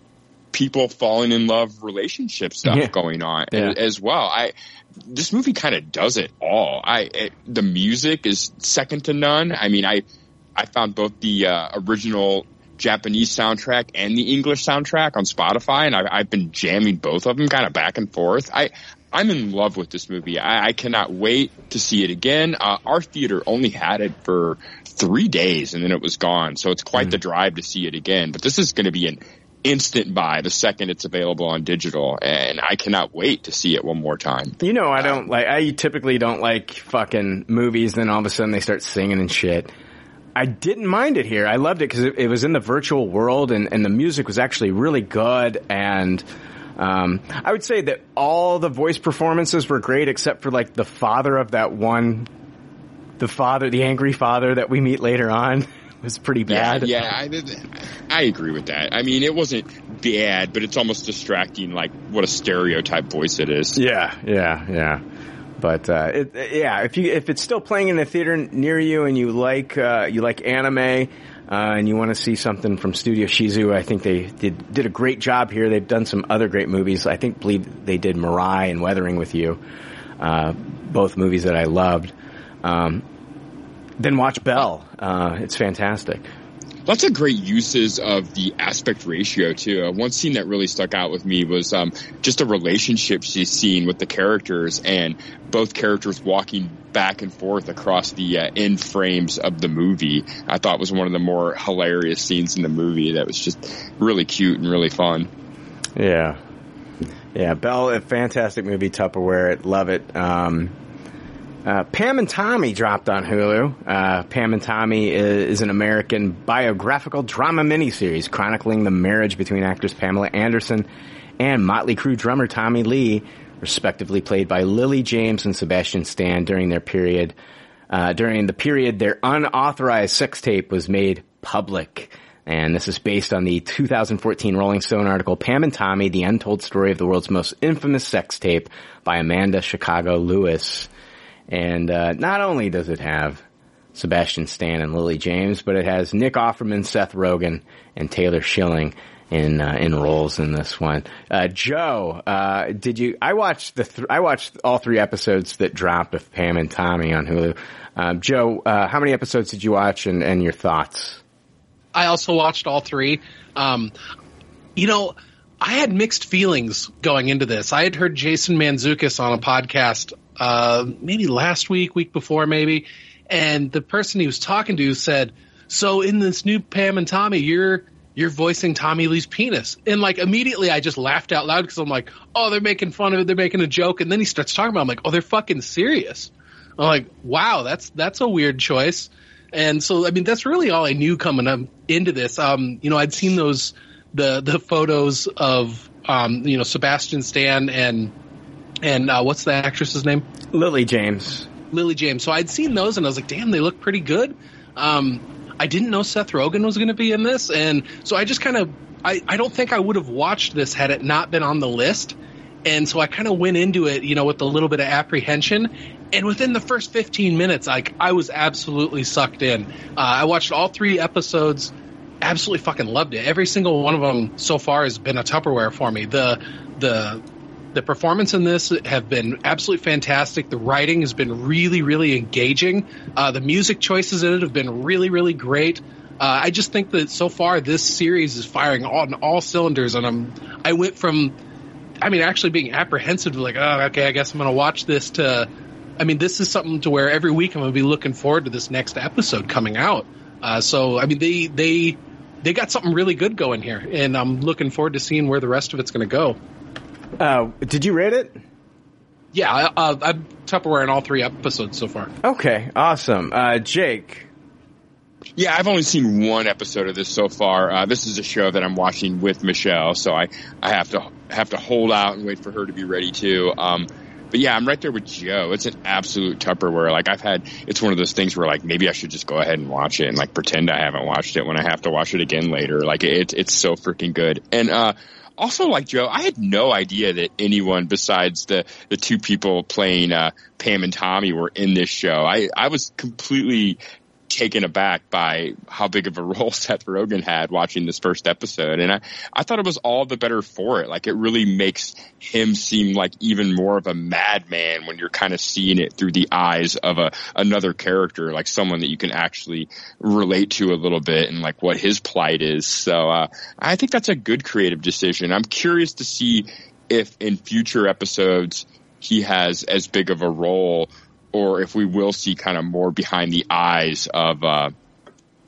people falling in love relationship stuff Yeah. going on Yeah. as well. I this movie kind of does it all. I it, the music is second to none. I mean i i found both the uh, original Japanese soundtrack and the English soundtrack on Spotify, and I, I've been jamming both of them kind of back and forth. I I'm in love with this movie. I, I cannot wait to see it again. Uh, our theater only had it for three days, and then it was gone. So it's quite the drive to see it again. But this is going to be an instant buy the second it's available on digital, and I cannot wait to see it one more time. You know, I don't like. I typically don't like fucking movies. Then all of a sudden they start singing and shit. I didn't mind it here. I loved it because it, it was in the virtual world, and, and the music was actually really good. And um, I would say that all the voice performances were great, except for like the father of that one, the father, the angry father that we meet later on, (laughs) was pretty bad. Yeah, yeah, I, I agree with that. I mean, it wasn't bad, but it's almost distracting, like what a stereotype voice it is. Yeah, yeah, yeah. But uh, it, yeah, if you if it's still playing in a theater near you and you like uh, you like anime uh, and you want to see something from Studio Chizu, I think they did did a great job here. They've done some other great movies. I think believe they did Mirai and Weathering with You, uh, both movies that I loved. Um, then watch Belle. Uh, it's fantastic. Lots of great uses of the aspect ratio too. Uh, one scene that really stuck out with me was um, just a relationship she's seen with the characters, and both characters walking back and forth across the uh, end frames of the movie. I thought was one of the more hilarious scenes in the movie. That was just really cute and really fun. Yeah. Yeah, Belle, a fantastic movie, Tupperware. Love it. Um, uh, Pam and Tommy dropped on Hulu. Uh, Pam and Tommy is, is an American biographical drama miniseries chronicling the marriage between actors Pamela Anderson and Motley Crue drummer Tommy Lee, respectively played by Lily James and Sebastian Stan during their period. Uh, during the period their unauthorized sex tape was made public. And this is based on the 2014 Rolling Stone article, Pam and Tommy, the untold story of the world's most infamous sex tape by Amanda Chicago Lewis. And uh, not only does it have Sebastian Stan and Lily James, but it has Nick Offerman, Seth Rogen, and Taylor Schilling in uh, in roles in this one. Uh, Joe, uh, did you? I watched the th- I watched all three episodes that dropped of Pam and Tommy on Hulu. Um, Joe, uh, how many episodes did you watch, and, and your thoughts? I also watched all three. Um, you know, I had mixed feelings going into this. I had heard Jason Mantzoukas on a podcast, uh, maybe last week, week before, maybe, and the person he was talking to said, "So in this new Pam and Tommy, you're." You're voicing Tommy Lee's penis. And like immediately I just laughed out loud because I'm like, oh, they're making fun of it. They're making a joke. And then he starts talking about it. I'm like, oh, they're fucking serious. I'm like, wow, that's, that's a weird choice. And so, I mean, that's really all I knew coming up into this. Um, you know, I'd seen those, the, the photos of, um, you know, Sebastian Stan and, and, uh, what's the actress's name? Lily James. Lily James. So I'd seen those and I was like, damn, they look pretty good. Um, I didn't know Seth Rogen was going to be in this. And so I just kind of, I, I don't think I would have watched this had it not been on the list. And so I kind of went into it, you know, with a little bit of apprehension. And within the first 15 minutes, like I was absolutely sucked in. Uh, I watched all three episodes, absolutely fucking loved it. Every single one of them so far has been a Tupperware for me. The the the performance in this have been absolutely fantastic. The writing has been really, really engaging. Uh, the music choices in it have been really, really great. Uh, I just think that so far this series is firing on all cylinders, and I'm I went from, I mean, actually being apprehensive, like, oh, okay, I guess I'm going to watch this. To, I mean, this is something to where every week I'm going to be looking forward to this next episode coming out. Uh, so, I mean, they they they got something really good going here, and I'm looking forward to seeing where the rest of it's going to go. Uh, did you rate it? Yeah, I, uh, I'm Tupperware in all three episodes so far. Okay, awesome. Uh, Jake. Yeah, I've only seen one episode of this so far. Uh, this is a show that I'm watching with Michelle, so I, I have to have to hold out and wait for her to be ready too. Um, but yeah, I'm right there with Joe. It's an absolute Tupperware. Like I've had, it's one of those things where like maybe I should just go ahead and watch it and like pretend I haven't watched it when I have to watch it again later. Like it, it's so freaking good. And uh, also like Joe, I had no idea that anyone besides the the two people playing uh, Pam and Tommy were in this show. I I was completely taken aback by how big of a (laughs) role Seth Rogen had watching this first episode. And I, I thought it was all the better for it. Like it really makes him seem like even more of a madman when you're kind of seeing it through the eyes of a, another character, like someone that you can actually relate to a little bit and like what his plight is. So, uh, I think that's a good creative decision. I'm curious to see if in future episodes he has as big of a role or if we will see kind of more behind the eyes of uh,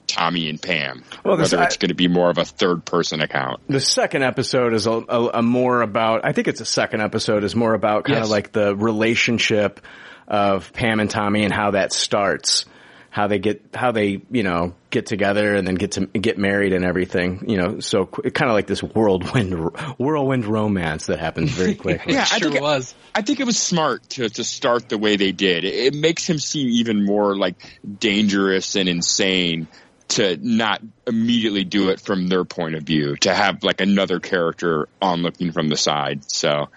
Tommy and Pam. Well, this- whether it's going to be more of a third person account. The second episode is a, a, a more about, I think it's a second episode is more about kind of like the relationship of Pam and Tommy and how that starts. How they get, how they, you know, get together and then get to get married and everything, you know, so kind of like this whirlwind, whirlwind romance that happens very (laughs) quickly. Yeah, I sure think it- was. I think it was smart to, to start the way they did. It, it makes him seem even more like dangerous and insane to not immediately do it from their point of view, to have like another character on looking from the side. So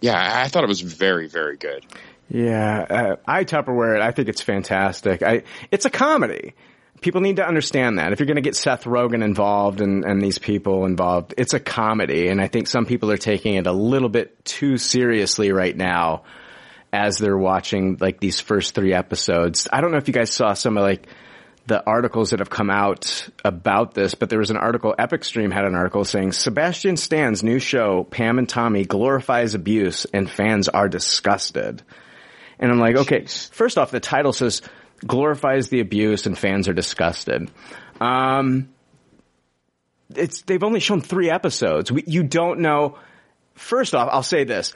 yeah, I I thought it was very, very good. Yeah, uh, I Tupperware it. I think it's fantastic. I it's a comedy. People need to understand that. If you're going to get Seth Rogen involved and, and these people involved, it's a comedy. And I think some people are taking it a little bit too seriously right now as they're watching like these first three episodes. I don't know if you guys saw some of like the articles that have come out about this, but there was an article, Epic Stream had an article saying Sebastian Stan's new show, Pam and Tommy, glorifies abuse and fans are disgusted. And I'm like, okay, first off, the title says glorifies the abuse and fans are disgusted. Um, it's, they've only shown three episodes. We, you don't know. First off, I'll say this.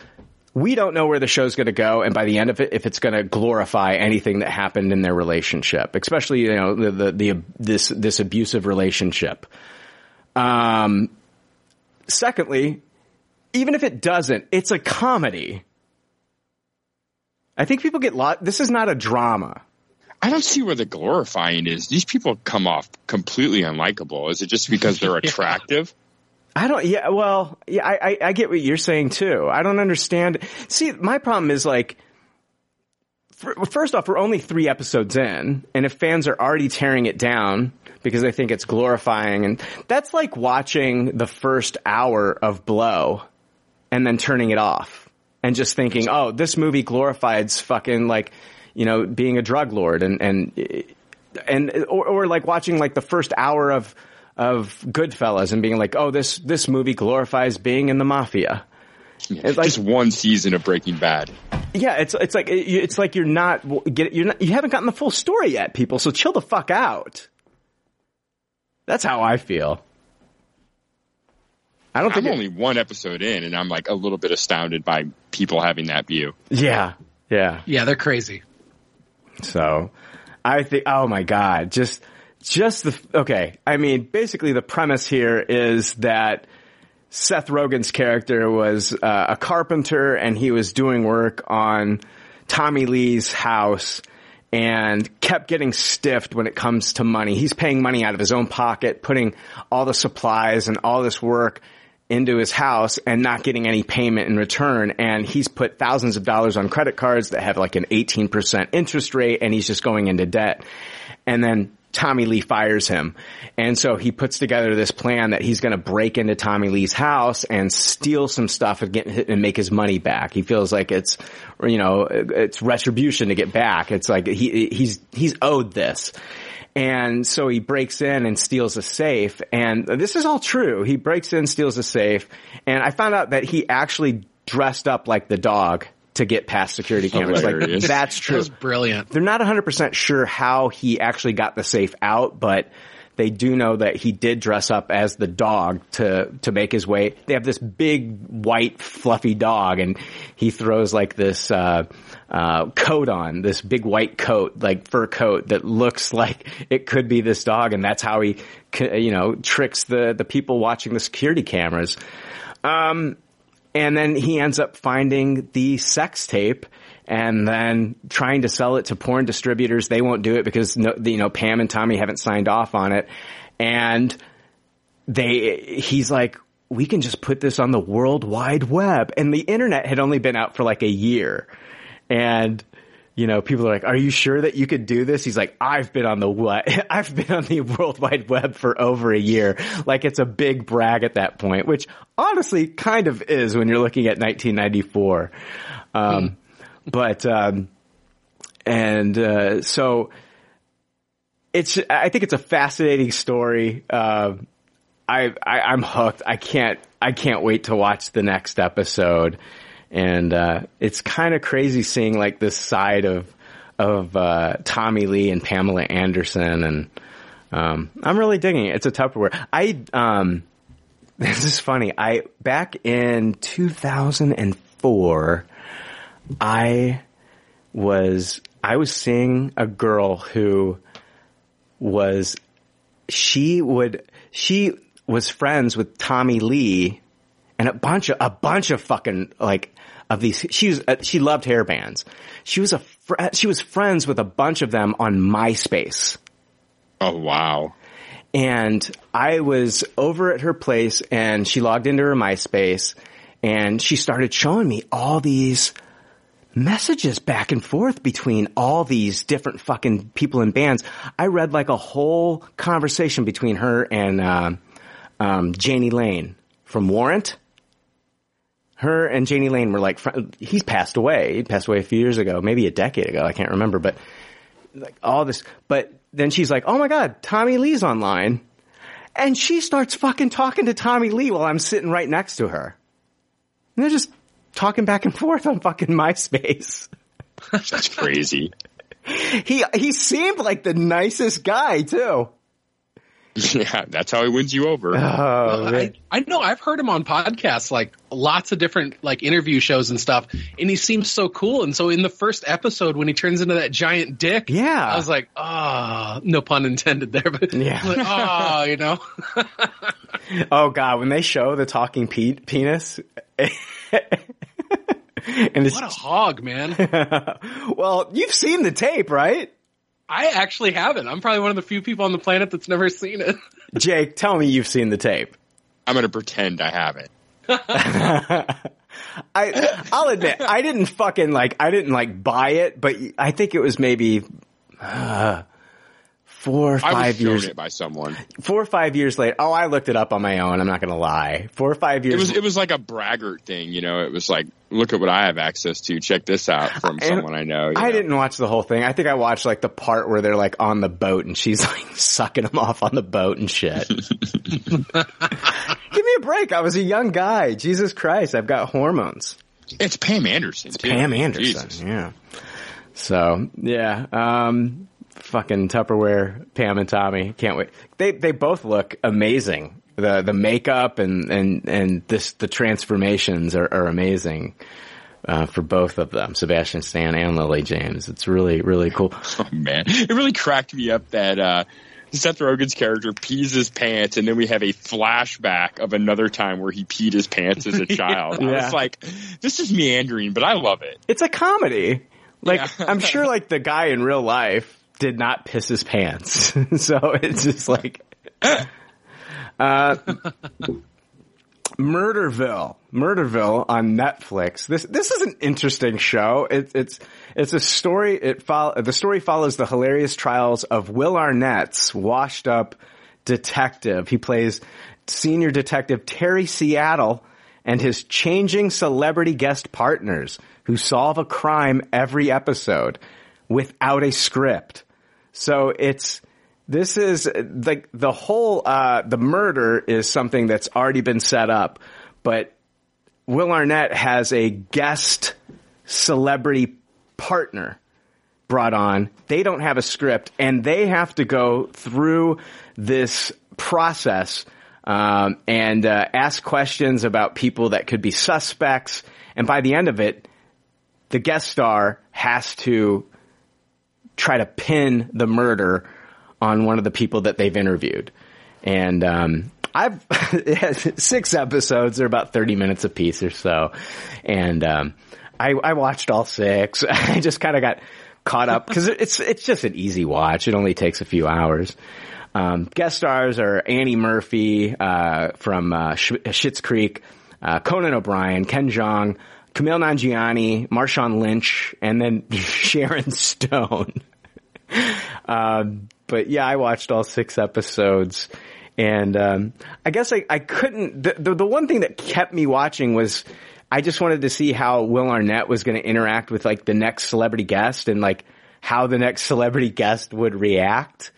We don't know where the show's going to go, and by the end of it, if it's going to glorify anything that happened in their relationship, especially you know the the, the this this abusive relationship. Um, secondly, even if it doesn't, it's a comedy. I think people get lot. This is not a drama. I don't see where the glorifying is. These people come off completely unlikable. Is it just because they're (laughs) attractive? I don't. Yeah. Well. Yeah. I, I. I get what you're saying too. I don't understand. See, my problem is like. fir- First off, we're only three episodes in, and if fans are already tearing it down because they think it's glorifying, and that's like watching the first hour of Blow, and then turning it off, and just thinking, "Oh, this movie glorifies fucking like, you know, being a drug lord," and and and or, or like watching like the first hour of of Goodfellas and being like, "Oh, this this movie glorifies being in the mafia." It's like just one season of Breaking Bad. yeah, it's it's like it's like you're not get you're not, you haven't gotten the full story yet, people. So chill the fuck out. That's how I feel. I don't I'm think. it- only one episode in, and I'm like a little bit astounded by people having that view. yeah, yeah. Yeah, they're crazy. So I think, oh my God, just, just the, okay. I mean, basically the premise here is that Seth Rogen's character was uh, a carpenter and he was doing work on Tommy Lee's house and kept getting stiffed when it comes to money. He's paying money out of his own pocket, putting all the supplies and all this work into his house and not getting any payment in return. And he's put thousands of dollars on credit cards that have like an 18% interest rate and he's just going into debt. And then Tommy Lee fires him. And so he puts together this plan that he's going to break into Tommy Lee's house and steal some stuff and get and make his money back. He feels like it's, you know, it's retribution to get back. It's like he, he's, he's owed this. And so he breaks in and steals a safe. And this is all true. He breaks in, steals a safe. And I found out that he actually dressed up like the dog to get past security cameras. Like that's true. was brilliant. They're not 100% sure how he actually got the safe out, but they do know that he did dress up as the dog to, to make his way. They have this big white fluffy dog and he throws like this, uh, uh, coat on, this big white coat, like fur coat that looks (laughs) like it could be this dog and that's how he, you know, tricks the, the people watching the security cameras. Um, and then he ends up finding the sex tape and then trying to sell it to porn distributors. They won't do it because you know Pam and Tommy haven't signed off on it, and they he's like, we can just put this on the World Wide Web, and the internet had only been out for like a year, and. You know, people are like, "Are you sure that you could do this?" He's like, "I've been on the (laughs) what? I've been on the World Wide Web for over a year." Like it's a big brag at that point, which honestly kind of is when you're looking at 1994. Um, But um, and uh, so it's I think it's a fascinating story. Uh, I, I I'm hooked. I can't I can't wait to watch the next episode. And uh, it's kind of crazy seeing like this side of of uh, Tommy Lee and Pamela Anderson, and um, I'm really digging it. It's a Tupperware. I um, (laughs) this is funny. I back in 2004, I was I was seeing a girl who was she would she was friends with Tommy Lee and a bunch of a bunch of fucking like of these she was uh, she loved hair bands. She was a fr- she was friends with a bunch of them on MySpace. Oh wow. And I was over at her place and she logged into her MySpace and she started showing me all these messages back and forth between all these different fucking people in bands. I read like a whole conversation between her and uh, um, Jani Lane from Warrant. Her and Jani Lane were like, he's passed away. He passed away a few years ago, maybe a decade ago. I can't remember, but like all this. But then she's like, oh my God, Tommy Lee's online. And she starts fucking talking to Tommy Lee while I'm sitting right next to her. And they're just talking back and forth on fucking (laughs) MySpace. That's crazy. (laughs) He he seemed like the nicest guy too. (laughs) yeah, that's how he wins you over. Oh, I, I know I've heard him on podcasts, like lots of different like interview shows and stuff, and he seems so cool. And so in the first episode, when he turns into that giant dick, Yeah. I was like, ah, no pun intended there, but Yeah. like, ah, (laughs) you know, oh god, when they show the talking pe- penis, (laughs) and what a hog, man. well, you've seen the tape, right? I actually haven't. I'm probably one of the few people on the planet that's never seen it. (laughs) Jake, tell me you've seen the tape. I'm gonna pretend I haven't. (laughs) I I'll admit I didn't fucking like I didn't like buy it, but I think it was maybe uh, four or five years it by someone. four or five years later. Oh, I looked it up on my own. I'm not gonna lie. Four or five years. It was it was like a braggart thing, you know. It was like, look at what I have access to. Check this out from someone I know. I know? didn't watch the whole thing. I think I watched like the part where they're like on the boat and she's (laughs) like sucking him off on the boat and shit. (laughs) Give me a break. I was a young guy. Jesus Christ, I've got hormones. It's Pam Anderson. too. Pam Anderson. Jesus. Yeah. So yeah, um, fucking Tupperware, Pam and Tommy. Can't wait. They they both look amazing. The the makeup and and and this the transformations are, are amazing. Uh, for both of them, Sebastian Stan and Lily James. It's really, really cool. (laughs) Oh man, it really cracked me up that uh, Seth Rogen's character pees his pants, and then we have a flashback of another time where he peed his pants as a (laughs) child. I was like, this is meandering, but I love it. It's a comedy. Like, Yeah. I'm sure like the guy in real life did not piss his pants. (laughs) so it's just like, uh, Murderville, Murderville on Netflix. This this is an interesting show. It, it's it's a story. It follow, the story follows the hilarious trials of Will Arnett's washed up detective. He plays senior detective Terry Seattle and his changing celebrity guest partners who solve a crime every episode without a script. So it's this is like the whole uh, the murder is something that's already been set up, but Will Arnett has a guest celebrity partner brought on. They don't have a script, and they have to go through this process um, and uh, ask questions about people that could be suspects. And by the end of it, the guest star has to try to pin the murder on one of the people that they've interviewed. And um, I've (laughs) six episodes. They're about thirty minutes a piece or so, and um, I, I watched all six. (laughs) I just kind of got caught up because it's it's just an easy watch. It only takes a few hours. Um, guest stars are Annie Murphy uh, from uh, Sh- Schitt's Creek, uh, Conan O'Brien, Ken Jeong, Kumail Nanjiani, Marshawn Lynch, and then (laughs) Sharon Stone. (laughs) um, but yeah, I watched all six episodes. And um, I guess I, I couldn't. The, the, the one thing that kept me watching was I just wanted to see how Will Arnett was going to interact with like the next celebrity guest and like how the next (laughs) celebrity guest would react.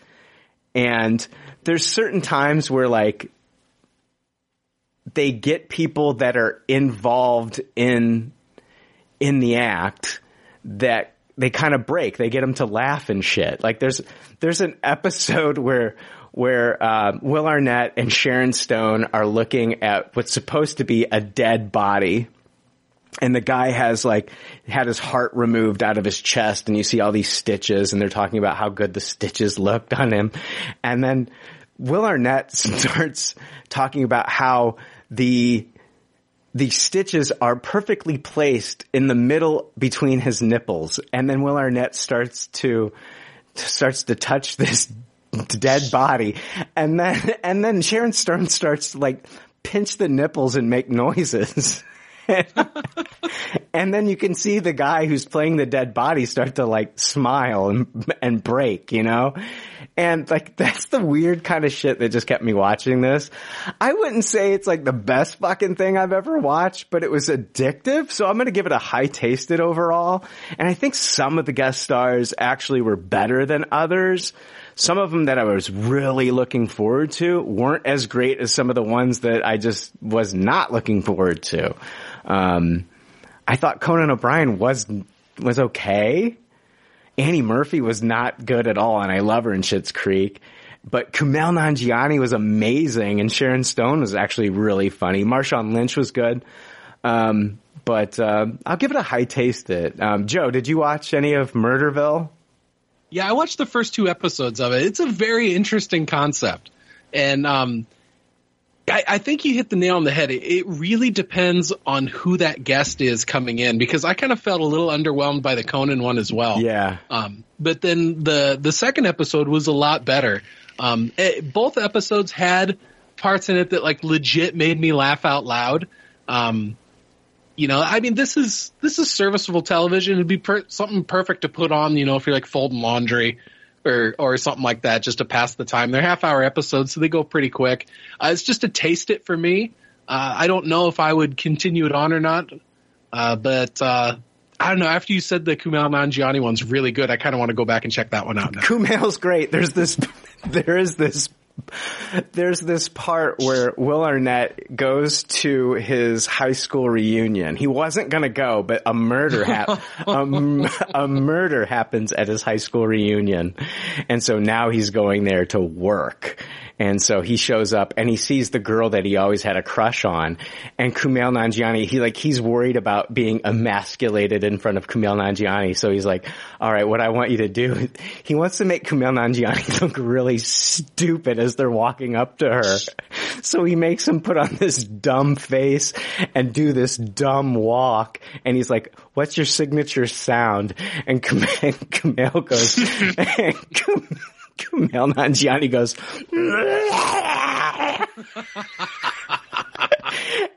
And there's certain times where like they get people that are involved in in the act that they kind of break. They get them to laugh and shit. Like there's there's an episode (laughs) where where uh, Will Arnett and Sharon Stone are looking at what's supposed to be a dead body. And the guy has like had his heart removed out of his chest and you see all these stitches and they're talking about how good the stitches looked on him. And then Will Arnett (laughs) starts talking about how the the stitches are perfectly placed in the middle between his nipples. And then Will Arnett starts to, starts to touch this dead body. And then, and then Sharon Stone starts to like pinch the nipples and make noises. (laughs) (laughs) and then you can see the guy who's playing the dead body start to like smile and, and break, you know? And like, (laughs) that's the weird kind of shit that just kept me watching this. I wouldn't say it's like the best fucking thing I've ever watched, but it was addictive. So I'm going to give it a high tasted overall. And I think some of the guest stars actually were better than others. Some of them that I was really looking forward to weren't as great as some of the ones that I just was not looking forward to. Um, I thought Conan O'Brien was was okay. Annie Murphy was not good at all, and I love her in Schitt's Creek. But Kumail Nanjiani was amazing, and Sharon Stone was actually really funny. Marshawn Lynch was good. Um, but uh, I'll give it a high taste. It um, Joe, did you watch any of Murderville? Yeah, I watched the first two episodes of it. It's a very interesting concept, and um, I, I think you hit the nail on the head. It, it really depends on who that guest is coming in because I kind of felt a little underwhelmed by the Conan one as well. Yeah. Um, but then the the second episode was a lot better. Um, it, both episodes had parts in it that like legit made me laugh out loud. Um, you know, I mean, this is this is serviceable television. It'd be per- something perfect to put on. You know, if you're like folding laundry or or something like that, just to pass the time. They're half hour episodes, so they go pretty quick. Uh, it's just to taste it for me. Uh, I don't know if I would continue it on or not, uh, but uh, I don't know. After you said the Kumail Nanjiani one's really good, I kind of want to go back and check that one out now. Kumail's great. There's this, (laughs) there is this, (laughs) there's this part where Will Arnett goes to his high school reunion. He wasn't gonna go, but a murder (laughs) hap- a, a murder happens at his high school reunion. And so now he's going there to work. And so he shows up and he sees the girl that he always had a crush on. And Kumail Nanjiani, he like, he's worried about being emasculated in front of Kumail Nanjiani. So he's like, all right, what I want you to do, (laughs) he wants to make Kumail Nanjiani look really stupid as they're walking up to her. So he makes him put on this dumb face and do this dumb walk. And he's like, what's your signature sound? And Kumail, (laughs) Kumail goes, (laughs) and Kumail, Kumail Nanjiani goes, (laughs)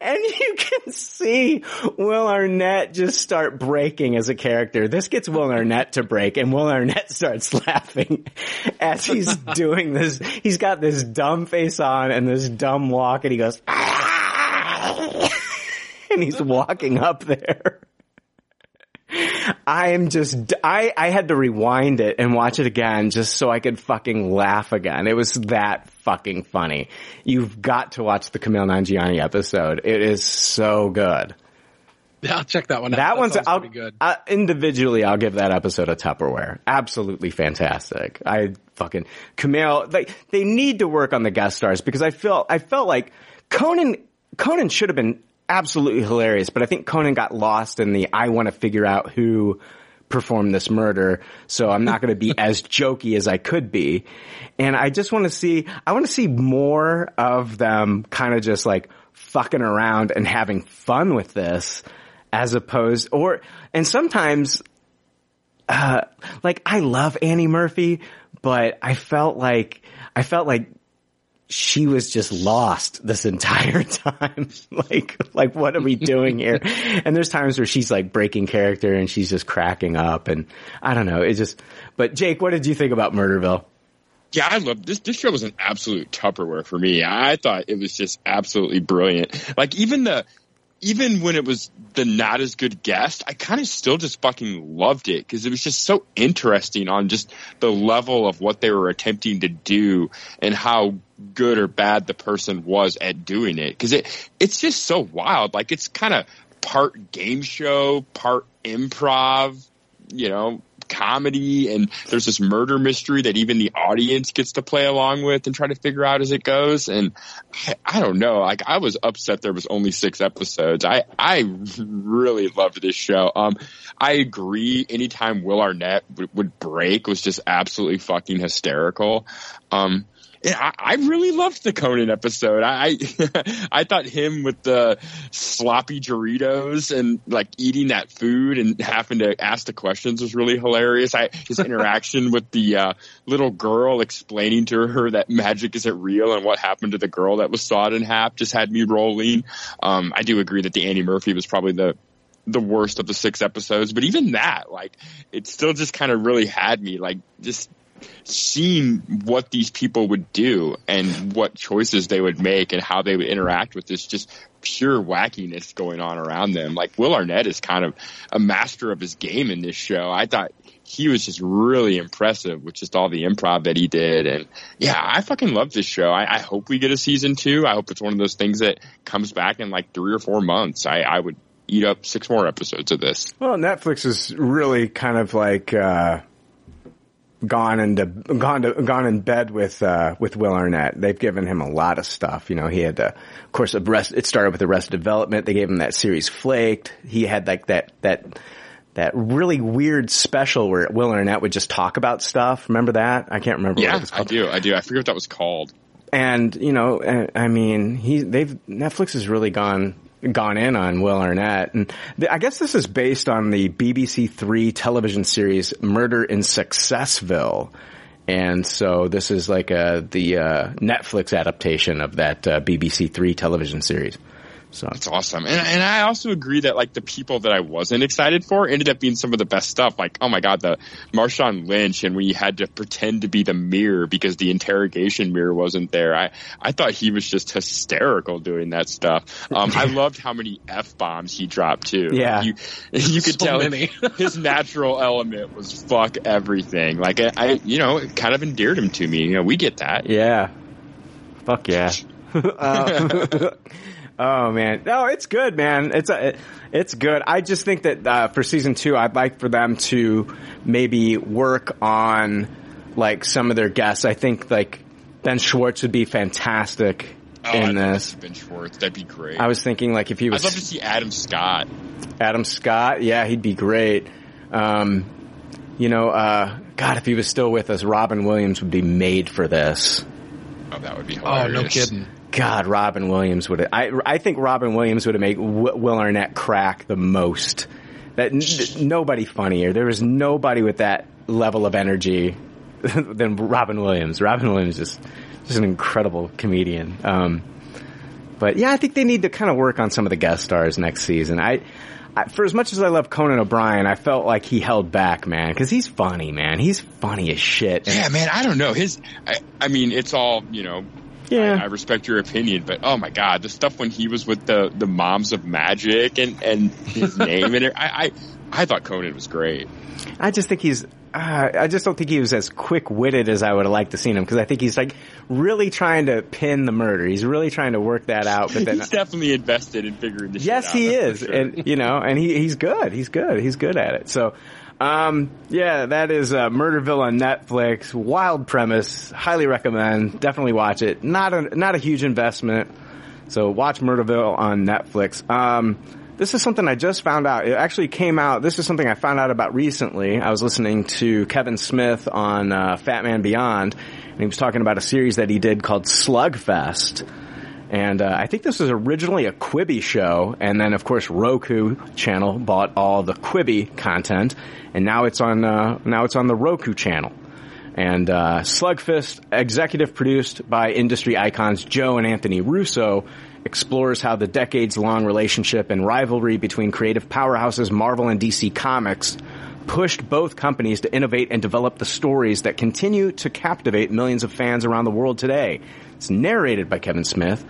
and (laughs) you can see Will Arnett just start breaking as a character. This gets Will Arnett to break, and Will Arnett (laughs) starts laughing as he's doing this. He's got this dumb face on and this dumb walk, and he goes, "Ah!" (laughs) and he's walking up there. I am just, I, I had to rewind it and watch it again just so I could fucking laugh again. It was that fucking funny. You've got to watch the Kumail Nanjiani episode. It is so good. Yeah, I'll check that one out. That one's sounds I'll, pretty good. uh, individually. I'll give that episode a Tupperware. Absolutely fantastic. I fucking Kumail. Like they need to work on the guest stars because I felt I felt like Conan Conan should have been absolutely hilarious, but I think Conan got lost in the I want to figure out who performed this murder, so I'm not going to be (laughs) as jokey as I could be. And I just want to see I want to see more of them kind of just like fucking around and having fun with this as opposed or and sometimes uh like I love Annie Murphy, but I felt like I felt like she was just lost this entire (laughs) time. like, like, what are we doing here? And there's times where she's like breaking character and she's just cracking up and I don't know. It just, but Jake, what did you think about Murderville? Yeah, I love this. This show was an absolute Tupperware for me. I thought it was just absolutely brilliant. Like even the, even when it was the not as good guest, I kind of still just fucking loved it because it was just so interesting on just the level of what they were attempting to do and how good or bad the person was at doing it. Because it it's just so wild. Like it's kind of part game show, part improv. You know, comedy and there's this murder mystery that even the audience gets to play along with and try to figure out as it goes. And I, I don't know, like I was upset there was only six episodes. I, I really loved this show. Um, I agree. Anytime Will Arnett would, would break was just absolutely fucking hysterical. Um, I, I really loved the Conan episode. I, I (laughs) I thought him with the sloppy Doritos and like eating that food and having to ask the questions was really hilarious. I his interaction (laughs) with the uh, little girl explaining to her that magic isn't real and what happened to the girl that was sawed in half just had me rolling. Um, I do agree that the Annie Murphy was probably the the worst of the six episodes, but even that, like, it still just kind of really had me, like, just seeing what these people would do and what choices they would make and how they would interact with this just pure wackiness going on around them. Like Will Arnett is kind of a master of his game in this show. I thought he was just really impressive with just all the improv that he did. And yeah, I fucking love this show. I, I hope we get a season two. I hope it's one of those things that comes back in like three or four months. I, I would eat up six more episodes of this. Well, Netflix is really kind of like, uh, gone into gone to gone in bed with uh, with Will Arnett. They've given him a lot of stuff. You know, he had, uh, of course, Arrest, it started with Arrested Development. They gave him that series Flaked. He had like that that that really weird special where Will Arnett would just talk about stuff. Remember that? I can't remember. what Yeah, it was I do. I do. I forget what that was called. And you know, I mean, he they've Netflix has really gone gone in on Will Arnett, and I guess this is based on the BBC Three television series Murder in Successville. And so this is like a, the uh, Netflix adaptation of that uh, BBC Three television series. So It's awesome. And, and I also agree that like the people that I wasn't excited for ended up being some of the best stuff. Like, oh my God, the Marshawn Lynch and when you had to pretend to be the mirror because the interrogation mirror wasn't there. I, I thought he was just hysterical doing that stuff. Um, I (laughs) loved how many F bombs he dropped too. Yeah. You, you could So tell many. (laughs) his natural element was fuck everything. Like I, I, you know, it kind of endeared him to me. You know, we get that. yeah, fuck yeah. (laughs) Uh, oh man, no, it's good, man. It's a, it's good. I just think that uh, for season two, I'd like for them to maybe work on like some of their guests. I think like Ben Schwartz would be fantastic Oh, I'd in this. Ben Schwartz. That'd be great. I was thinking like if he was I'd love to see Adam Scott. Adam Scott, yeah, he'd be great. Um, you know, uh, God, if he was still with us, Robin Williams would be made for this. Oh, that would be hilarious. Oh, no kidding. God, Robin Williams would. Have I I think Robin Williams would have made Will Arnett crack the most. That n- nobody funnier. There was nobody with that level of energy (laughs) than Robin Williams. Robin Williams is just an incredible comedian. Um, But yeah, I think they need to kind of work on some of the guest stars next season. I, I for as much as I love Conan O'Brien, I felt like he held back, man, because he's funny, man. He's funny as shit. And- Yeah, man, I don't know. His, I, I mean, it's all, you know, Yeah. I, I respect your opinion, but oh my god, the stuff when he was with the, the moms of magic and, and his (laughs) name and it, I, I, I thought Conan was great. I just think he's. Uh, I just don't think he was as quick witted as I would have liked to seen him because I think he's like really trying to pin the murder. He's really trying to work that out. But then, (laughs) He's definitely invested in figuring this yes, shit out. Yes he is, sure. and you know, and he he's good. He's good. He's good at it. So, um, yeah, that is uh, Murderville on Netflix. Wild premise. Highly recommend. Definitely watch it. Not a not a huge investment. So watch Murderville on Netflix. Um, this is something I just found out. It actually came out. This is something I found out about recently. I was listening to Kevin Smith on uh, Fat Man Beyond, and he was talking about a series that he did called Slugfest. And uh, I think this was originally a Quibi show, and then of course Roku channel bought all the Quibi content, and now it's on uh, now it's on the Roku channel. And uh, Slugfest, executive produced by industry icons Joe and Anthony Russo, explores how the decades-long relationship and rivalry between creative powerhouses Marvel and DC Comics pushed both companies to innovate and develop the stories that continue to captivate millions of fans around the world today. It's narrated by Kevin Smith.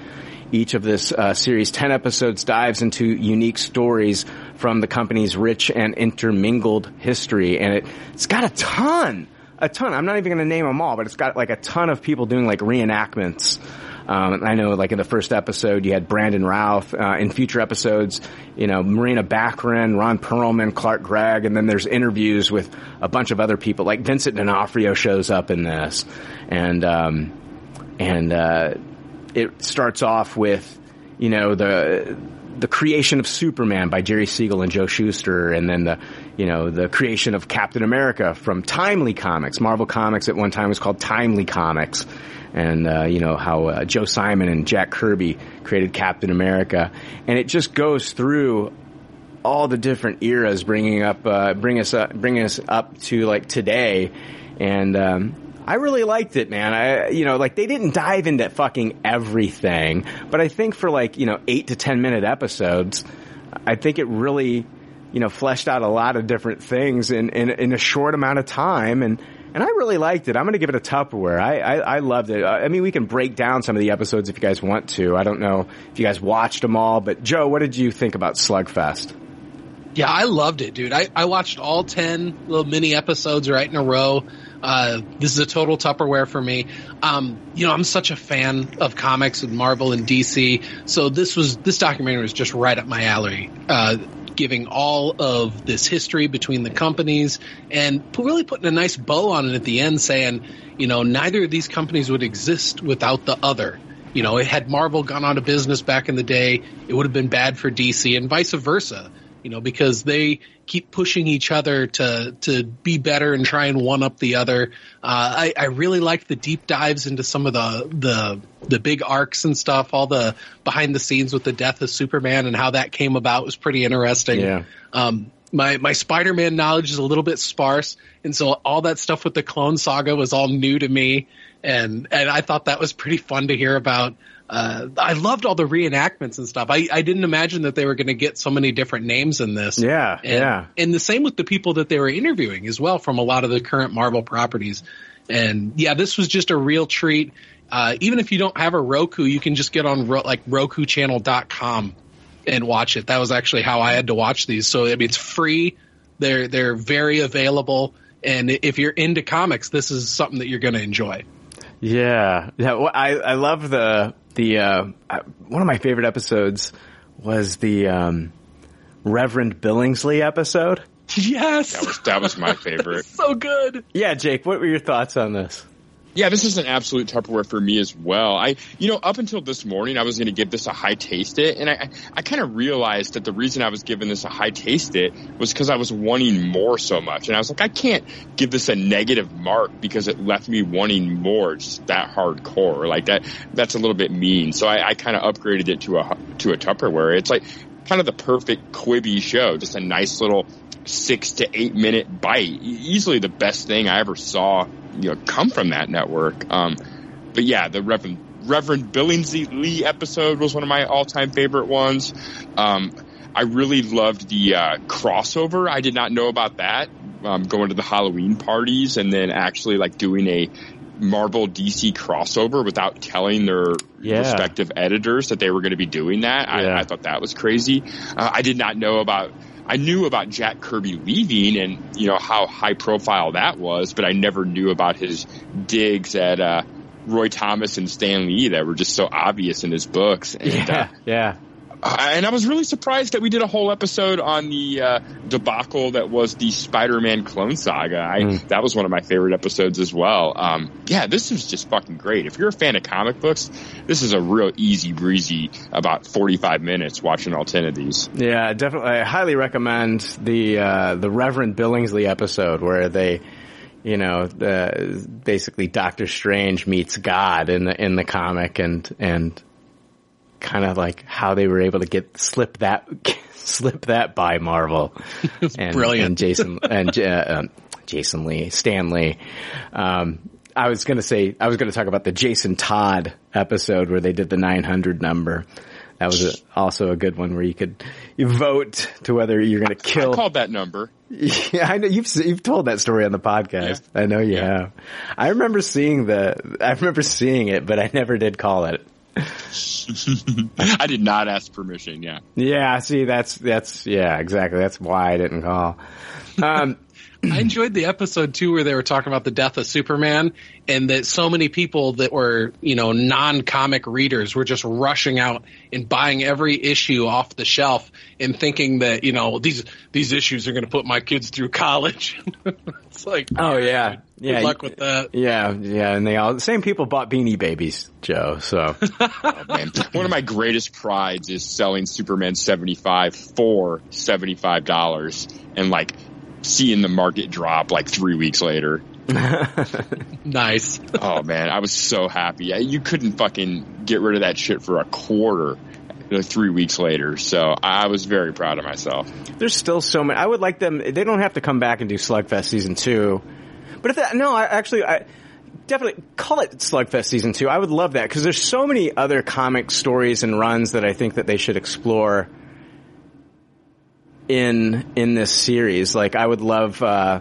Each of this uh, series, 10 episodes, dives into unique stories from the company's rich and intermingled history. And it, it's got a ton, a ton. I'm not even going to name them all, but it's got like a ton of people doing like reenactments. Um, I know, like in the first episode, you had Brandon Routh. Uh, in future episodes, you know, Morena Baccarin, Ron Perlman, Clark Gregg, and then there's interviews with a bunch of other people. Like Vincent D'Onofrio shows up in this, and um, and uh, it starts off with, you know, the the creation of Superman by Jerry Siegel and Joe Shuster, and then the, you know, the creation of Captain America from Timely Comics. Marvel Comics at one time was called Timely Comics, and uh, you know how uh, Joe Simon and Jack Kirby created Captain America, and it just goes through all the different eras, bringing up, uh, bring us up, bringing us up to like today, and. Um, I really liked it, man. I, you know, like they didn't dive into fucking everything, but I think for like, you know, eight to ten minute episodes, I think it really, you know, fleshed out a lot of different things in, in, in a short amount of time. And, and I really liked it. I'm going to give it a Tupperware. I, I, I loved it. I mean, we can break down some of the episodes if you guys want to. I don't know if you guys watched them all, but Joe, what did you think about Slugfest? Yeah, I loved it, dude. I, I watched all 10 little mini episodes right in a row. Uh, this is a total Tupperware for me. Um, you know, I'm such a fan of comics and Marvel and DC. So this was, this documentary was just right up my alley. Uh, giving all of this history between the companies and really putting a nice bow on it at the end saying, you know, neither of these companies would exist without the other. You know, had Marvel gone out of business back in the day, it would have been bad for DC and vice versa you know, because they keep pushing each other to to be better and try and one up the other. Uh, I, I really liked the deep dives into some of the the the big arcs and stuff. All the behind the scenes with the death of Superman and how that came about was pretty interesting. Yeah. Um, my my Spider-Man knowledge is a little bit sparse, and so all that stuff with the Clone Saga was all new to me, and and I thought that was pretty fun to hear about. Uh, I loved all the reenactments and stuff. I, I didn't imagine that they were going to get so many different names in this. Yeah, and, yeah. And the same with the people that they were interviewing as well from a lot of the current Marvel properties. And yeah, this was just a real treat. Uh, even if you don't have a Roku, you can just get on ro- like RokuChannel.com and watch it. That was actually how I had to watch these. So I mean, it's free. They're they're very available. And if you're into comics, this is something that you're going to enjoy. Yeah, yeah. Well, I I love the the uh, one of my favorite episodes was the um, Reverend Billingsley episode. Yes, That was that was my (laughs) favorite. so good. Yeah, Jake, what were your thoughts on this? Yeah, this is an absolute Tupperware for me as well. I, you know, up until this morning, I was going to give this a high taste it, and I, I, kind of realized that the reason I was giving this a high taste it was because I was wanting more so much, and I was like, I can't give this a negative mark because it left me wanting more, just that hardcore, like that. That's a little bit mean, so I, I kind of upgraded it to a to a Tupperware. It's like kind of the perfect Quibi show, just a nice little six to eight minute bite. Easily the best thing I ever saw, you know, come from that network. Um, but yeah, the Reverend Reverend Billingsley Lee episode was one of my all-time favorite ones. Um, I really loved the uh, crossover. I did not know about that. Um, going to the Halloween parties and then actually like doing a Marvel DC crossover without telling their Yeah. respective editors that they were going to be doing that. Yeah. I, I thought that was crazy. Uh, I did not know about. I knew about Jack Kirby leaving and you know how high profile that was, but I never knew about his digs at uh, Roy Thomas and Stan Lee that were just so obvious in his books. And, (laughs) Yeah, yeah. Uh, and I was really surprised that we did a whole episode on the uh, debacle that was the Spider-Man clone saga. I, Mm. That was one of my favorite episodes as well. Um, yeah, this is just fucking great. If you're a fan of comic books, this is a real easy breezy about 45 minutes watching all 10 of these. Yeah, definitely. I highly recommend the uh, the Reverend Billingsley episode where they, you know, the, basically Doctor Strange meets God in the in the comic, and and kind of like how they were able to get slip that (laughs) slip that by Marvel, (laughs) and, brilliant. and Jason and uh, um, Jason Lee, Stan Lee. Um, I was going to say I was going to talk about the Jason Todd episode where they did the 900 number. That was a, also a good one where you could you vote to whether you're going to I kill. called that number. (laughs) Yeah, I know you've you've told that story on the podcast. Yeah. I know you Yeah. have. I remember seeing the. I remember seeing it, but I never did call it. (laughs) I did not ask permission. Yeah. Yeah, see, that's that's yeah, exactly. That's why I didn't call. Um, I enjoyed the episode too where they were talking about the death of Superman and that so many people that were, you know, non-comic readers were just rushing out and buying every issue off the shelf and thinking that, you know, these these issues are going to put my kids through college. (laughs) it's like, oh yeah, good yeah. luck with that. Yeah, yeah, and they all the same people bought Beanie Babies, Joe. So (laughs) oh, Man, one of my greatest prides is selling Superman 75 for $75 and like seeing the market drop like three weeks later. (laughs) Nice. Oh man, I was so happy. You couldn't fucking get rid of that shit for a quarter you know, three weeks later. So I was very proud of myself. there's still so many. I would like them. They don't have to come back and do Slugfest season two, but if that no, I actually I definitely call it Slugfest season two. I would love that because there's so many other comic stories and runs that I think that they should explore in in this series. Like I would love uh,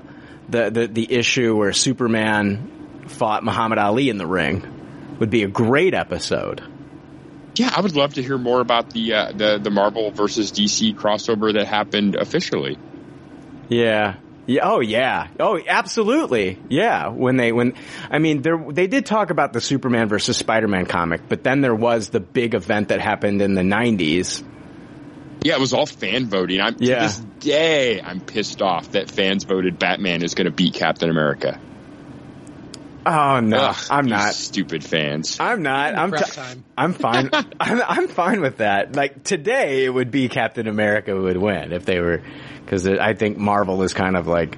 the the the issue where Superman fought Muhammad Ali in the ring. Would be a great episode. Yeah, I would love to hear more about the uh, the the Marvel versus DC crossover that happened officially. Yeah. Yeah. Oh, yeah. Oh, absolutely. Yeah. When they, when, I mean, there, they did talk about the Superman versus Spider-Man comic, but then there was the big event that happened in the 90s. Yeah, it was all fan voting. I'm Yeah. to this day I'm pissed off that fans voted Batman is going to beat Captain America. Oh, no. Ugh, I'm not. stupid fans. I'm not. I'm, Prep t- time. I'm fine. (laughs) I'm, I'm fine with that. Like today, it would be Captain America would win if they were, because I think Marvel is kind of like,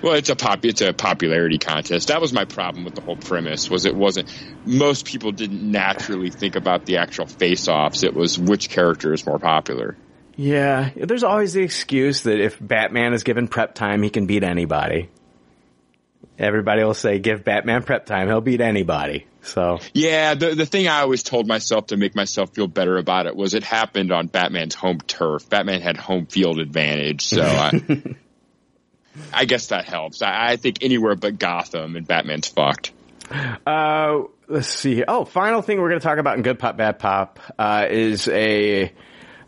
Well, it's a pop. It's a popularity contest. That was my problem with the whole premise. Was it wasn't most people didn't naturally think about the actual face-offs. It was which character is more popular. Yeah. There's always the excuse that if Batman is given prep time, he can beat anybody. Everybody will say, "Give Batman prep time; he'll beat anybody." So Yeah, the the thing I always told myself to make myself feel better about it was it happened on Batman's home turf. Batman had home field advantage, so (laughs) I, I guess that helps. I, I think anywhere but Gotham and Batman's fucked. Uh, let's see. Oh, final thing we're going to talk about in Good Pop Bad Pop uh, is a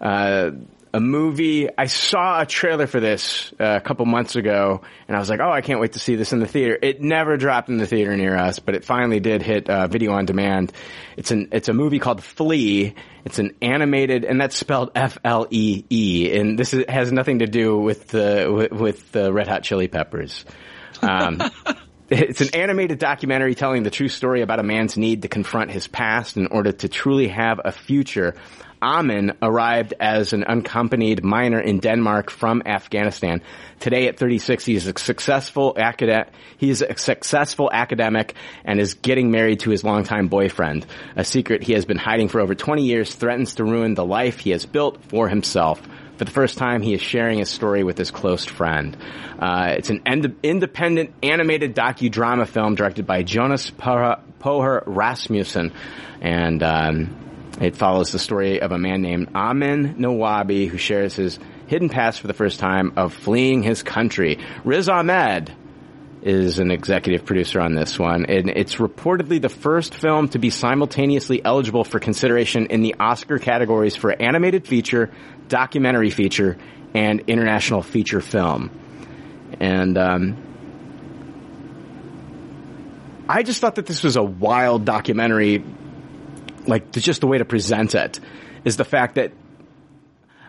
uh, a movie. I saw a trailer for this uh, a couple months ago, and I was like, "Oh, I can't wait to see this in the theater." It never dropped in the theater near us, but it finally did hit uh, video on demand. It's an it's a movie called Flee. It's an animated, and that's spelled F L E E, and this is, has nothing to do with the with, with the Red Hot Chili Peppers. Um, (laughs) It's an animated documentary telling the true story about a man's need to confront his past in order to truly have a future. Amin arrived as an unaccompanied minor in Denmark from Afghanistan. Today at 36, he is a successful academic, a successful academic and is getting married to his longtime boyfriend. A secret he has been hiding for over 20 years threatens to ruin the life he has built for himself. For the first time, he is sharing his story with his close friend. Uh, it's an ind- independent animated docudrama film directed by Jonas Poher Rasmussen, and um, it follows the story of a man named Amin Nawabi who shares his hidden past for the first time of fleeing his country. Riz Ahmed is an executive producer on this one, and it's reportedly the first film to be simultaneously eligible for consideration in the Oscar categories for animated feature, documentary feature, and international feature film. And um, I just thought that this was a wild documentary, like just the way to present it is the fact that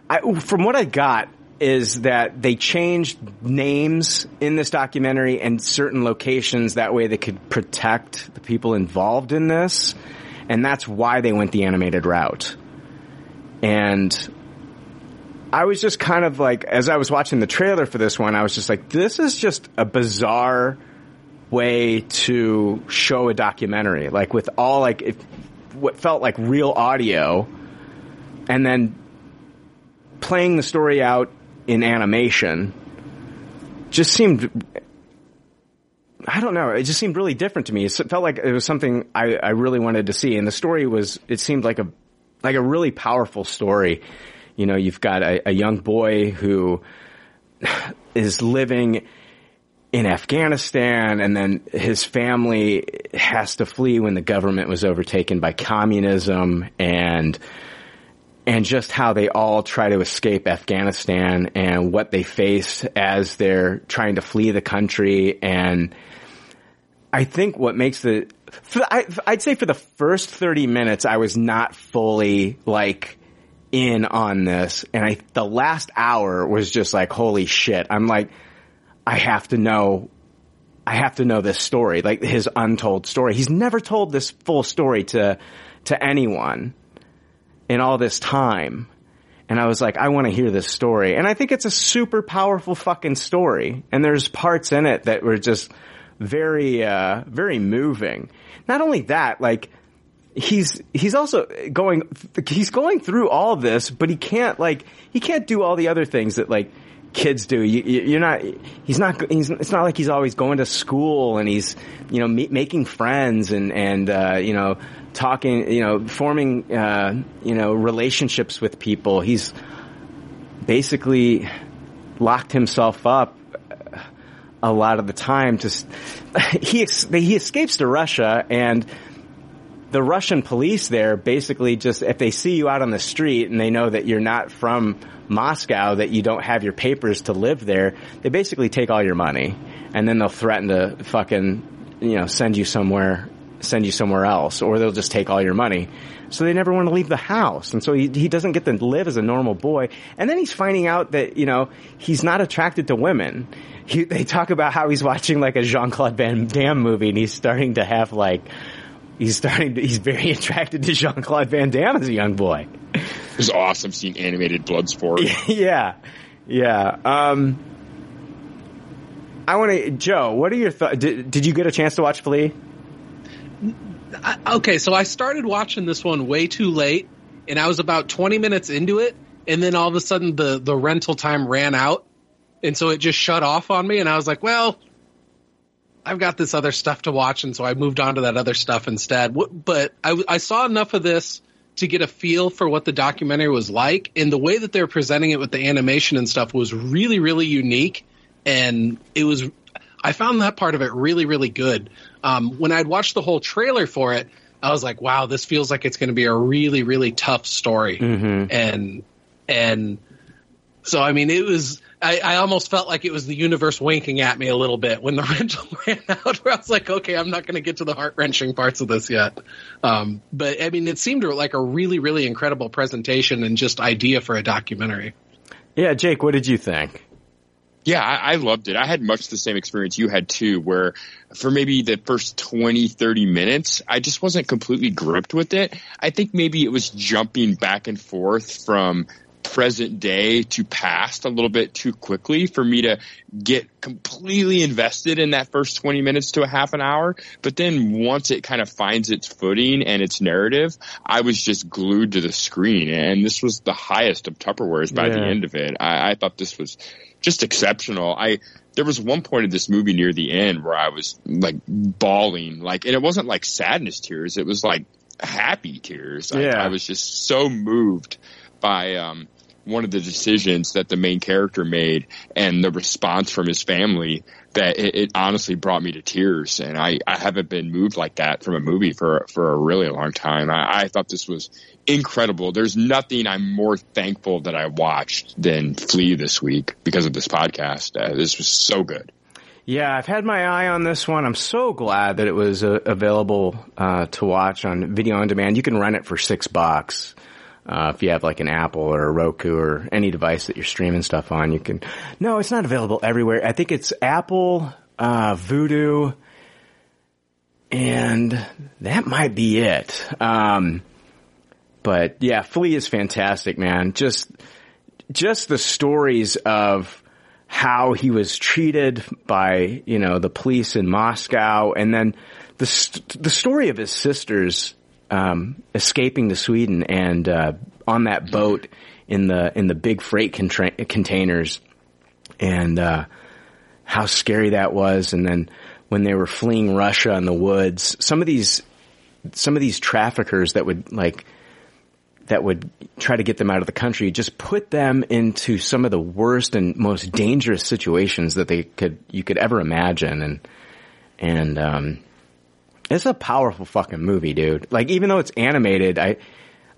I, from what I got is that they changed names in this documentary and certain locations that way they could protect the people involved in this. And that's why they went the animated route. And I was just kind of like, as I was watching the trailer for this one, I was just like, this is just a bizarre way to show a documentary. Like with all like, if, what felt like real audio and then playing the story out in animation just seemed I don't know. It just seemed really different to me. It felt like it was something I, I really wanted to see, and the story was. It seemed like a like a really powerful story. You know, you've got a, a young boy who (sighs) is living in Afghanistan, and then his family has to flee when the government was overtaken by communism, and and just how they all try to escape Afghanistan and what they face as they're trying to flee the country. And I think what makes the, I, I'd say for the first 30 minutes, I was not fully like in on this. And I, the last hour was just like, holy shit. I'm like, I have to know I have to know this story, like his untold story. He's never told this full story to to anyone in all this time. And I was like, I want to hear this story. And I think it's a super powerful fucking story. And there's parts in it that were just very, uh, very moving. Not only that, like, he's, he's also going, he's going through all this, but he can't, like, he can't do all the other things that, like, kids do. You, you're not, he's not, he's, it's not like he's always going to school and he's, you know, me, making friends and, and, uh, you know, talking, you know, forming, uh, you know, relationships with people. He's basically locked himself up a lot of the time Just (laughs) he, he escapes to Russia and the Russian police there basically just, if they see you out on the street and they know that you're not from Moscow, that you don't have your papers to live there, they basically take all your money and then they'll threaten to fucking, you know, send you somewhere send you somewhere else or they'll just take all your money. So they never want to leave the house. And so he, he doesn't get to live as a normal boy. And then he's finding out that, you know, he's not attracted to women. He, they talk about how he's watching like a Jean-Claude Van Damme movie and he's starting to have like, he's starting to, he's very (laughs) attracted to Jean-Claude Van Damme as a young boy. It was awesome seeing animated Bloodsport. (laughs) yeah. Yeah. Um, I want to, Joe, what are your thoughts? Did, did you get a chance to watch Flee? I, okay, so I started watching this one way too late, and I was about 20 minutes into it, and then all of a sudden the the rental time ran out, and so it just shut off on me, and I was like, well, I've got this other stuff to watch, and so I moved on to that other stuff instead. But I, I saw enough of this to get a feel for what the documentary was like, and the way that they're presenting it with the animation and stuff was really, really unique, and it was. I found that part of it really, really good. Um, when I'd watched the whole trailer for it, I was like, "Wow, this feels like it's going to be a really, really tough story." Mm-hmm. And and so, I mean, it was. I, I almost felt like it was the universe winking at me a little bit when the (laughs) rental ran out. Where I was like, "Okay, I'm not going to get to the heart wrenching parts of this yet." Um, but I mean, it seemed like a really, really incredible presentation and just idea for a documentary. Yeah, Jake, what did you think? Yeah, I, I loved it. I had much the same experience you had too, where for maybe the first 20, 30 minutes, I just wasn't completely gripped with it. I think maybe it was jumping back and forth from present day to past a little bit too quickly for me to get completely invested in that first 20 minutes to a half an hour. But then once it kind of finds its footing and its narrative, I was just glued to the screen. And this was the highest of Tupperwares by the end of it. I, I thought this was just exceptional. I, there was one point of this movie near the end where I was like bawling, like, and it wasn't like sadness tears. It was like happy tears. I, Yeah. I was just so moved by, um, one of the decisions that the main character made and the response from his family that it, it honestly brought me to tears. And I, I haven't been moved like that from a movie for, for a really long time. I, I thought this was incredible. There's nothing I'm more thankful that I watched than Flee this week because of this podcast. Uh, this was so good. Yeah, I've had my eye on this one. I'm so glad that it was uh, available uh, to watch on video on demand. You can rent it for six bucks uh, if you have like an Apple or a Roku or any device that you're streaming stuff on. You can. No, it's not available everywhere. I think it's Apple, uh, Vudu, and that might be it. Um, but yeah, Flee is fantastic, man. Just just the stories of how he was treated by you know the police in Moscow, and then the st- the story of his sisters um, escaping to Sweden and uh, on that boat in the in the big freight contra- containers, and uh, how scary that was, and then when they were fleeing Russia in the woods, some of these some of these traffickers that would like that would try to get them out of the country just put them into some of the worst and most dangerous situations that they could you could ever imagine. And and um it's a powerful fucking movie dude like even though it's animated i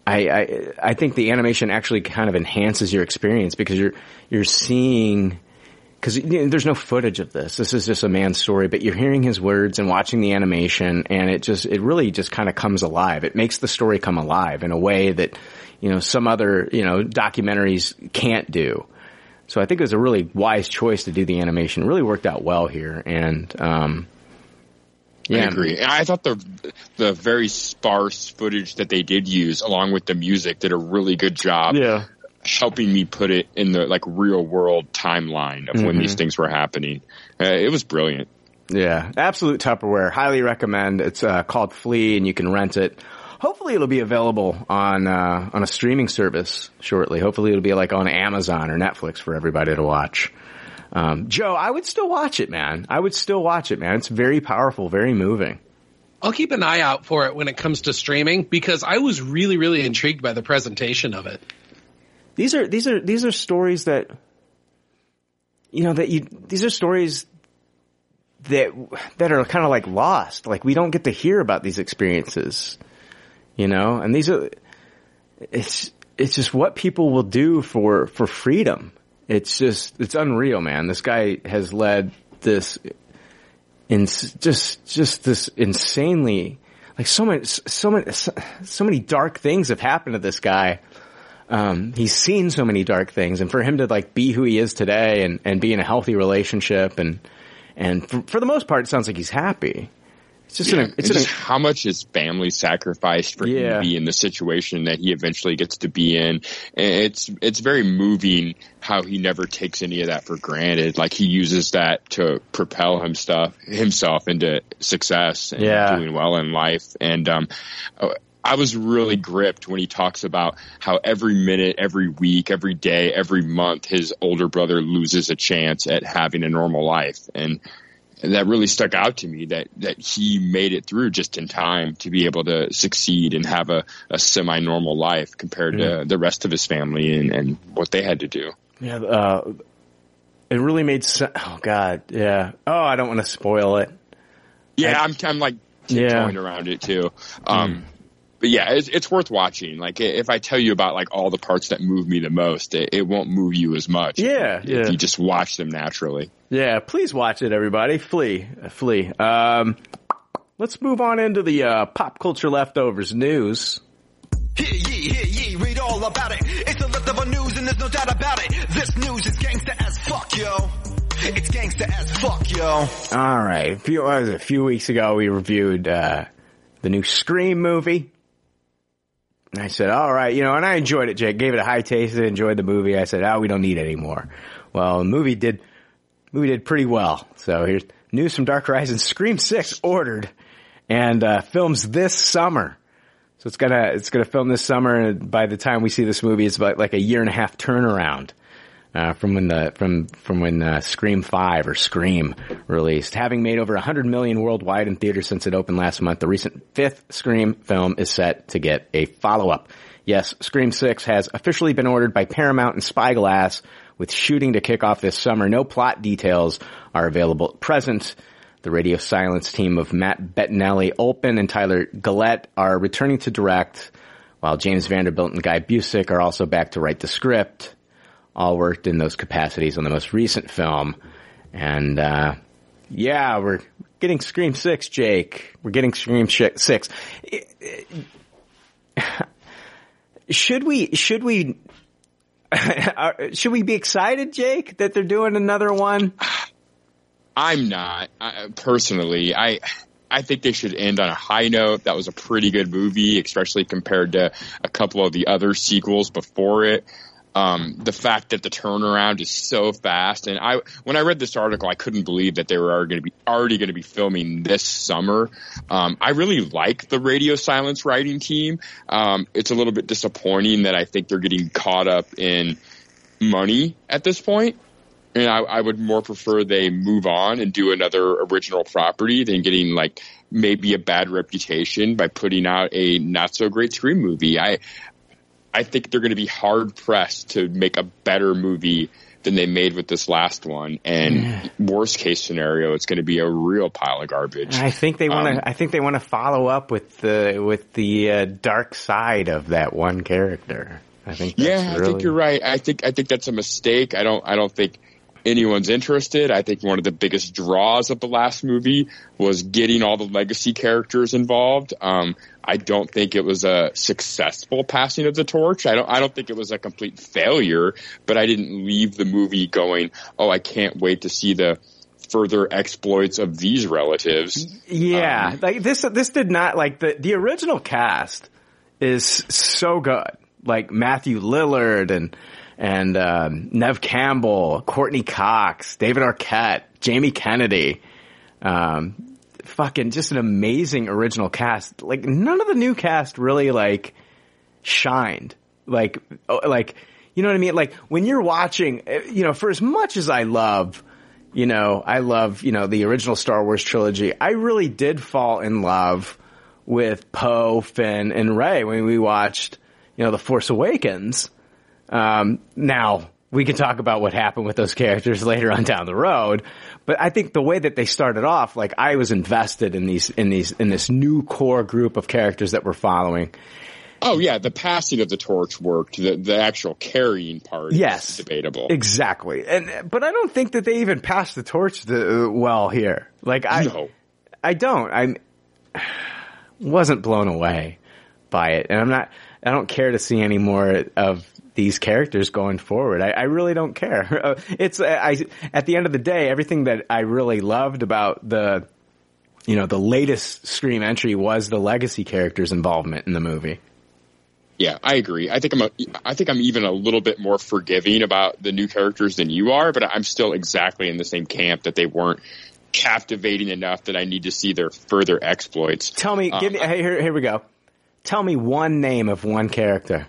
I, I I think the animation actually kind of enhances your experience because you're you're seeing because there's no footage of this. This is just a man's story, but you're hearing his words and watching the animation, and it just it really just kind of comes alive. It makes the story come alive in a way that you know some other you know documentaries can't do. So I think it was a really wise choice to do the animation. It really worked out well here, and um, yeah, I agree. I thought the the very sparse footage that they did use, along with the music, did a really good job. Yeah. helping me put it in the like real world timeline of when Mhm. these things were happening. Uh, it was brilliant. Yeah, absolute Tupperware. Highly recommend. It's uh, called Flee, and you can rent it. Hopefully, it'll be available on uh, on a streaming service shortly. Hopefully, it'll be like on Amazon or Netflix for everybody to watch. Um, Joe, I would still watch it, man. I would still watch it, man. It's very powerful, very moving. I'll keep an eye out for it when it comes to streaming because I was really, really intrigued by the presentation of it. These are these are these are stories that you know that you these are stories that that are kind of like lost. Like we don't get to hear about these experiences, you know. And these are it's it's just what people will do for for freedom. It's just it's unreal, man. This guy has led this in just just this insanely like so many so many so many dark things have happened to this guy um, he's seen so many dark things, and for him to like be who he is today and, and be in a healthy relationship and and for, for the most part, it sounds like he's happy. It's just Yeah, an it's an just how much his family sacrificed for him to be in the situation that he eventually gets to be in. And it's it's very moving how he never takes any of that for granted. Like he uses that to propel himself himself into success and Yeah. doing well in life. And um, uh, I was really gripped when he talks about how every minute, every week, every day, every month, his older brother loses a chance at having a normal life. And and that really stuck out to me that that he made it through just in time to be able to succeed and have a, a semi normal life compared to the rest of his family and, and what they had to do. yeah. Uh, it really made sense. Oh God, yeah. Oh, I don't want to spoil it. Yeah, I'm I'm like Yeah. tiptoeing around it too. Um, but yeah, it's, it's worth watching. Like if I tell you about like all the parts that move me the most, it, it won't move you as much. Yeah, if yeah. you just watch them naturally. Yeah, please watch it, everybody. Flee, flee. Um, let's move on into the uh, pop culture leftovers news. Hear ye, hear ye, read all about it. It's a leftover news and there's no doubt about it. This news is gangsta as fuck, yo. It's gangsta as fuck, yo. All right. A few, was a few weeks ago, we reviewed uh, the new Scream movie. And I said, all right, you know, and I enjoyed it, Jake. Gave it a high taste. I enjoyed the movie. I said, oh, we don't need any more. Well, the movie did, movie did pretty well. So here's news from Dark Horizon. Scream 6 ordered and, uh, films this summer. So it's gonna, it's gonna film this summer. And by the time we see this movie, it's about like a year and a half turnaround. Uh, from when the from from when uh, Scream Five or Scream released, having made over 100 million worldwide in theaters since it opened last month, the recent fifth Scream film is set to get a follow up. Yes, Scream Six has officially been ordered by Paramount and Spyglass, with shooting to kick off this summer. No plot details are available at present. The Radio Silence team of Matt Bettinelli, Olpin, and Tyler Gillett are returning to direct, while James Vanderbilt and Guy Busick are also back to write the script all worked in those capacities on the most recent film. And, uh, yeah, we're getting Scream 6, Jake. We're getting Scream 6. (sighs) Should we, should we, (laughs) should we be excited, Jake, that they're doing another one? I'm not I, personally. I I think they should end on a high note. That was a pretty good movie, especially compared to a couple of the other sequels before it. Um, the fact that the turnaround is so fast, and I when I read this article, I couldn't believe that they were going to be already going to be filming this summer. Um, I really like the Radio Silence writing team. Um, it's a little bit disappointing that I think they're getting caught up in money at this point. And I, I would more prefer they move on and do another original property than getting like maybe a bad reputation by putting out a not so great Scream movie. I I think they're going to be hard pressed to make a better movie than they made with this last one. And Yeah. worst case scenario, it's going to be a real pile of garbage. I think they want to. Um, I think they want to follow up with the with the uh, dark side of that one character. I think. Yeah, I think you're right. I think I think that's a mistake. I don't I don't think anyone's interested. I think one of the biggest draws of the last movie was getting all the legacy characters involved. Um, I don't think it was a successful passing of the torch. I don't I don't think it was a complete failure, but I didn't leave the movie going, "Oh, I can't wait to see the further exploits of these relatives." Yeah, Um, like this. This did not like the the original cast is so good. Like Matthew Lillard and and um, Neve Campbell, Courteney Cox, David Arquette, Jamie Kennedy. Um, fucking just an amazing original cast. Like none of the new cast really like shined. Like oh, like you know what I mean? Like when you're watching, eh, you know, for as much as I love you know, I love, you know, the original Star Wars trilogy. I really did fall in love with Poe, Finn, and Rey when we watched, you know, The Force Awakens. Um, now we can talk about what happened with those characters (laughs) later on down the road, but I think the way that they started off, like I was invested in these, in these, in this new core group of characters that we're following. Oh yeah, the passing of the torch worked. The the actual carrying part Yes. is debatable. Exactly. And, but I don't think that they even passed the torch to, uh, well here. Like I, No. I don't. I'm (sighs) wasn't blown away by it, and I'm not. I don't care to see any more of these characters going forward. I, I really don't care. (laughs) Uh, It's I at the end of the day, everything that I really loved about the, you know, the latest Scream entry was the legacy characters' involvement in the movie. Yeah, I agree. I think I'm a, I think I'm even a little bit more forgiving about the new characters than you are, but I'm still exactly in the same camp that they weren't captivating enough that I need to see their further exploits. Tell me, give me. Uh, Hey, here, here we go. Tell me one name of one character.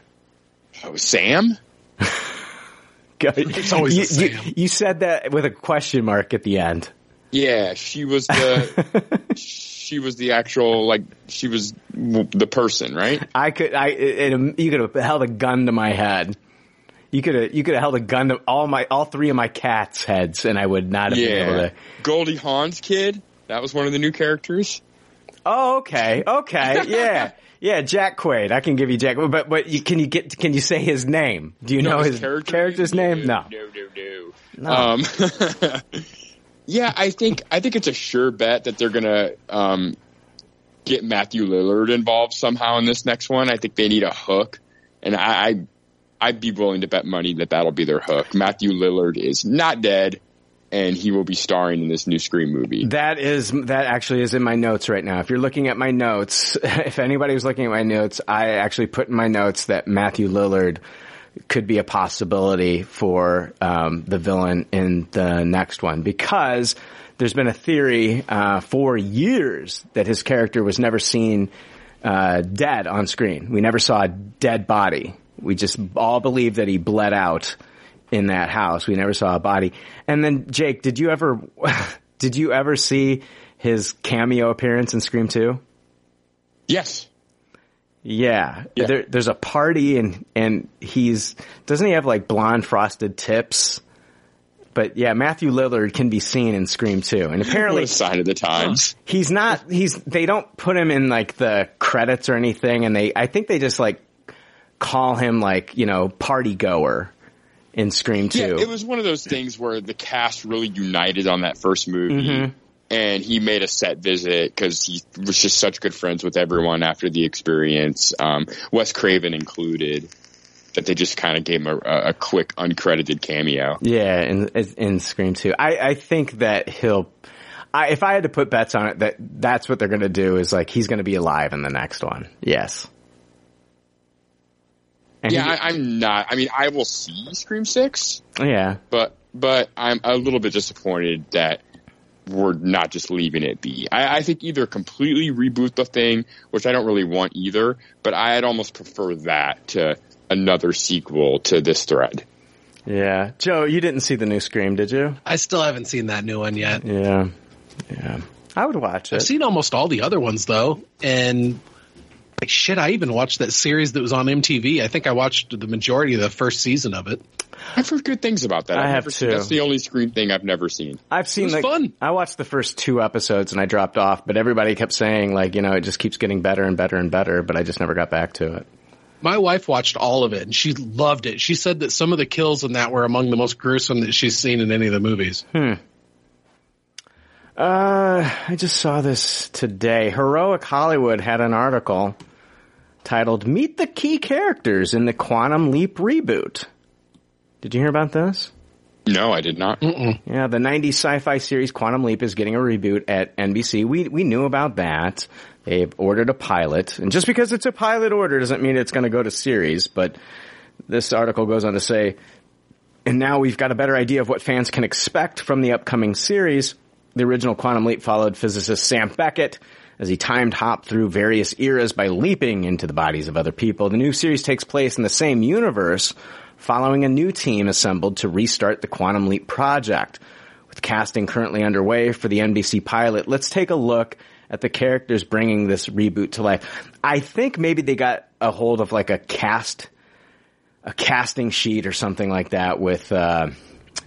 Oh, Sam? (laughs) It's always you, the you- Sam. you said that with a question mark at the end. Yeah, she was the (laughs) she was the actual like she was the person, right? I could, I, it, you could have held a gun to my head. You could have, you could have held a gun to all my, all three of my cats' heads, and I would not have been able to. Goldie Hawn's kid. That was one of the new characters. Oh, okay, okay, yeah, (laughs) yeah. Jack Quaid. I can give you Jack, but but you, can you get? Can you say his name? Do you know his, character character's name? No. no, no, no. No. Um, (laughs) yeah, I think I think it's a sure bet that they're gonna um, get Matthew Lillard involved somehow in this next one. I think they need a hook, and I, I I'd be willing to bet money that that'll be their hook. Matthew Lillard is not dead, and he will be starring in this new Scream movie. That is that actually is in my notes right now. If you're looking at my notes, (laughs) if anybody was looking at my notes, I actually put in my notes that Matthew Lillard could be a possibility for um, the villain in the next one because there's been a theory uh, for years that his character was never seen uh, dead on screen. We never saw a dead body. We just all believe that he bled out in that house. We never saw a body. And then Jake, did you ever (laughs) did you ever see his cameo appearance in Scream 2? Yes. Yeah. Yeah. There, there's a party and and he's doesn't he have like blonde frosted tips? But yeah, Matthew Lillard can be seen in Scream 2. And apparently sign of the times. (gasps) he's not he's they don't put him in like the credits or anything and they I think they just like call him like, you know, party goer in Scream 2. Yeah, it was one of those things where the cast really united on that first movie. Mhm. And he made a set visit because he was just such good friends with everyone after the experience, um, Wes Craven included, that they just kind of gave him a, a quick uncredited cameo. Yeah, in in Scream 2. I I think that he'll I, if I had to put bets on it, that that's what they're going to do is like he's going to be alive in the next one. Yes. And yeah, he- I, I'm not. I mean, I will see Scream Six, yeah. but but I'm a little bit disappointed that we're not just leaving it be. I, I think either completely reboot the thing, which I don't really want either, but I'd almost prefer that to another sequel to this thread. Yeah. Joe, you didn't see the new Scream, did you? I still haven't seen that new one yet. Yeah. Yeah. I would watch it. I've seen almost all the other ones though, and like shit, I even watched that series that was on MTV. I think I watched the majority of the first season of it. I've heard good things about that. I I've never seen- too. That's the only screen thing I've never seen. I've seen was like fun. I watched the first two episodes and I dropped off, but everybody kept saying like, you know, it just keeps getting better and better and better, but I just never got back to it. My wife watched all of it and she loved it. She said that some of the kills in that were among the most gruesome that she's seen in any of the movies. Hmm. Uh, I just saw this today. Heroic Hollywood had an article titled Meet the Key Characters in the Quantum Leap Reboot. Did you hear about this? No, I did not. Yeah, the 90s sci-fi series Quantum Leap is getting a reboot at NBC. We we knew about that. They've ordered a pilot, and just because it's a pilot order doesn't mean it's going to go to series. But this article goes on to say, and now we've got a better idea of what fans can expect from the upcoming series. The original Quantum Leap followed physicist Sam Beckett as he timed hopped through various eras by leaping into the bodies of other people. The new series takes place in the same universe, following a new team assembled to restart the Quantum Leap project. With casting currently underway for the NBC pilot, let's take a look at the characters bringing this reboot to life. I think maybe they got a hold of like a cast a casting sheet or something like that with uh,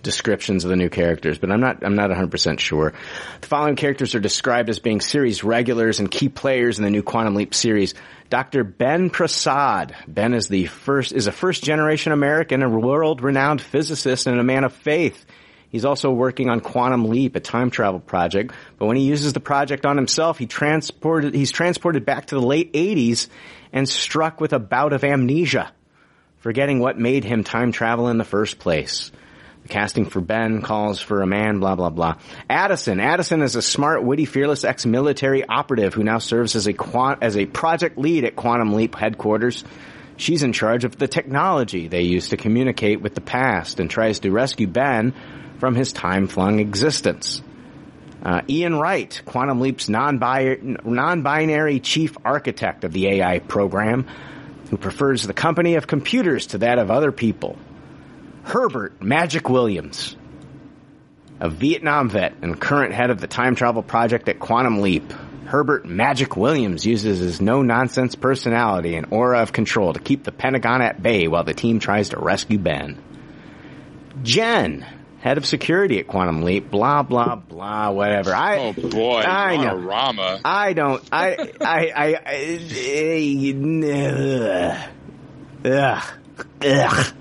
descriptions of the new characters, but I'm not I'm not 100% sure. The following characters are described as being series regulars and key players in the new Quantum Leap series. Dr. Ben Prasad. Ben is the first is a first generation American, a world renowned physicist and a man of faith. He's also working on Quantum Leap, a time travel project. But when he uses the project on himself, he transported he's transported back to the late 80s and struck with a bout of amnesia forgetting what made him time travel in the first place. Casting for Ben calls for a man, blah, blah, blah. Addison. Addison is a smart, witty, fearless ex-military operative who now serves as a quant- as a project lead at Quantum Leap headquarters. She's in charge of the technology they use to communicate with the past and tries to rescue Ben from his time-flung existence. Uh, Ian Wright, Quantum Leap's non-bi- non-binary chief architect of the AI program, who prefers the company of computers to that of other people. Herbert Magic Williams, a Vietnam vet and current head of the time travel project at Quantum Leap. Herbert Magic Williams uses his no-nonsense personality and aura of control to keep the Pentagon at bay while the team tries to rescue Ben. Jen, head of security at Quantum Leap, blah, blah, blah, whatever. I, Oh boy, I know. Rama. I don't. I. I. I. I, I ugh. Ugh.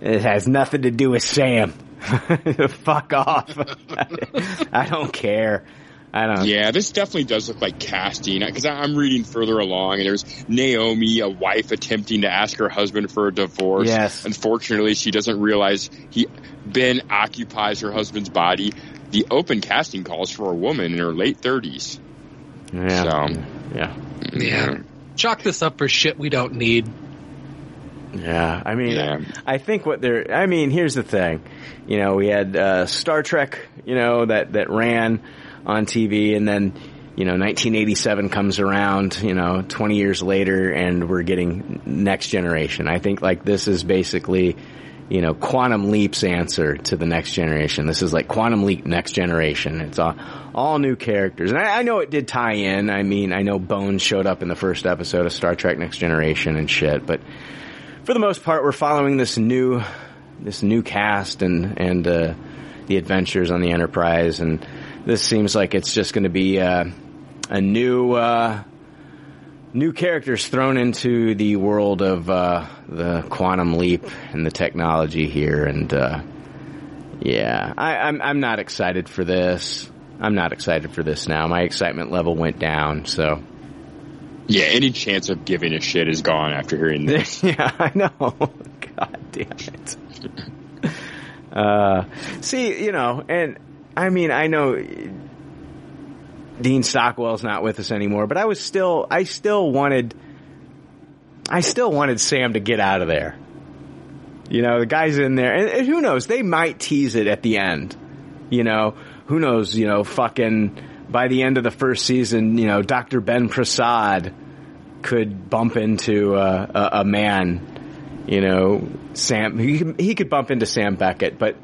It has nothing to do with Sam. (laughs) Fuck off. (laughs) I don't care. I don't. Yeah, this definitely does look like casting because I'm reading further along, and there's Naomi, a wife attempting to ask her husband for a divorce. Yes. Unfortunately, she doesn't realize he Ben occupies her husband's body. The open casting calls for a woman in her late 30s. Yeah. So, Yeah. Yeah. Mm-hmm. Chalk this up for shit we don't need. Yeah, I mean, Yeah. I think what they're. I mean, here's the thing. You know, we had uh, Star Trek. You know that that ran on TV, and then you know 1987 comes around. You know, 20 years later, and we're getting Next Generation. I think like this is basically. You know, Quantum Leap's answer to the next generation. This is like Quantum Leap Next Generation. It's all, all new characters. And I, I know it did tie in. I mean, I know Bones showed up in the first episode of Star Trek Next Generation and shit, but for the most part, we're following this new, this new cast and and uh, the adventures on the Enterprise, and this seems like it's just going to be uh, a new, uh, new characters thrown into the world of uh, the quantum leap and the technology here, and uh, yeah, I, I'm I'm not excited for this. I'm not excited for this now. My excitement level went down, so. Yeah, any chance of giving a shit is gone after hearing (laughs) this. yeah, I know. (laughs) God damn it. Uh, see, you know, and I mean, I know Dean Stockwell's not with us anymore, but I was still, I still wanted, I still wanted Sam to get out of there. You know, the guy's in there, and, and who knows? They might tease it at the end. You know, who knows? You know, fucking by the end of the first season, you know, Dr. Ben Prasad could bump into uh, a, a man. You know, Sam. He could- he could bump into Sam Beckett, but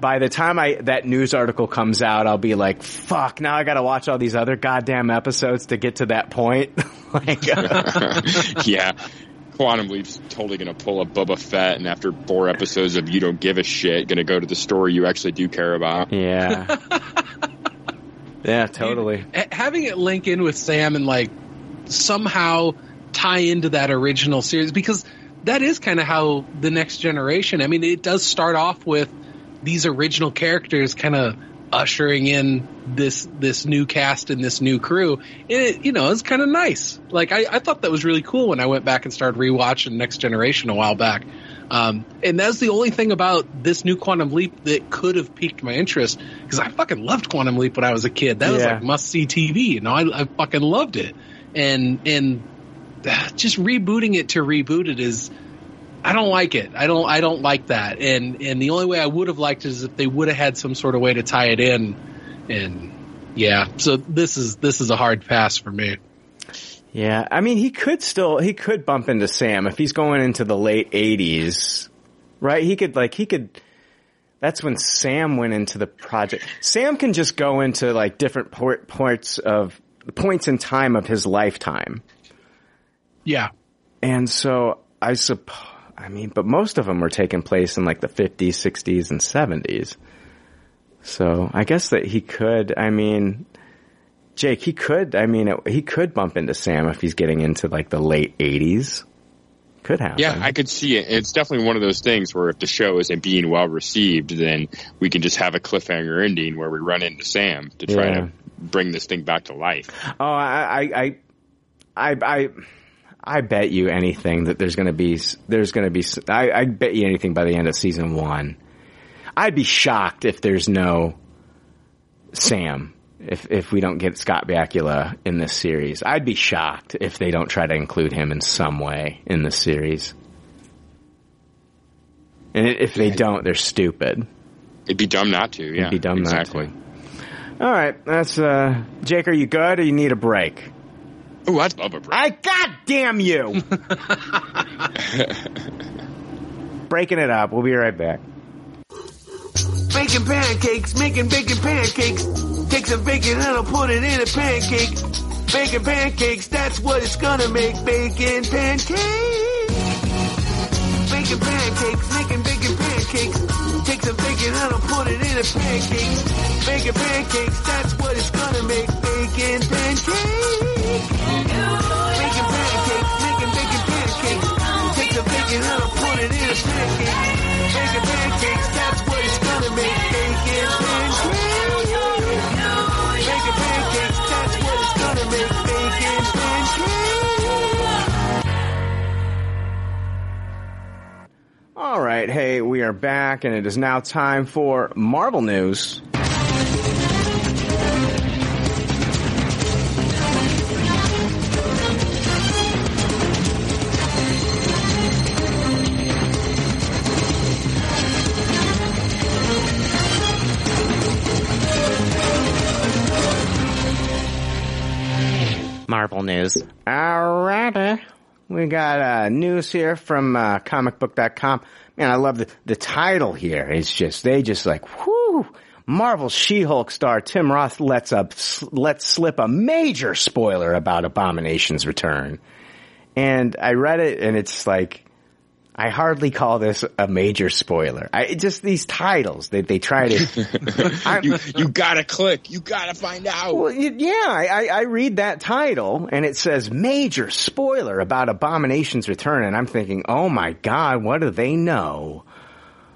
by the time I that news article comes out, I'll be like, "Fuck!" Now I got to watch all these other goddamn episodes to get to that point. (laughs) like, (laughs) yeah. Quantum Leap's totally going to pull a Boba Fett, and after four episodes of You Don't Give a Shit, going to go to the story you actually do care about. yeah, (laughs) yeah, totally. Ha- having it link in with Sam and like somehow tie into that original series because that is kind of how the next generation. I mean, it does start off with these original characters kind of ushering in this this new cast and this new crew. And it, you know, it's kind of nice. Like I, I thought that was really cool when I went back and started rewatching Next Generation a while back. Um, and that's the only thing about this new Quantum Leap that could have piqued my interest because I fucking loved Quantum Leap when I was a kid. That was like must see TV. You know, I, I fucking loved it. And and uh, just rebooting it to reboot it is I don't like it. I don't I don't like that. And and the only way I would have liked it is if they would have had some sort of way to tie it in. And yeah, so this is this is a hard pass for me. Yeah, I mean, he could still he could bump into Sam if he's going into the late '80s, right? He could like he could. That's when Sam went into the project. Sam can just go into like different por- parts of points in time of his lifetime, Yeah. and so I suppose. I mean, but most of them were taking place in like the 50s, 60s, and 70s. So I guess that he could. I mean, Jake, he could. I mean, it, he could bump into Sam if he's getting into like the late '80s. Could happen. Yeah, I could see it. It's definitely one of those things where if the show isn't being well received, then we can just have a cliffhanger ending where we run into Sam to try Yeah. to bring this thing back to life. Oh, I, I, I, I, I, bet you anything that there's going to be. There's going to be. I, I bet you anything by the end of season one. I'd be shocked if there's no Sam. If if we don't get Scott Bakula in this series, I'd be shocked if they don't try to include him in some way in this series. And if they don't, they're stupid. It'd be dumb not to. Yeah, It'd be dumb exactly. not to. All right, that's uh, Jake. Are you good, or you need a break? Oh, I'd love a break. I goddamn you! (laughs) Breaking it up. We'll be right back. Making pancakes, making bacon pancakes. Take some bacon and I'll put it in a pancake. Bacon pancakes, that's what it's gonna make. Bacon pancakes. Bacon pancakes, making bacon pancakes. Take some bacon and I'll put it in a pancake. Bacon pancakes, that's what it's gonna make. Bacon pancakes. Bacon pancakes, making bacon pancakes. Take some bacon and I'll put it in a pancake. Bacon pancakes, right. Hey, we are back, and it is now time for Marvel news. Marvel news. Alrighty. We got uh, news here from uh, comicbook.com. Man, I love the, the title here. It's just, they just like, whoo. Marvel She-Hulk star Tim Roth lets up, lets slip a major spoiler about Abomination's return. And I read it and it's like, I hardly call this a major spoiler. I just these titles that they, try to. (laughs) you, you gotta click. You gotta find out. Well, yeah, I, I I read that title and it says major spoiler about Abomination's return, and I'm thinking, oh my god, what do they know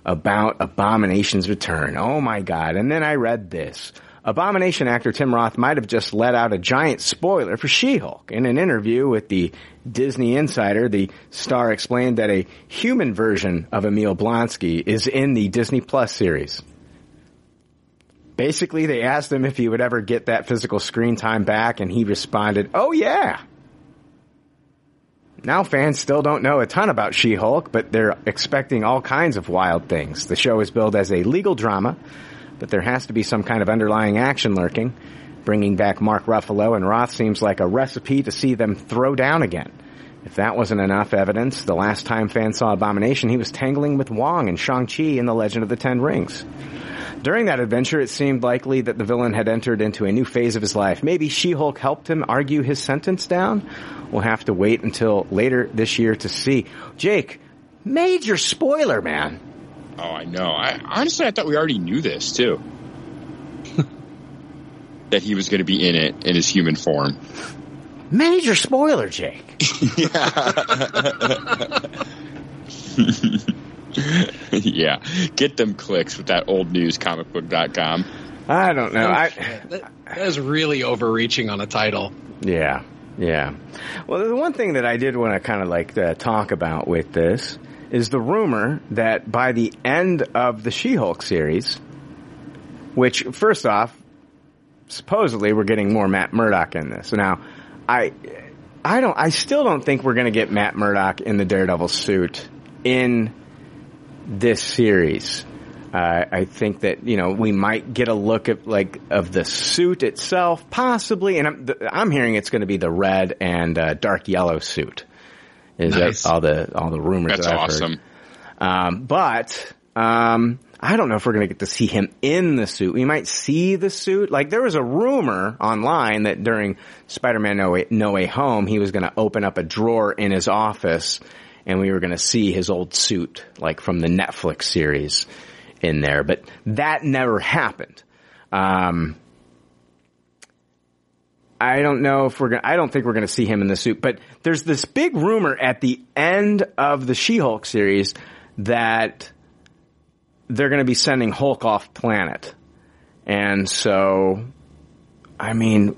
about Abomination's return? Oh my god! And then I read this. Abomination actor Tim Roth might have just let out a giant spoiler for She-Hulk. In an interview with the Disney Insider, the star explained that a human version of Emil Blonsky is in the Disney Plus series. Basically, they asked him if he would ever get that physical screen time back, and he responded, oh yeah! Now fans still don't know a ton about She-Hulk, but they're expecting all kinds of wild things. The show is billed as a legal drama, but there has to be some kind of underlying action lurking. Bringing back Mark Ruffalo and Roth seems like a recipe to see them throw down again. If that wasn't enough evidence, the last time fans saw Abomination, he was tangling with Wong and Shang-Chi in The Legend of the Ten Rings. During that adventure, it seemed likely that the villain had entered into a new phase of his life. Maybe She-Hulk helped him argue his sentence down? We'll have to wait until later this year to see. Jake, major spoiler, man. Oh, I know. I honestly, I thought we already knew this too. That he was going to be in it in his human form. Major spoiler, Jake. yeah, (laughs) (laughs) yeah. get them clicks with that old news comicbook.com. I don't know. I, that, that is really overreaching on a title. Yeah, yeah. Well, the one thing that I did want to kind of like uh, talk about with this is the rumor that by the end of the She-Hulk series, which first off, supposedly we're getting more Matt Murdock in this. Now, I, I don't, I still don't think we're going to get Matt Murdock in the Daredevil suit in this series. Uh, I think that you know we might get a look at like of the suit itself, possibly, and I'm, I'm hearing it's going to be the red and uh, dark yellow suit. Is Nice. that all the all the rumors? That's that awesome. Um, but um, I don't know if we're going to get to see him in the suit. We might see the suit. Like there was a rumor online that during Spider-Man No Way, no Way Home, he was going to open up a drawer in his office, and we were going to see his old suit, like from the Netflix series, in there. But that never happened. Um, I don't know if we're gonna, I don't think we're gonna see him in the suit, but there's this big rumor at the end of the She-Hulk series that they're gonna be sending Hulk off planet. And so, I mean,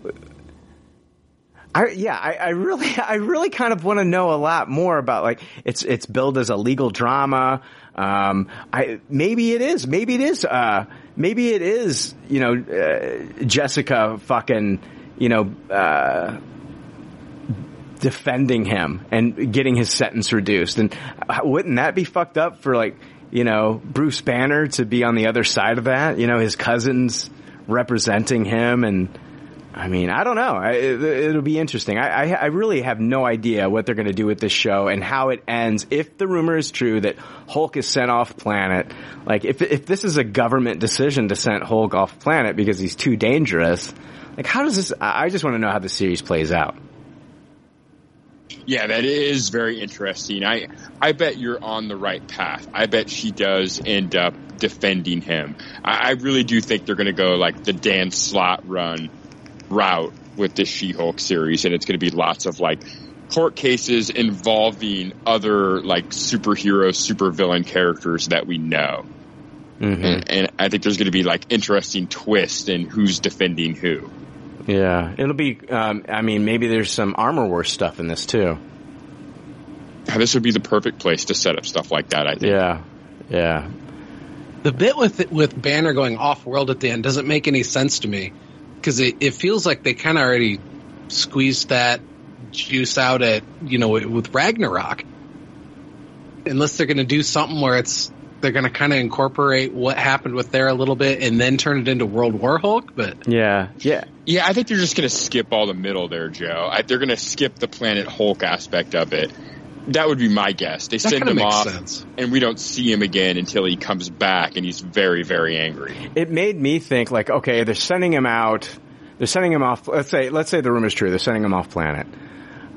I, yeah, I, I really, (laughs) I really kind of want to know a lot more about like, it's, it's billed as a legal drama. Um, I, maybe it is, maybe it is, uh, maybe it is, you know, uh, Jessica fucking, you know, uh, defending him and getting his sentence reduced. And uh, wouldn't that be fucked up for like, you know, Bruce Banner to be on the other side of that? You know, his cousins representing him and, I mean, I don't know. It, it'll be interesting. I, I, I really have no idea what they're going to do with this show and how it ends. If the rumor is true that Hulk is sent off planet, like if if this is a government decision to send Hulk off planet because he's too dangerous, like how does this? I just want to know how the series plays out. Yeah, that is very interesting. I I bet you're on the right path. I bet she does end up defending him. I, I really do think they're going to go like the Dan Slott run route with this She-Hulk series, and it's going to be lots of like court cases involving other like superhero, supervillain characters that we know. Mm-hmm. And, and I think there's going to be like interesting twists in who's defending who. Yeah, it'll be. Um, I mean, maybe there's some armor war stuff in this too. This would be the perfect place to set up stuff like that. I think. Yeah, Yeah. The bit with with Banner going off world at the end doesn't make any sense to me because it, it feels like they kind of already squeezed that juice out at you know with Ragnarok. Unless they're going to do something where it's they're going to kind of incorporate what happened with there a little bit and then turn it into World War Hulk, but Yeah. Yeah. Yeah, I think they're just going to skip all the middle there, Joe. I, they're going to skip the Planet Hulk aspect of it. That would be my guess. They That send him off, sense. and we don't see him again until he comes back, and he's very, very angry. It made me think like, okay, they're sending him out. They're sending him off. Let's say, let's say the rumor is true. They're sending him off planet.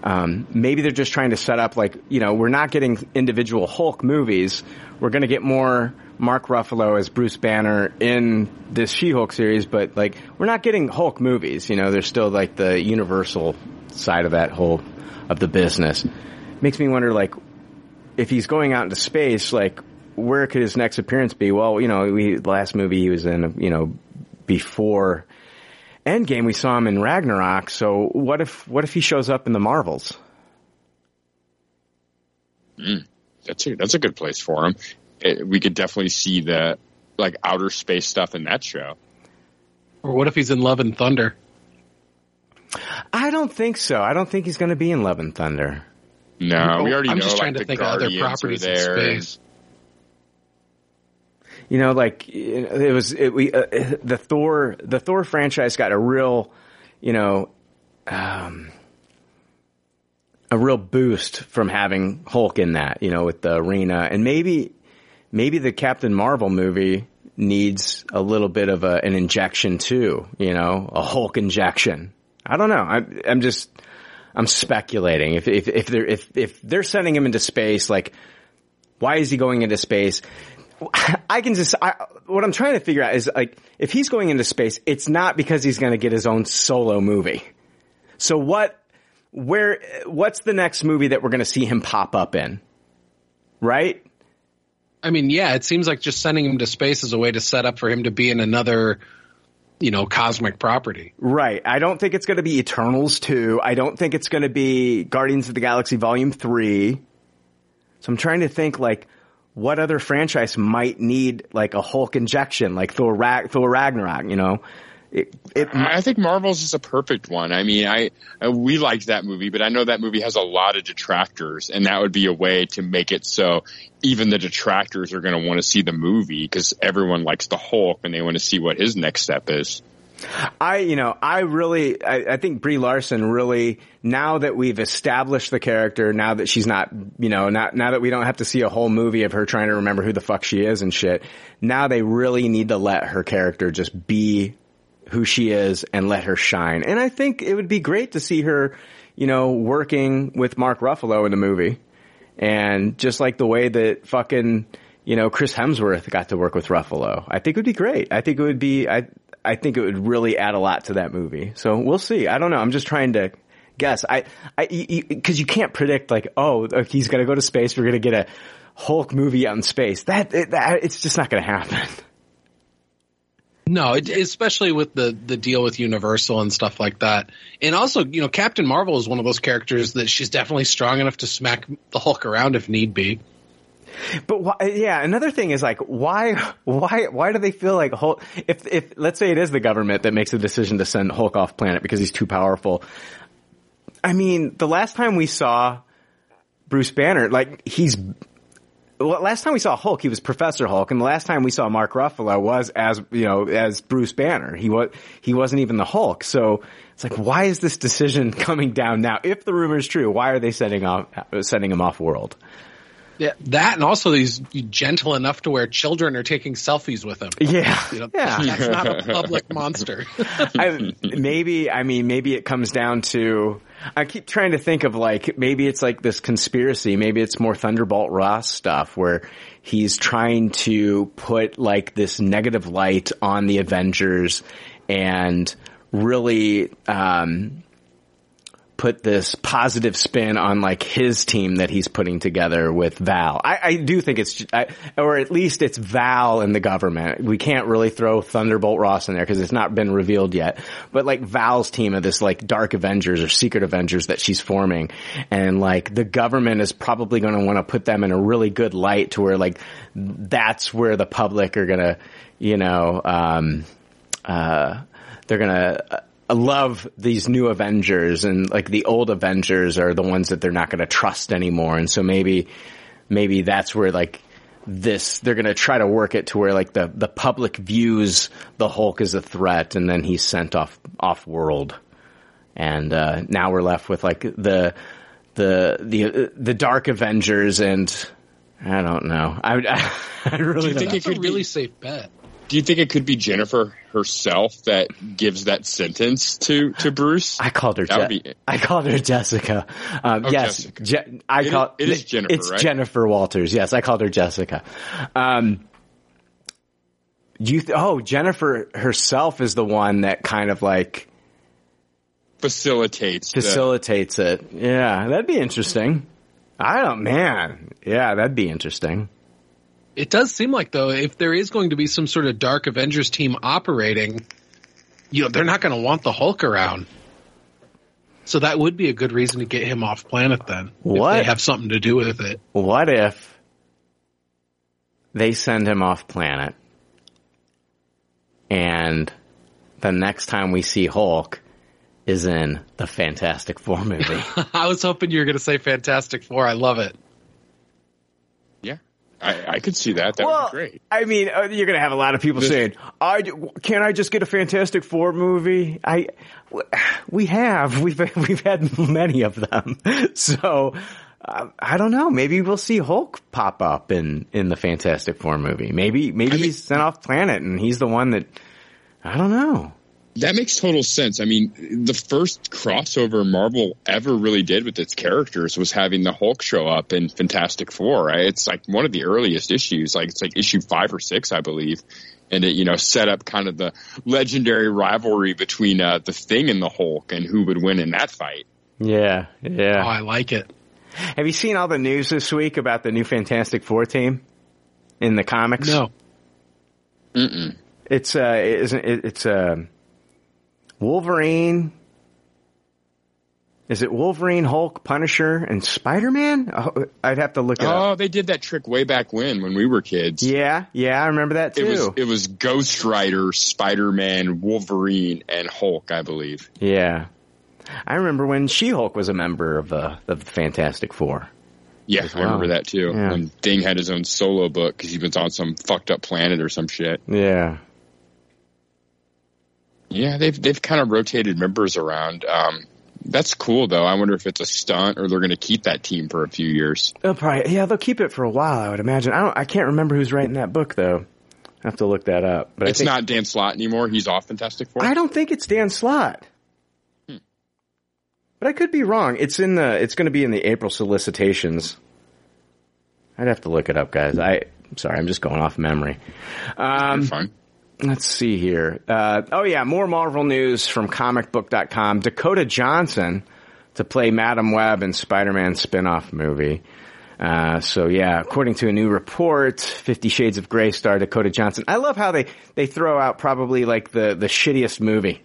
Um, maybe they're just trying to set up like, you know, we're not getting individual Hulk movies. We're going to get more Mark Ruffalo as Bruce Banner in this She-Hulk series, but like, we're not getting Hulk movies. You know, there's still like the Universal side of that whole of the business. Makes me wonder like, if he's going out into space, like, where could his next appearance be? Well, you know, we, the last movie he was in, you know, before Endgame, we saw him in Ragnarok. So what if, what if he shows up in the Marvels? Mm, that's a that's a good place for him. It, we could definitely see the like outer space stuff in that show. or what if he's in Love and Thunder? I don't think so. I don't think he's going to be in Love and Thunder. No, we already I'm know. just trying like, to the think of other Guardians are properties in there. space. You know, like it was it, we uh, the Thor the Thor franchise got a real, you know, um, a real boost from having Hulk in that. You know, with the arena and maybe maybe the Captain Marvel movie needs a little bit of a, an injection too. You know, a Hulk injection. I don't know. I, I'm just I'm speculating. If if if they're if if they're sending him into space, like why is he going into space? (laughs) I can just, I, what I'm trying to figure out is like, if he's going into space, it's not because he's going to get his own solo movie. So what, where, what's the next movie that we're going to see him pop up in? Right? I mean, yeah, it seems like just sending him to space is a way to set up for him to be in another, you know, cosmic property. Right. I don't think it's going to be Eternals 2. I don't think it's going to be Guardians of the Galaxy Volume 3. So I'm trying to think like, what other franchise might need like a Hulk injection, like Thor, Rag- Thor Ragnarok, you know? It, it, I think Marvel's is a perfect one. I mean, I uh, we liked that movie, but I know that movie has a lot of detractors, and that would be a way to make it so even the detractors are going to want to see the movie because everyone likes the Hulk and they want to see what his next step is. I, you know, I really, I, I think Brie Larson really, now that we've established the character, now that she's not, you know, not, now that we don't have to see a whole movie of her trying to remember who the fuck she is and shit, now they really need to let her character just be who she is and let her shine. And I think it would be great to see her, you know, working with Mark Ruffalo in the movie. And just like the way that fucking, you know, Chris Hemsworth got to work with Ruffalo. I think it would be great. I think it would be, I, I think it would really add a lot to that movie. So we'll see. I don't know. I'm just trying to guess. I, I, cause you can't predict like, oh, he's gonna go to space. We're gonna get a Hulk movie out in space. That, that it's just not gonna happen. (laughs) No, it, especially with the the deal with Universal and stuff like that. And also, you know, Captain Marvel is one of those characters that she's definitely strong enough to smack the Hulk around if need be. But why, yeah, another thing is like, why, why, why do they feel like Hulk, if, if, let's say it is the government that makes the decision to send Hulk off planet because he's too powerful. I mean, the last time we saw Bruce Banner, like, he's, well, last time we saw Hulk, he was Professor Hulk, and the last time we saw Mark Ruffalo was as, you know, as Bruce Banner. He was, he wasn't even the Hulk. So it's like, why is this decision (laughs) coming down now? If the rumor is true, why are they sending off, sending him off world? Yeah, that and also he's gentle enough to where children are taking selfies with him. Yeah, you know, yeah. that's not a (laughs) public monster. I, maybe, I mean, maybe it comes down to. I keep trying to think of like maybe it's like this conspiracy. Maybe it's more Thunderbolt Ross stuff where he's trying to put like this negative light on the Avengers and really um, put this positive spin on like his team that he's putting together with Val. I, I do think it's, I, or at least it's Val and the government. We can't really throw Thunderbolt Ross in there because it's not been revealed yet. But like Val's team of this like Dark Avengers or Secret Avengers that she's forming, and like the government is probably going to want to put them in a really good light to where like that's where the public are going to, you know, um, uh, they're gonna uh, love these new Avengers and like the old Avengers are the ones that they're not gonna trust anymore. And so maybe, maybe that's where like this, they're gonna try to work it to where like the, the public views the Hulk as a threat and then he's sent off, off world. And, uh, now we're left with like the, the, the, the Dark Avengers and I don't know. I, (laughs) I, really Do you think it a could really safe bet. Do you think it could be Jennifer herself that gives that sentence to to Bruce? I called her. Je- be- I called her Jessica. Um, Oh, yes, Jessica. Je- I It call is- it is Jennifer, It's right? Jennifer Walters. Yes, I called her Jessica. Um, you th- oh Jennifer herself is the one that kind of like Facilitates. the- facilitates it. Yeah, that'd be interesting. I don't, man. Yeah, that'd be interesting. It does seem like though, if there is going to be some sort of Dark Avengers team operating, you know, they're not going to want the Hulk around. So that would be a good reason to get him off planet then. If What? they have something to do with it. What if they send him off planet and the next time we see Hulk is in the Fantastic Four movie? (laughs) I was hoping you were going to say Fantastic Four. I love it. I, I could see that. That well, would be great. I mean, uh, you're going to have a lot of people This- saying, "I can't I just get a Fantastic Four movie?" I we have (laughs) we've we've had many of them, (laughs) so. Uh, I don't know. Maybe we'll see Hulk pop up in, in the Fantastic Four movie. Maybe, maybe he's sent off planet and he's the one that, I don't know. That makes total sense. I mean, the first crossover Marvel ever really did with its characters was having the Hulk show up in Fantastic Four. Right? It's like one of the earliest issues. Like it's like issue five or six, I believe. And it, you know, set up kind of the legendary rivalry between uh, the Thing and the Hulk, and who would win in that fight. Yeah, yeah. Oh, I like it. Have you seen all the news this week about the new Fantastic Four team in the comics? No. Mm-mm. It's uh, isn't it's uh, Wolverine. Is it Wolverine, Hulk, Punisher, and Spider Man? Oh, I'd have to look it up. Oh, they did that trick way back when, when we were kids. Yeah, yeah, I remember that too. It was it was Ghost Rider, Spider Man, Wolverine, and Hulk, I believe. yeah, I remember when She Hulk was a member of the of the Fantastic Four. Yeah, As I remember that too. Yeah. When Thing had his own solo book because he was on some fucked up planet or some shit. Yeah, Yeah, they've they've kind of rotated members around. Um, that's cool though. I wonder if it's a stunt or they're going to keep that team for a few years. they'll probably yeah they'll keep it for a while. I would imagine. I don't. I can't remember who's writing that book though. I have to look that up. But it's I think, not Dan Slott anymore. He's off Fantastic Four. I don't think it's Dan Slott. Hmm. But I could be wrong. It's in the. It's going to be in the April solicitations. I'd have to look it up, guys. I. I'm sorry. I'm just going off memory. Um, fine. Let's see here. Uh, oh yeah, more Marvel news from comicbook.com. Dakota Johnson to play Madam Web in Spider-Man spin-off movie. Uh, so yeah, according to a new report, Fifty Shades of Grey star Dakota Johnson. I love how they, they throw out probably like the, the shittiest movie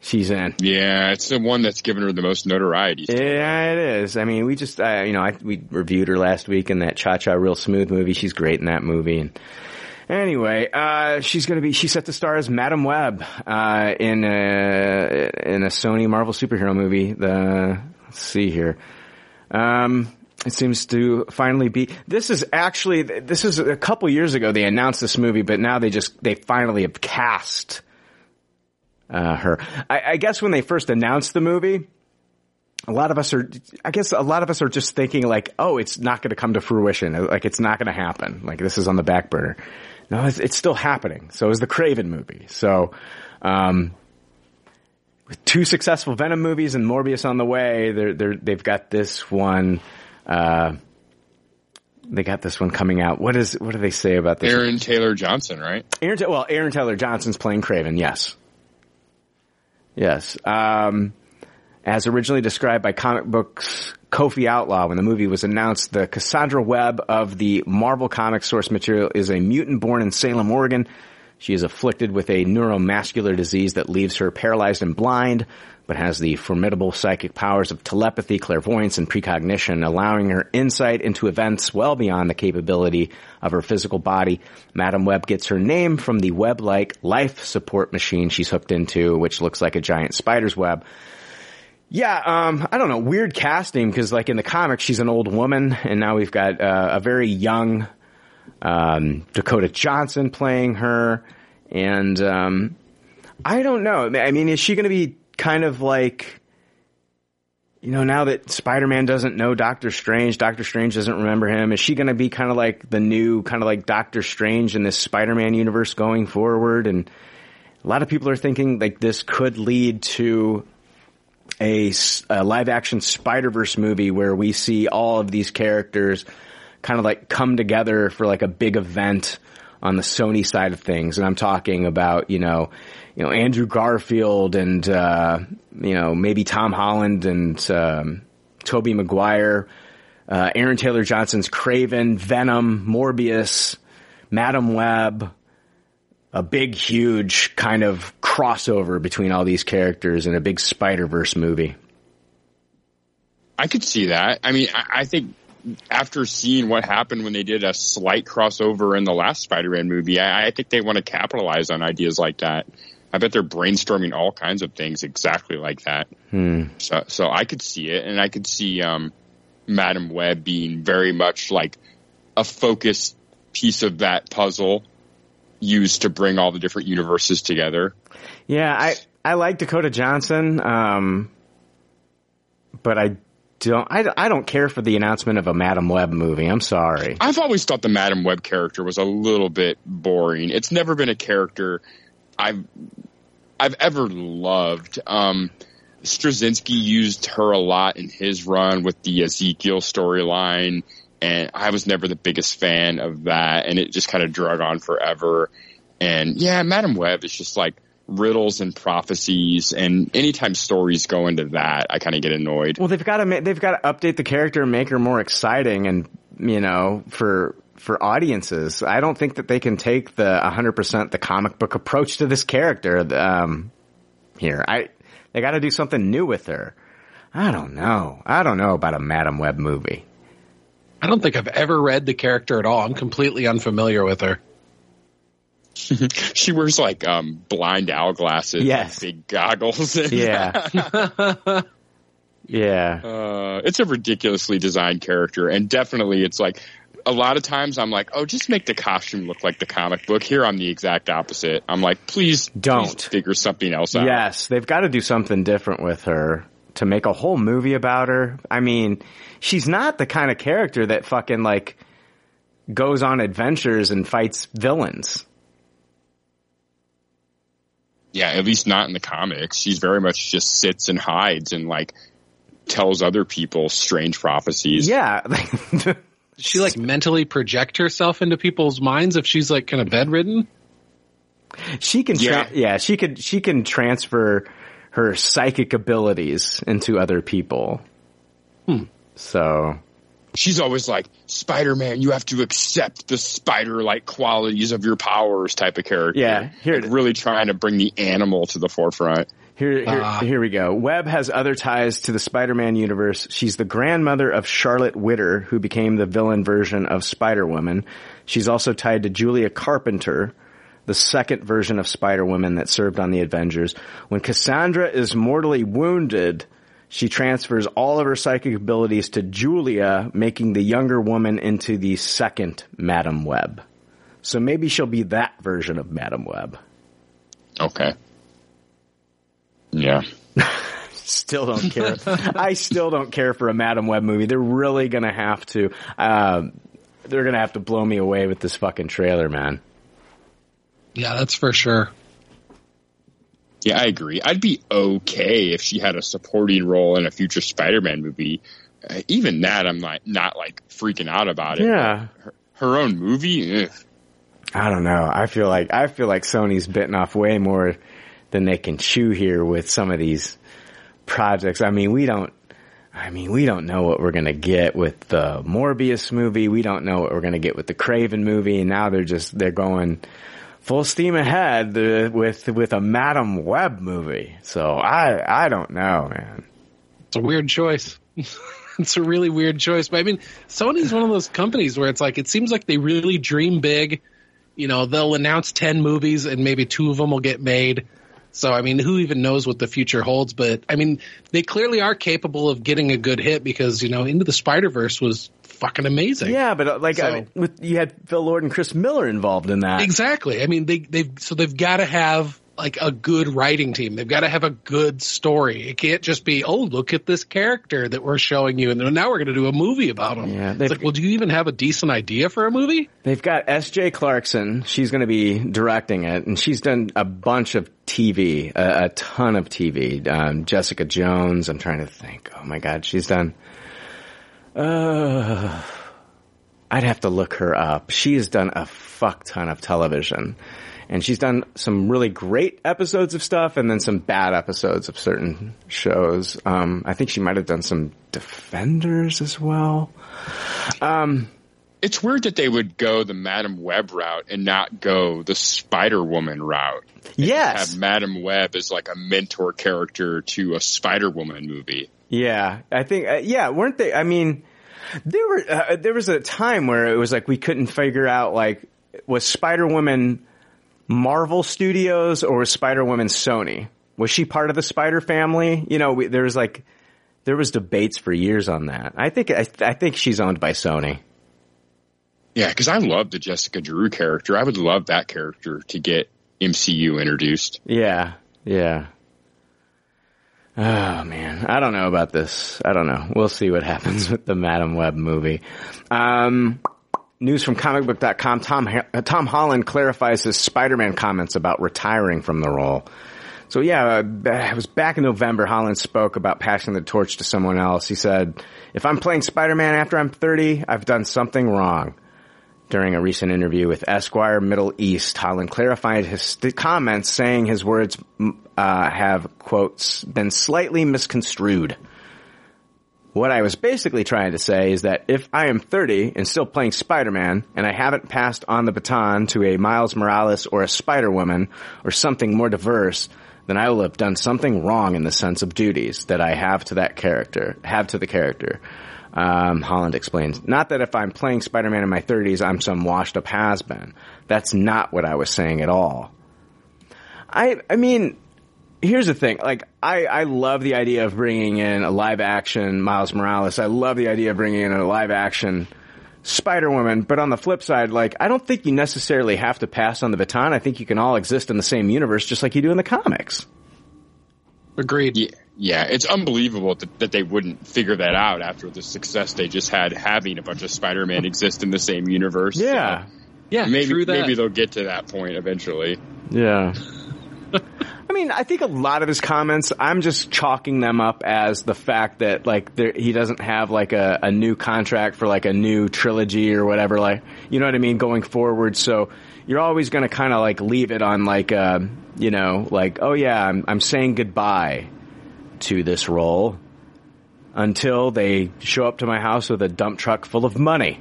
she's in. Yeah, it's the one that's given her the most notoriety. Yeah, it is. I mean, we just, uh, you know, I, we reviewed her last week in that Cha Cha Real Smooth movie. She's great in that movie. And anyway, uh, she's going to be, she's set to star as Madam Web, uh, in a, in a Sony Marvel superhero movie. The, let's see here. Um, it seems to finally be, this is actually, this is a couple years ago they announced this movie, but now they just, they finally have cast, uh, her. I, I guess when they first announced the movie, a lot of us are, I guess a lot of us are just thinking like, oh, it's not going to come to fruition. Like it's not going to happen. Like this is on the back burner. No, it's, it's still happening. So is the Kraven movie. So, um, with two successful Venom movies and Morbius on the way, they're, they're, they've got this one, uh, they got this one coming out. What is, what do they say about this? Aaron Taylor Johnson, right? Aaron, well, Aaron Taylor Johnson's playing Kraven. Yes. Yes. Um, As originally described by comic books Kofi Outlaw when the movie was announced, the Cassandra Webb of the Marvel Comics source material is a mutant born in Salem, Oregon. She is afflicted with a neuromuscular disease that leaves her paralyzed and blind, but has the formidable psychic powers of telepathy, clairvoyance, and precognition, allowing her insight into events well beyond the capability of her physical body. Madam Web gets her name from the web-like life support machine she's hooked into, which looks like a giant spider's web. Yeah, um, I don't know, weird casting because like in the comics she's an old woman, and now we've got uh, a very young um, Dakota Johnson playing her, and um, I don't know. I mean, is she going to be kind of like, you know, now that Spider-Man doesn't know Doctor Strange, Doctor Strange doesn't remember him, is she going to be kind of like the new, kind of like Doctor Strange in this Spider-Man universe going forward? And a lot of people are thinking like this could lead to a, a live action Spider-Verse movie where we see all of these characters kind of like come together for like a big event on the Sony side of things. And I'm talking about, you know, you know, Andrew Garfield and, uh, you know, maybe Tom Holland and, um, Tobey Maguire, uh, Aaron Taylor Johnson's Kraven, Venom, Morbius, Madam Web, a big, huge kind of crossover between all these characters in a big Spider-Verse movie. I could see that. I mean, I, I think after seeing what happened when they did a slight crossover in the last Spider-Man movie, I, I think they want to capitalize on ideas like that. I bet they're brainstorming all kinds of things exactly like that. Hmm. So, so I could see it, and I could see um, Madam Web being very much like a focused piece of that puzzle used to bring all the different universes together. Yeah, I I like Dakota Johnson, um, but I don't I, I don't care for the announcement of a Madam Web movie. I'm sorry. I've always thought the Madam Web character was a little bit boring. It's never been a character I've I've ever loved. Um, Straczynski used her a lot in his run with the Ezekiel storyline, and I was never the biggest fan of that, and it just kind of drug on forever. And yeah, Madam Web is just like riddles and prophecies, and anytime stories go into that, I kind of get annoyed. Well, they've got to they've got to update the character and make her more exciting, and you know for for audiences. I don't think that they can take the 100% the comic book approach to this character um, here. I they got to do something new with her. I don't know. I don't know about a Madam Web movie. I don't think I've ever read the character at all. I'm completely unfamiliar with her. (laughs) she wears like um, blind owl glasses, Yes. and big goggles. Yeah. (laughs) yeah. Uh, it's a ridiculously designed character, and definitely it's like a lot of times I'm like, oh, just make the costume look like the comic book. Here I'm the exact opposite. I'm like, please Don't. please figure something else out. Yes, they've got to do something different with her to make a whole movie about her. I mean, she's not the kind of character that fucking like goes on adventures and fights villains. Yeah, at least not in the comics. She's very much just sits and hides and like tells other people strange prophecies. Yeah. (laughs) She like mentally project herself into people's minds if she's like kind of bedridden? She can, tra- yeah. she could, she can transfer her psychic abilities into other people. Hmm. So She's always like, Spider-Man, you have to accept the spider-like qualities of your powers type of character. Yeah, here Like, really trying to bring the animal to the forefront. Here, here, Ah. here we go. Webb has other ties to the Spider-Man universe. She's the grandmother of Charlotte Witter, who became the villain version of Spider-Woman. She's also tied to Julia Carpenter, the second version of Spider-Woman that served on the Avengers. When Cassandra is mortally wounded, she transfers all of her psychic abilities to Julia, making the younger woman into the second Madame Web. So maybe she'll be that version of Madame Web. Okay. Yeah. (laughs) Still don't care. I still don't care for a Madame Web movie. They're really gonna have to. Um, they're gonna have to blow me away with this fucking trailer, man. Yeah, that's for sure. Yeah, I agree. I'd be okay if she had a supporting role in a future Spider-Man movie. Uh, even that, I'm not not like freaking out about it. Yeah. Her, her own movie, ugh. I don't know. I feel like I feel like Sony's bitten off way more than they can chew here with some of these projects. I mean, we don't. I mean, we don't know what we're gonna get with the Morbius movie. We don't know what we're gonna get with the Kraven movie. And now they're just they're going full steam ahead with with a Madame Web movie. So I I don't know, man. It's a weird choice. (laughs) it's a really weird choice. But I mean, Sony's one of those companies where it's like it seems like they really dream big. You know, they'll announce ten movies and maybe two of them will get made. So I mean, who even knows what the future holds? But I mean, they clearly are capable of getting a good hit because you know, Into the Spider Verse was fucking amazing. Yeah, but uh, like So- I mean, with, you had Phil Lord and Chris Miller involved in that. Exactly. I mean, they they've so they've got to have like a good writing team. They've got to have a good story. It can't just be, oh, look at this character that we're showing you, and now we're going to do a movie about him. Yeah, it's like, well, do you even have a decent idea for a movie? They've got S.J. Clarkson. She's going to be directing it, and she's done a bunch of TV, a, a ton of TV. Um, Jessica Jones. I'm trying to think. Oh my God, she's done. Uh, I'd have to look her up. She has done a fuck ton of television, and she's done some really great episodes of stuff, and then some bad episodes of certain shows. Um, I think she might have done some Defenders as well. Um, It's weird that they would go the Madame Web route and not go the Spider Woman route. yes. Have Madame Web as like a mentor character to a Spider Woman movie. Yeah, I think uh, yeah, weren't they? I mean, there were uh, there was a time where it was like we couldn't figure out like was Spider Woman Marvel Studios or was Spider Woman Sony? Was she part of the Spider family? You know, we, there was like there was debates for years on that. I think I, I think she's owned by Sony. Yeah, because I love the Jessica Drew character. I would love that character to get MCU introduced. Yeah, yeah. Oh man, I don't know about this. I don't know. We'll see what happens with the Madame Web movie. Um, news from comicbook.com. Tom, Tom Holland clarifies his Spider-Man comments about retiring from the role. So yeah, uh, it was back in November. Holland spoke about passing the torch to someone else. He said, if I'm playing Spider-Man after I'm 30, I've done something wrong. During a recent interview with Esquire Middle East, Holland clarified his comments, saying his words uh, have quotes been slightly misconstrued. What I was basically trying to say is that if I am 30 and still playing Spider-Man and I haven't passed on the baton to a Miles Morales or a Spider-Woman or something more diverse, then I will have done something wrong in the sense of duties that I have to that character, have to the character. Um, Holland explains, not that if I'm playing Spider-Man in my 30s, I'm some washed up has-been. That's not what I was saying at all. I, I mean, here's the thing. Like, I, I love the idea of bringing in a live action Miles Morales. I love the idea of bringing in a live action Spider Woman. But on the flip side, like, I don't think you necessarily have to pass on the baton. I think you can all exist in the same universe just like you do in the comics. Agreed. Yeah, yeah, it's unbelievable that, that they wouldn't figure that out after the success they just had having a bunch of Spider-Man (laughs) exist in the same universe. Yeah. Yeah, maybe true that. maybe they'll get to that point eventually. Yeah. I mean, I think a lot of his comments, I'm just chalking them up as the fact that like there, he doesn't have like a, a new contract for like a new trilogy or whatever, like you know what I mean, going forward. So you're always going to kind of like leave it on like, uh, you know, like oh yeah, I'm, I'm saying goodbye to this role until they show up to my house with a dump truck full of money.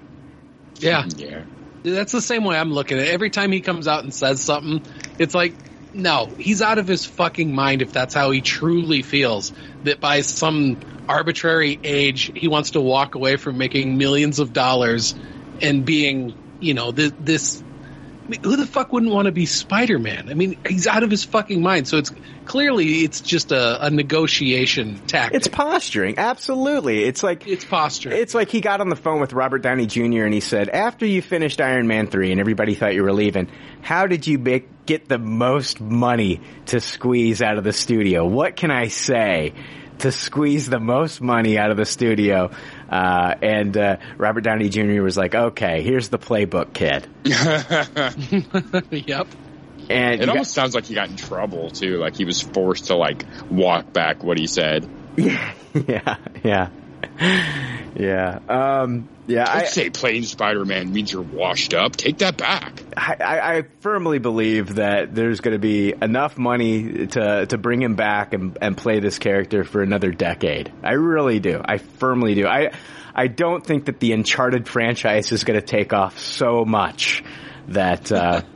Yeah. Yeah. That's the same way I'm looking at it. Every time he comes out and says something, it's like, no, he's out of his fucking mind if that's how he truly feels. That by some arbitrary age, he wants to walk away from making millions of dollars and being, you know, this. this I mean, who the fuck wouldn't want to be Spider-Man? I mean, he's out of his fucking mind. So it's clearly it's just a, a negotiation tactic. It's posturing, absolutely. It's like it's posturing. It's like he got on the phone with Robert Downey Jr. and he said, "After you finished Iron Man three and everybody thought you were leaving, how did you make, get the most money to squeeze out of the studio? What can I say to squeeze the most money out of the studio?" Uh, and uh, Robert Downey Jr. was like, "Okay, here's the playbook, kid." (laughs) (laughs) yep. And It you almost sounds like he got in trouble too, like he was forced to like walk back what he said. (laughs) yeah, yeah. Yeah. (laughs) Um, yeah. I'd I, say playing Spider-Man means you're washed up. Take that back. I, I I firmly believe that there's going to be enough money to to bring him back and, and play this character for another decade. I really do. I firmly do. I I don't think that the Uncharted franchise is going to take off so much that. Uh, (laughs)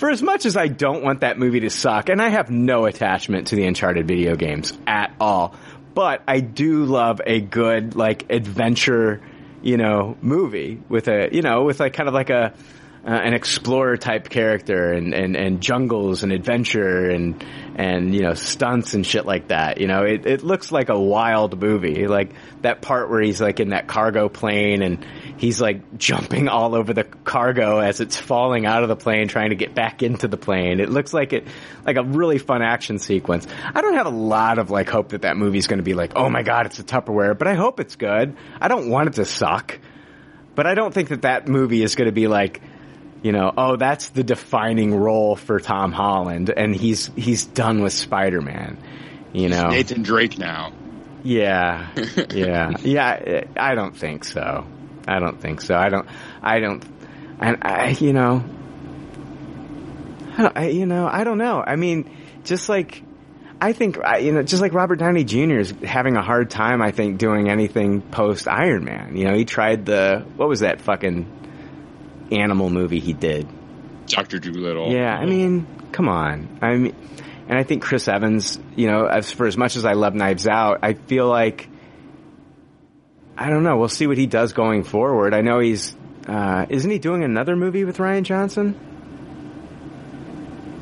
For as much as I don't want that movie to suck, and I have no attachment to the Uncharted video games at all, but I do love a good, like, adventure, you know, movie with a, you know, with like kind of like a, uh, an explorer type character and, and, and jungles and adventure and, and, you know, stunts and shit like that. You know, it, it looks like a wild movie. Like that part where he's like in that cargo plane and he's like (laughs) jumping all over the cargo as it's falling out of the plane trying to get back into the plane. It looks like it, like a really fun action sequence. I don't have a lot of like hope that that movie's going to be like, oh my god, it's a Tupperware, but I hope it's good. I don't want it to suck. But I don't think that that movie is going to be like, you know, oh, that's the defining role for Tom Holland, and he's he's done with Spider Man. You know, Nathan Drake now. yeah, (laughs) yeah, yeah. I don't think so. I don't think so. I don't. I don't. And I, you know, I, don't- I, you know, I don't know. I mean, just like. I think, you know, just like Robert Downey Jr. is having a hard time, I think, doing anything post Iron Man. You know, he tried the, what was that fucking animal movie he did? Doctor Dolittle. Yeah, I mean, come on. I mean, and I think Chris Evans, you know, as for as much as I love Knives Out, I feel like I don't know. We'll see what he does going forward. I know he's uh, isn't he doing another movie with Rian Johnson?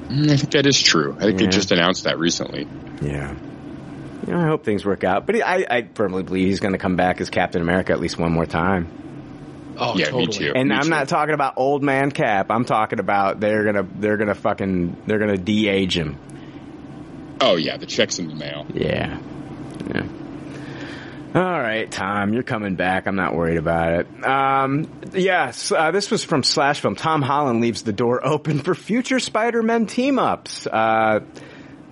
Mm, I think that is true. I think Yeah. they just announced that recently. Yeah. You know, I hope things work out. But he, I, I firmly believe he's going to come back as Captain America at least one more time. Oh, Yeah, me too. And Me I'm too. not talking about old man Cap. I'm talking about they're gonna they're gonna fucking they're gonna de-age him. Oh yeah, the check's in the mail. Yeah. Yeah. All right, Tom, you're coming back. I'm not worried about it. Um, yes, uh, this was from Slash Film. Tom Holland leaves the door open for future Spider-Man team-ups. Uh,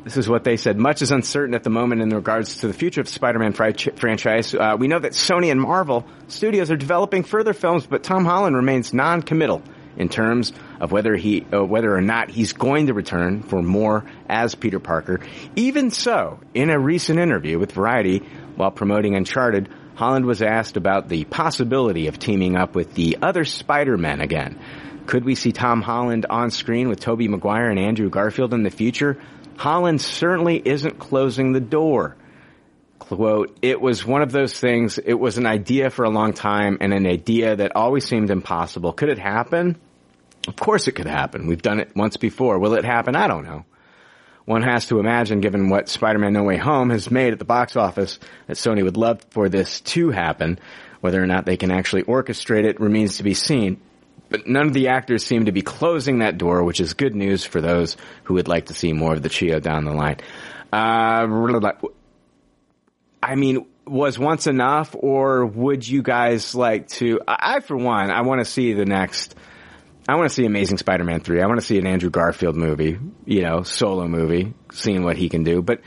this is what they said. Much is uncertain at the moment in regards to the future of Spider-Man franchise. Uh, we know that Sony and Marvel Studios are developing further films, but Tom Holland remains non-committal in terms of whether he, uh, whether or not he's going to return for more as Peter Parker. Even so, in a recent interview with Variety, while promoting Uncharted, Holland was asked about the possibility of teaming up with the other Spider-Men again. Could we see Tom Holland on screen with Tobey Maguire and Andrew Garfield in the future? Holland certainly isn't closing the door. Quote, it was one of those things, it was an idea for a long time and an idea that always seemed impossible. Could it happen? Of course it could happen. We've done it once before. Will it happen? I don't know. One has to imagine, given what Spider-Man No Way Home has made at the box office, that Sony would love for this to happen. Whether or not they can actually orchestrate it remains to be seen. But none of the actors seem to be closing that door, which is good news for those who would like to see more of the trio down the line. Uh, I mean, was once enough, or would you guys like to? I for one, I want to see the next. I want to see Amazing Spider-Man three. I want to see an Andrew Garfield movie, you know, solo movie, seeing what he can do. But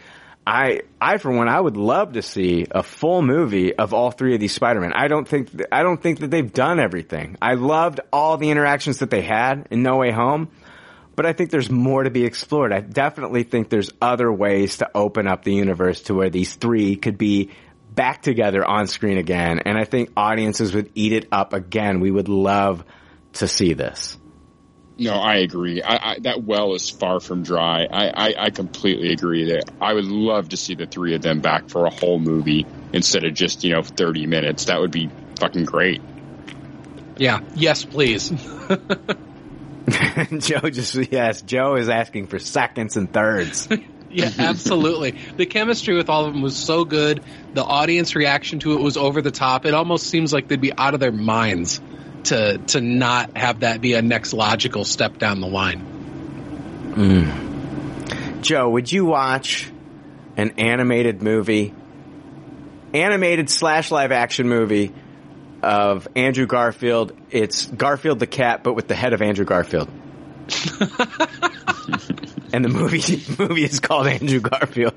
I, I for one, I would love to see a full movie of all three of these Spider-Man. I don't think, th- I don't think that they've done everything. I loved all the interactions that they had in No Way Home, but I think there's more to be explored. I definitely think there's other ways to open up the universe to where these three could be back together on screen again. And I think audiences would eat it up again. We would love to see this. No, I agree. I, I, that well is far from dry. I, I, I completely agree that I would love to see the three of them back for a whole movie instead of just, you know, 30 minutes. That would be fucking great. Yeah. Yes, please. (laughs) (laughs) Joe just, yes, Joe is asking for seconds and thirds. (laughs) Yeah, absolutely. the chemistry with all of them was so good. The audience reaction to it was over the top. It almost seems like they'd be out of their minds to to not have that be a next logical step down the line. Mm. Joe, would you watch an animated movie, animated slash live action movie of Andrew Garfield? It's Garfield the cat, but with the head of Andrew Garfield. (laughs) and the movie movie is called Andrew Garfield.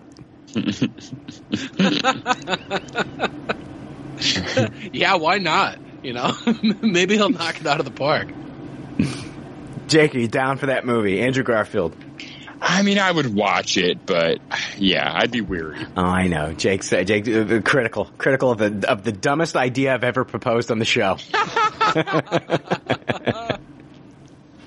(laughs) yeah, why not? You know, (laughs) maybe he'll knock it out of the park. Jake, are you down for that movie? Andrew Garfield. I mean, I would watch it, but yeah, I'd be weary. Oh, I know. Jake said, Jake, uh, critical, critical of the, of the dumbest idea I've ever proposed on the show. (laughs)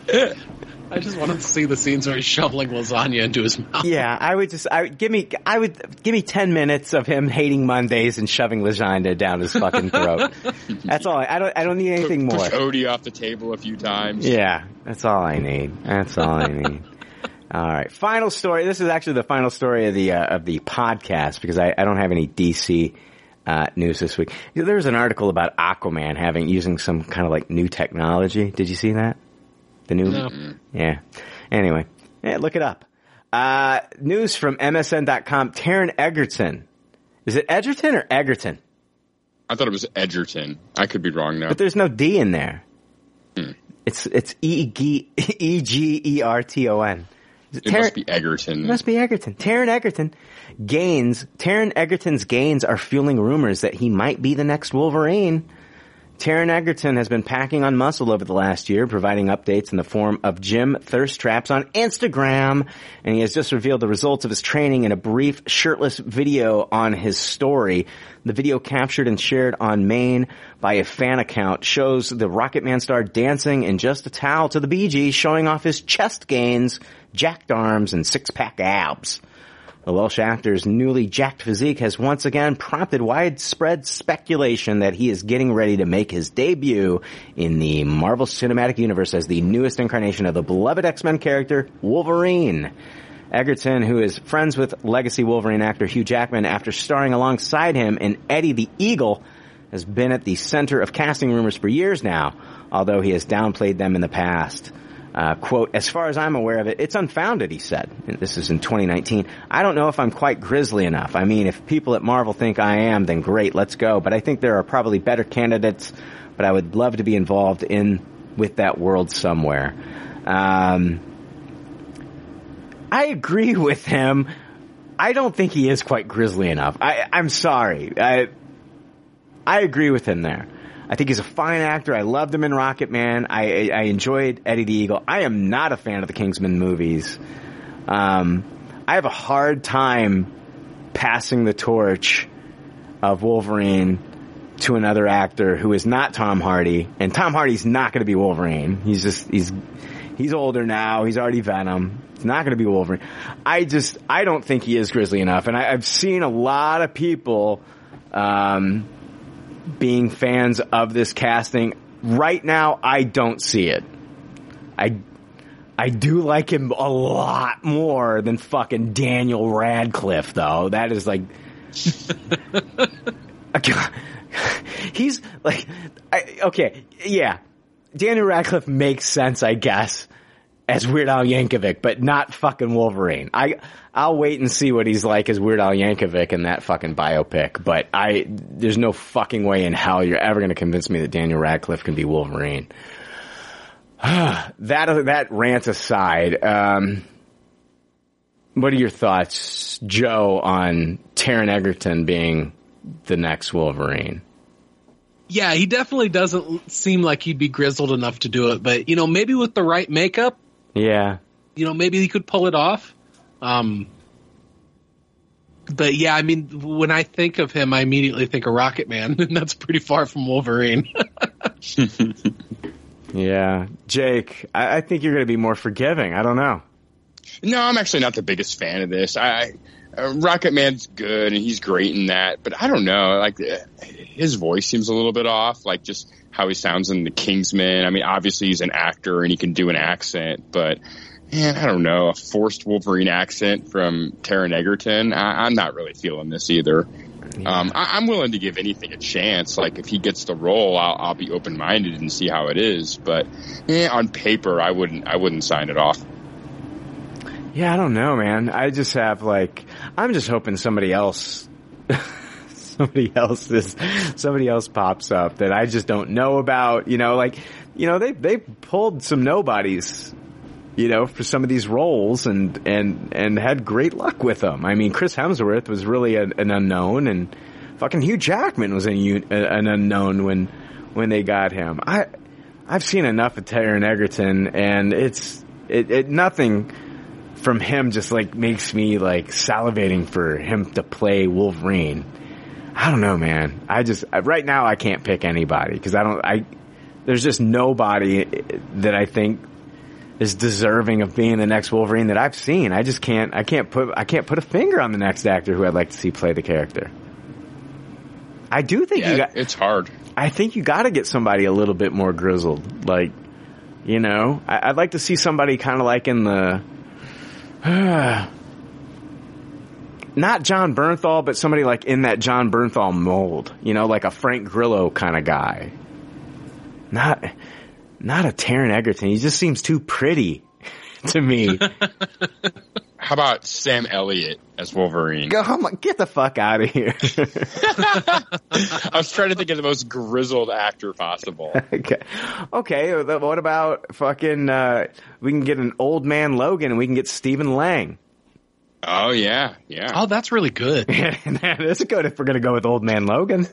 (laughs) I just wanted to see the scenes where he's shoveling lasagna into his mouth. yeah, I would just, I would, give me, I would, give me 10 minutes of him hating Mondays and shoving lasagna down his fucking throat. (laughs) that's all. I, I don't, I don't need anything Push more. Odie off the table a few times. Yeah, that's all I need. That's all I need. (laughs) All right, final story. This is actually the final story of the uh, of the podcast because I, I don't have any DC uh, news this week. There was an article about Aquaman having using some kind of like new technology. Did you see that? The new, No. yeah. Anyway, yeah, look it up. Uh, news from MSN.com. Taron Egerton. Is it Edgerton or Egerton? I thought it was Edgerton. I could be wrong now. But there's no D in there. Hmm. It's it's E G E G E R T O N. Is It must be Egerton. It must be Egerton. Taron Egerton gains. Taron Egerton's gains are fueling rumors that he might be the next Wolverine. Taron Egerton has been packing on muscle over the last year, providing updates in the form of gym thirst traps on Instagram, and he has just revealed the results of his training in a brief shirtless video on his story. The video captured and shared on Maine by a fan account shows the Rocketman star dancing in just a towel to the Bee Gees, showing off his chest gains, jacked arms, and six-pack abs. The Welsh actor's newly jacked physique has once again prompted widespread speculation that he is getting ready to make his debut in the Marvel Cinematic Universe as the newest incarnation of the beloved X-Men character, Wolverine. Egerton, who is friends with legacy Wolverine actor Hugh Jackman after starring alongside him in Eddie the Eagle, has been at the center of casting rumors for years now, although he has downplayed them in the past. Uh, quote, as far as I'm aware of it, it's unfounded, he said. And this is in 2019. I don't know if I'm quite grisly enough. I mean, if people at Marvel think I am, then great, let's go. But I think there are probably better candidates, but I would love to be involved in, with that world somewhere. Um, I agree with him. I don't think he is quite grisly enough. I, I'm sorry. I, I agree with him there. I think he's a fine actor. I loved him in Rocket Man. I, I enjoyed Eddie the Eagle. I am not a fan of the Kingsman movies. Um, I have a hard time passing the torch of Wolverine to another actor who is not Tom Hardy. And Tom Hardy's not going to be Wolverine. He's just, he's, he's older now. He's already Venom. He's not going to be Wolverine. I just, I don't think he is Grizzly enough. And I, I've seen a lot of people, um, being fans of this casting. Right now, I don't see it. I, I do like him a lot more than fucking Daniel Radcliffe, though. That is like, (laughs) (laughs) he's like, I, okay, yeah. Daniel Radcliffe makes sense, I guess, as Weird Al Yankovic, but not fucking Wolverine. I, I'll wait and see what he's like as Weird Al Yankovic in that fucking biopic, but I, there's no fucking way in hell you're ever gonna convince me that Daniel Radcliffe can be Wolverine. (sighs) that, that rant aside, um, what are your thoughts, Joe, on Taron Egerton being the next Wolverine? Yeah, he definitely doesn't seem like he'd be grizzled enough to do it, but you know, maybe with the right makeup, Yeah. you know, maybe he could pull it off. Um, but yeah, I mean, when I think of him, I immediately think of Rocket Man, (laughs) and that's pretty far from Wolverine. (laughs) Yeah. Jake, I, I think you're going to be more forgiving. I don't know. No, I'm actually not the biggest fan of this. I uh, Rocket Man's good and he's great in that, but I don't know. Like uh, his voice seems a little bit off. Like just how he sounds in the Kingsman. I mean, obviously he's an actor and he can do an accent, but man, I don't know. A forced Wolverine accent from Taron Egerton. I, I'm not really feeling this either. Um, I, I'm willing to give anything a chance. Like if he gets the role, I'll, I'll be open minded and see how it is. But eh, on paper, I wouldn't. I wouldn't sign it off. Yeah, I don't know, man. I just have like, I'm just hoping somebody else, (laughs) somebody else is, somebody else pops up that I just don't know about. You know, like, you know, they they pulled some nobodies, you know, for some of these roles and and and had great luck with them. I mean, Chris Hemsworth was really an unknown, and fucking Hugh Jackman was an, an unknown when when they got him. I I've seen enough of Taron Egerton, and it's it, it nothing from him just like makes me like salivating for him to play Wolverine. I don't know, man. I just right now I can't pick anybody because I don't. I there's just nobody that I think is deserving of being the next Wolverine that I've seen. I just can't. I can't put. I can't put a finger on the next actor who I'd like to see play the character. I do think you got. it's hard. I think you got to get somebody a little bit more grizzled. Like, you know, I'd like to see somebody kind of like in the. (sighs) not Jon Bernthal, but somebody like in that Jon Bernthal mold. You know, like a Frank Grillo kind of guy. Not, not a Taron Egerton. He just seems too pretty (laughs) to me. (laughs) How about Sam Elliott as Wolverine? Go, my- get the fuck out of here. (laughs) (laughs) I was trying to think of the most grizzled actor possible. (laughs) okay. Okay. uh, What about fucking, uh, we can get an old man Logan and we can get Stephen Lang. Oh yeah, yeah, Oh, that's really good. That's good if we're going to go with old man Logan.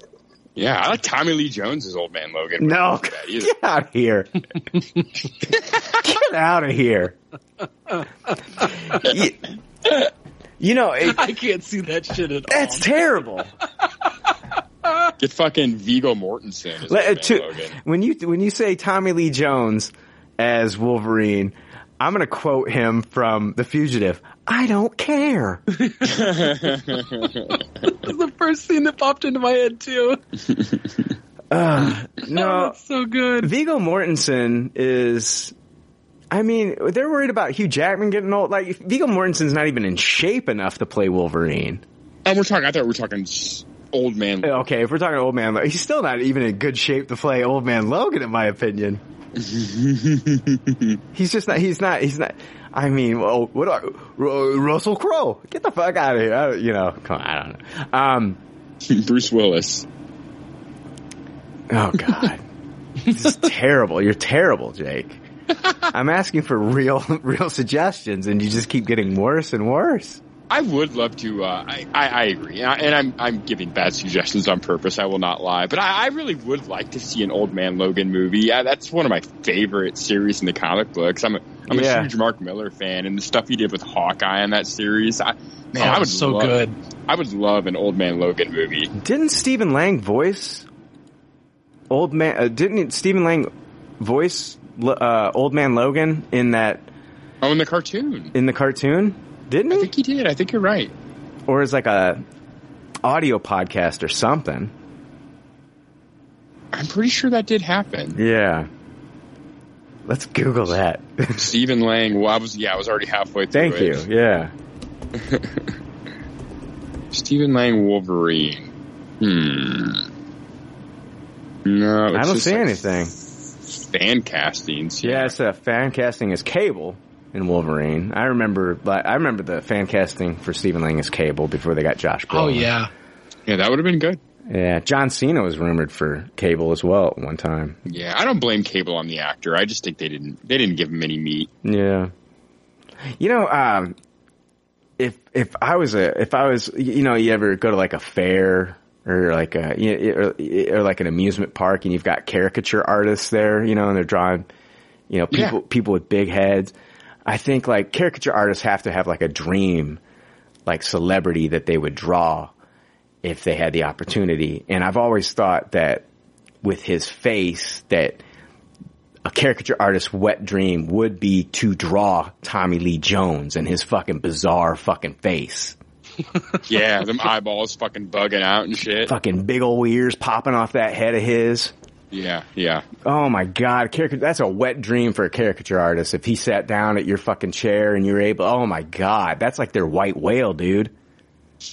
Yeah. I like Tommy Lee Jones as Old Man Logan. No, Not get out of here. (laughs) get out of here. you, you know, it, I can't see that shit at all. that's terrible. Get fucking Viggo Mortensen as Let- Old uh, Man to- Logan. when you when you say Tommy Lee Jones as Wolverine, I'm going to quote him from The Fugitive. I don't care. (laughs) That's the first thing that popped into my head too. (laughs) Uh, no, That's so good. Viggo Mortensen is. I mean, they're worried about Hugh Jackman getting old. Like Viggo Mortensen's not even in shape enough to play Wolverine. And we're talking. I thought we were talking Old Man. Okay, if we're talking old man, he's still not even in good shape to play old man Logan, in my opinion. (laughs) he's just not. He's not. He's not. I mean, well, what? Are, Ru- Russell Crowe, get the fuck out of here. I, you know, come on, I don't know. Um, (laughs) Bruce Willis. oh God, this is (laughs) terrible. You're terrible, Jake. (laughs) I'm asking for real, real suggestions, and you just keep getting worse and worse. I would love to. Uh, I, I I agree, and, I, and I'm I'm giving bad suggestions on purpose. I will not lie, but I, I really would like to see an Old Man Logan movie. Yeah, that's one of my favorite series in the comic books. I'm a I'm Yeah. a huge Mark Millar fan, and the stuff he did with Hawkeye on that series. I, man, I Oh, would so love, good. I would love an Old Man Logan movie. Didn't Stephen Lang voice old man? Uh, didn't Stephen Lang voice uh, old man Logan in that Oh, in the cartoon, in the cartoon? Didn't I think he did. I think you're right. Or as like a audio podcast or something? I'm pretty sure that did happen. Yeah. Let's Google that. (laughs) Stephen Lang. Well, I was yeah, I was already halfway through Thank it. you. Yeah. (laughs) Stephen Lang Wolverine. Hmm. No, it's I don't see like anything. Fan castings. Yeah, it's a fan casting is Cable in Wolverine. I remember. like, I remember the fan casting for Stephen Lang as Cable before they got Josh. Brolin. Oh yeah. yeah, that would have been good. Yeah, John Cena was rumored for Cable as well at one time. Yeah, I don't blame Cable on the actor. I just think they didn't they didn't give him any meat. Yeah. You know, um, if if I was a if I was you know you ever go to like a fair or like a you know, or, or like an amusement park and you've got caricature artists there, you know, and they're drawing, you know, people Yeah. people with big heads. I think like caricature artists have to have like a dream, like celebrity that they would draw if they had the opportunity. And I've always thought that with his face that a caricature artist's wet dream would be to draw Tommy Lee Jones and his fucking bizarre fucking face. (laughs) Yeah, them eyeballs fucking bugging out and shit. Fucking big old ears popping off that head of his. Yeah, yeah. Oh my god, caricature, that's a wet dream for a caricature artist. If he sat down at your fucking chair and you were able, oh my god, that's like their white whale, dude. (laughs)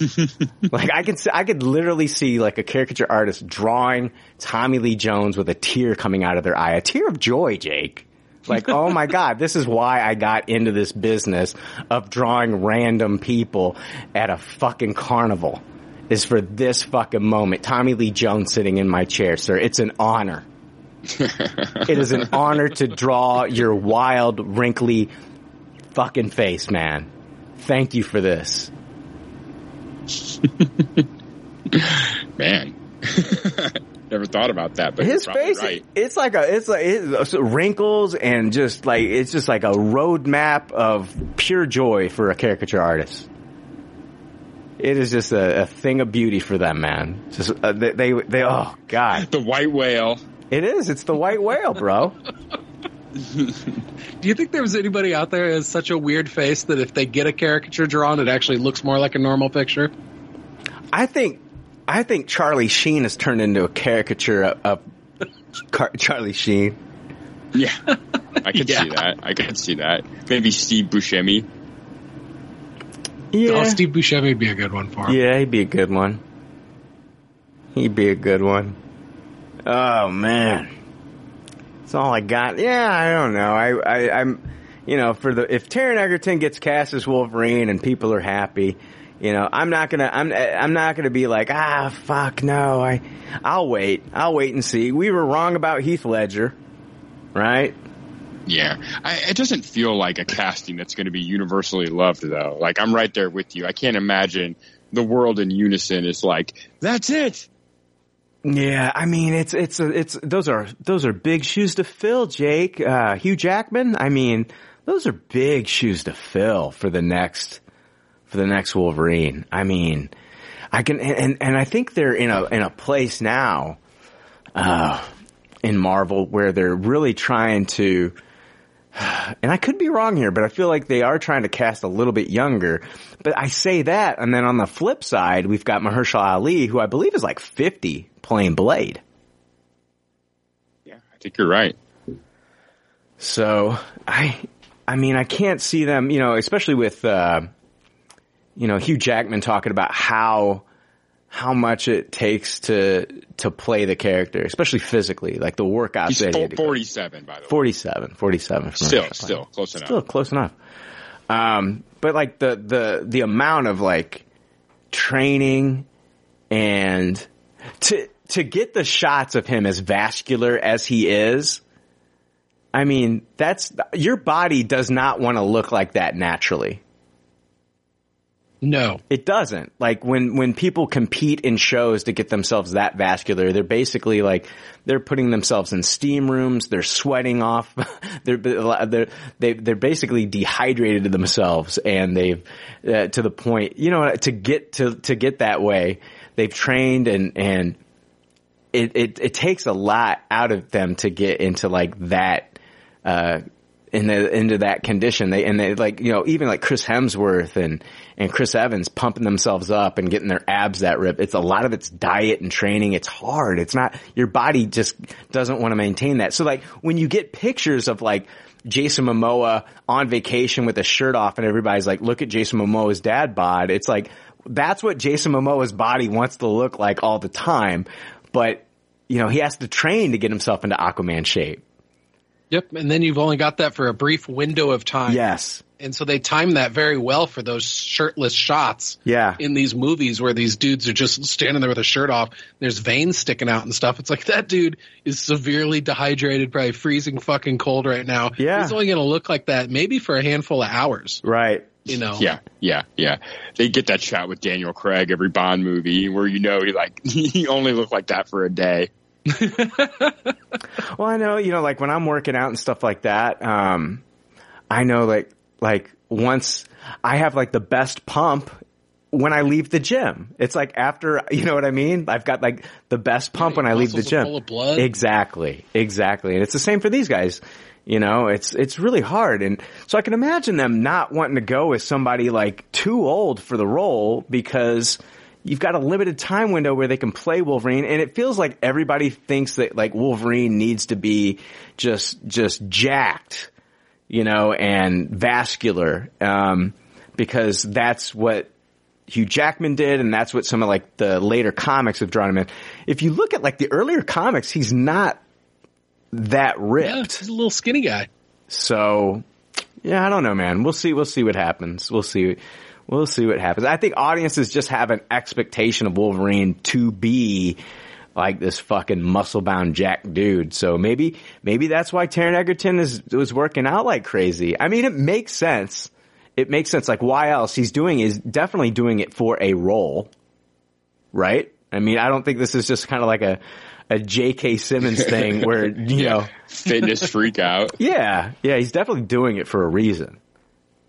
like I could, I could literally see like a caricature artist drawing Tommy Lee Jones with a tear coming out of their eye, a tear of joy, Jake. Like, oh my (laughs) god, this is why I got into this business of drawing random people at a fucking carnival. Is for this fucking moment. Tommy Lee Jones sitting in my chair, sir. It's an honor. (laughs) it is an honor to draw your wild, wrinkly fucking face, man. Thank you for this. (laughs) Man, (laughs) never thought about that, but his face, right. it's like a, it's like it's uh, wrinkles and just like it's just like a roadmap of pure joy for a caricature artist. It is just a, a thing of beauty for them, man. Just uh, they, they, they, oh god, The white whale. it is. It's the white whale, bro. (laughs) Do you think there was anybody out there who has such a weird face that if they get a caricature drawn, it actually looks more like a normal picture? I think, I think Charlie Sheen has turned into a caricature of, of (laughs) Car- Charlie Sheen. Yeah, I could Yeah. see that. I could see that. Maybe Steve Buscemi. Oh, Steve Buscemi would be a good one for him. Yeah, he'd be a good one. He'd be a good one. Oh man, that's all I got. Yeah, I don't know. I, I I'm, you know, for the if Taron Egerton gets cast as Wolverine and people are happy, you know, I'm not gonna I'm I'm not gonna be like ah fuck no. I I'll wait. I'll wait and see. We were wrong about Heath Ledger, right? Yeah, I, it doesn't feel like a casting that's going to be universally loved, though. Like I'm right there with you. I can't imagine the world in unison is like, "That's it." Yeah, I mean it's it's it's those are those are big shoes to fill, Jake. Uh, Hugh Jackman. I mean, those are big shoes to fill for the next for the next Wolverine. I mean, I can and and I think they're in a in a place now, uh, in Marvel where they're really trying to. (sighs) And I could be wrong here, but I feel like they are trying to cast a little bit younger. But I say that, and then on the flip side, we've got Mahershala Ali, who I believe is like 50, playing Blade. Yeah, I think you're right. So I, I mean, I can't see them, you know, especially with, uh, you know, Hugh Jackman talking about how, how much it takes to, to play the character, especially physically, like the workouts He's that he had to go 47, by the way. 47, 47. for Still, still close enough. Still close enough. Um, but like the, the, the amount of like training and to, to get the shots of him as vascular as he is, I mean, that's, your body does not want to look like that naturally. No. It doesn't. Like when, when people compete in shows to get themselves that vascular, they're basically like, they're putting themselves in steam rooms, they're sweating off, (laughs) they're, they're, they, they're basically dehydrated themselves and they've, uh, to the point, you know, to get to, to get that way, they've trained and, and it, it, it takes a lot out of them to get into like that, uh, in the, into that condition. They, and they like, you know, even like Chris Hemsworth and, and Chris Evans pumping themselves up and getting their abs that rip. It's a lot of it's diet and training. It's hard. It's not, your body just doesn't want to maintain that. So like when you get pictures of like, Jason Momoa on vacation with a shirt off and everybody's like, look at Jason Momoa's dad bod. It's like, that's what Jason Momoa's body wants to look like all the time. But, you know, he has to train to get himself into Aquaman shape. Yep. And then you've only got that for a brief window of time. Yes. And so they time that very well for those shirtless shots. Yeah. In these movies where these dudes are just standing there with a shirt off, there's veins sticking out and stuff. It's like that dude is severely dehydrated, probably freezing fucking cold right now. Yeah. He's only going to look like that maybe for a handful of hours. Right. You know. Yeah, yeah, yeah. They get that shot with Daniel Craig every Bond movie where you know he like (laughs) he only looked like that for a day. (laughs) Well, I know, you know, like when I'm working out and stuff like that, um, I know like, like once I have like the best pump when I leave the gym. It's like after, you know what I mean? I've got like the best pump when I leave the gym. full of blood. Exactly. Exactly. And it's the same for these guys. You know, it's, it's really hard. And so I can imagine them not wanting to go with somebody like too old for the role because you've got a limited time window where they can play Wolverine. And it feels like everybody thinks that like Wolverine needs to be just, just jacked, you know, and vascular. Um, because that's what Hugh Jackman did, and that's what some of like the later comics have drawn him in. If you look at like the earlier comics, he's not that ripped. He's a little skinny guy. So, yeah, I don't know, man. We'll see. We'll see what happens. We'll see. We'll see what happens. I think audiences just have an expectation of Wolverine to be like this fucking muscle bound jack dude. So maybe, maybe that's why Taron Egerton is, was working out like crazy. I mean, it makes sense. It makes sense. Like why else? He's doing is definitely doing it for a role, right? I mean, I don't think this is just kind of like a a J.K. Simmons thing where (laughs) you know, Fitness freak out. (laughs) yeah, yeah, he's definitely doing it for a reason.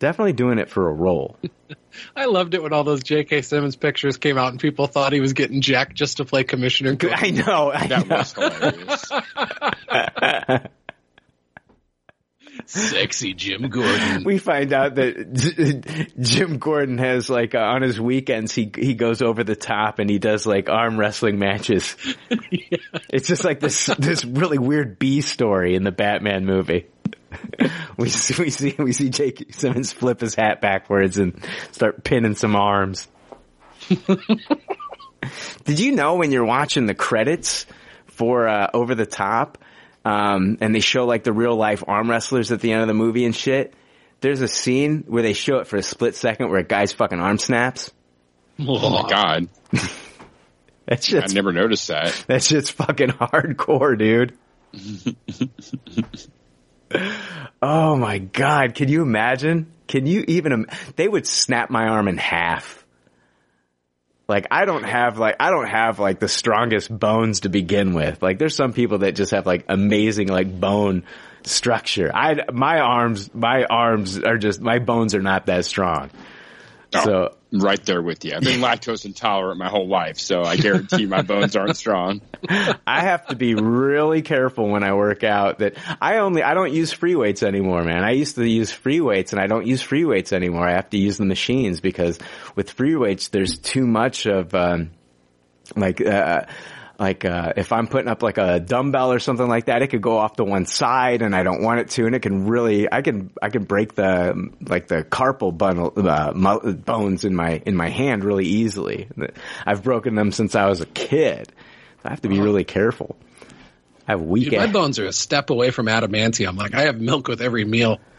Definitely doing it for a role. (laughs) I loved it when all those J.K. Simmons pictures came out and people thought he was getting jacked just to play Commissioner. Gordon. (laughs) I know. I That know. was hilarious. (laughs) Sexy Jim Gordon. we find out that (laughs) Jim Gordon has like uh, on his weekends he he goes over the top and he does like arm wrestling matches. (laughs) It's just like this this really weird B story in the Batman movie. (laughs) we see we see we see J.K. Simmons flip his hat backwards and start pinning some arms. Did you know when you're watching the credits for uh, Over the Top, um, and they show like the real life arm wrestlers at the end of the movie and shit? There's a scene where they show it for a split second where a guy's fucking arm snaps. Oh my god. (laughs) That I never noticed that. (laughs) that shit's fucking hardcore, dude. (laughs) oh my god, can you imagine? Can you even? Im- they would snap my arm in half. Like I don't have like I don't have like the strongest bones to begin with. Like there's some people that just have like amazing like bone structure. I my arms my arms are just my bones are not that strong. Oh, So right there with you. I've been lactose intolerant my whole life, so I guarantee my bones aren't strong. I have to be really careful when I work out that I only, I don't use free weights anymore, man. I used to use free weights and I don't use free weights anymore. I have to use the machines because with free weights, there's too much of, um, like, uh, like, uh, if I'm putting up like a dumbbell or something like that, it could go off to one side and I don't want it to and it can really, I can, I can break the, like the carpal bundle, uh, bones in my, in my hand really easily. I've broken them since I was a kid. I have to be really careful. I have weak Dude, my bones are a step away from adamantium. Like I have milk with every meal. (sighs)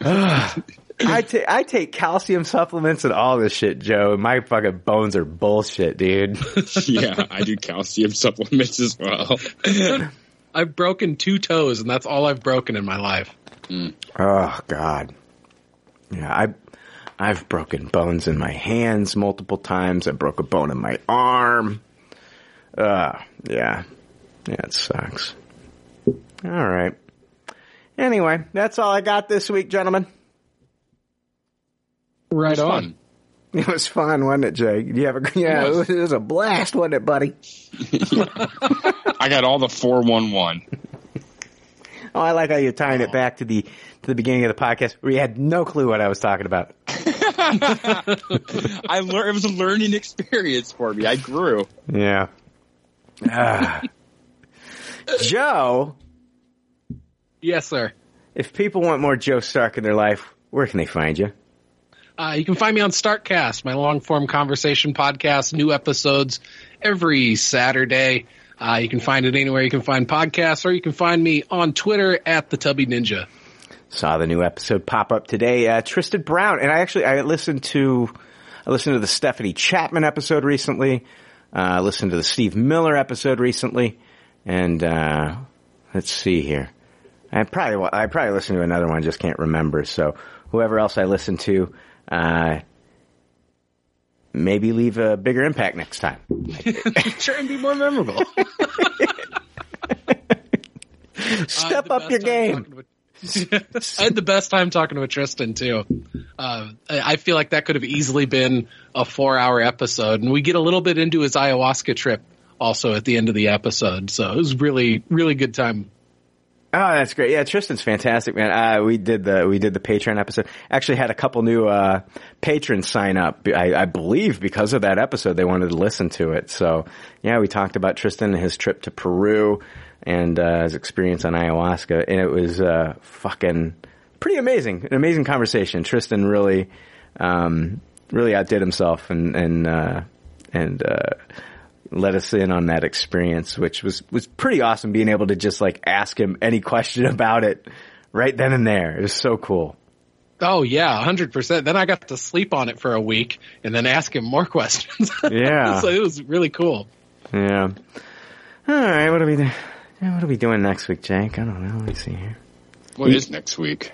(laughs) I (clears throat) take I take calcium supplements and all this shit, Joe. And my fucking bones are bullshit, dude. (laughs) yeah, I do calcium supplements as well. (laughs) I've broken two toes, and that's all I've broken in my life. Oh God. Yeah, I I've broken bones in my hands multiple times. I broke a bone in my arm. Uh yeah. Yeah, it sucks. All right. Anyway, that's all I got this week, gentlemen. Right It's on. fun. It was fun, wasn't it, Jake? You have a (laughs) yeah? It It was, was. it was a blast, wasn't it, buddy? (laughs) I got all the 411. Oh, I like how you're tying it back to the to the beginning of the podcast where you had no clue what I was talking about. (laughs) I learned it was a learning experience for me. I grew. Yeah. Ah. Joe, Yes, sir. if people want more Joe Stark in their life, where can they find you? Uh, you can find me on Startcast, my long form conversation podcast. New episodes every Saturday. Uh, you can find it anywhere you can find podcasts, or you can find me on Twitter at the Tubby Ninja. Saw the new episode pop up today. Uh, Tristan Brown, and I actually I listened to I listened to the Stephanie Chapman episode recently. Uh, I listened to the Steve Miller episode recently, and uh, let's see here. I probably I probably listened to another one, just can't remember. So whoever else I listened to, uh, maybe leave a bigger impact next time. (laughs) Try and be more memorable. (laughs) Step up your game. I had the best time talking with Tristan too. Uh, I I feel like that could have easily been a four-hour episode, and we get a little bit into his ayahuasca trip also at the end of the episode. So it was really, really good time. Oh, that's great. Yeah, Tristan's fantastic, man. Uh, we did the we did the Patreon episode. Actually, had a couple new uh, patrons sign up. I, I believe because of that episode, they wanted to listen to it. So, yeah, we talked about Tristan and his trip to Peru and uh, his experience on ayahuasca, and it was uh, fucking pretty amazing. An amazing conversation. Tristan really, um, really outdid himself, and and uh, and. Let us in on that experience, which was, was pretty awesome being able to just like ask him any question (laughs) about it right then and there. It was so cool. Oh yeah, hundred percent. Then I got to sleep on it for a week and then ask him more (laughs) questions. Yeah. (laughs) so it was really cool. Yeah. All right. What are we, do- what are we doing next week, Jake? I don't know. Let me see here. What is next week?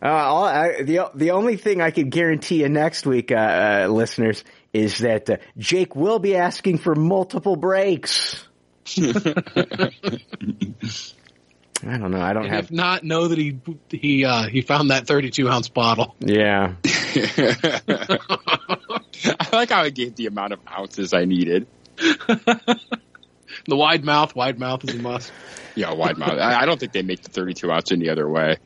Uh, all, I, the the only thing I can guarantee you next week, uh, uh, listeners, is that uh, Jake will be asking for multiple breaks. (laughs) I don't know. I don't And have. if not, know that he he uh, he found that 32 ounce bottle. Yeah. (laughs) I like how I gave the amount of ounces I needed. The wide mouth, wide mouth is a must. Yeah, wide mouth. I, I don't think they make the 32 ounce any other way.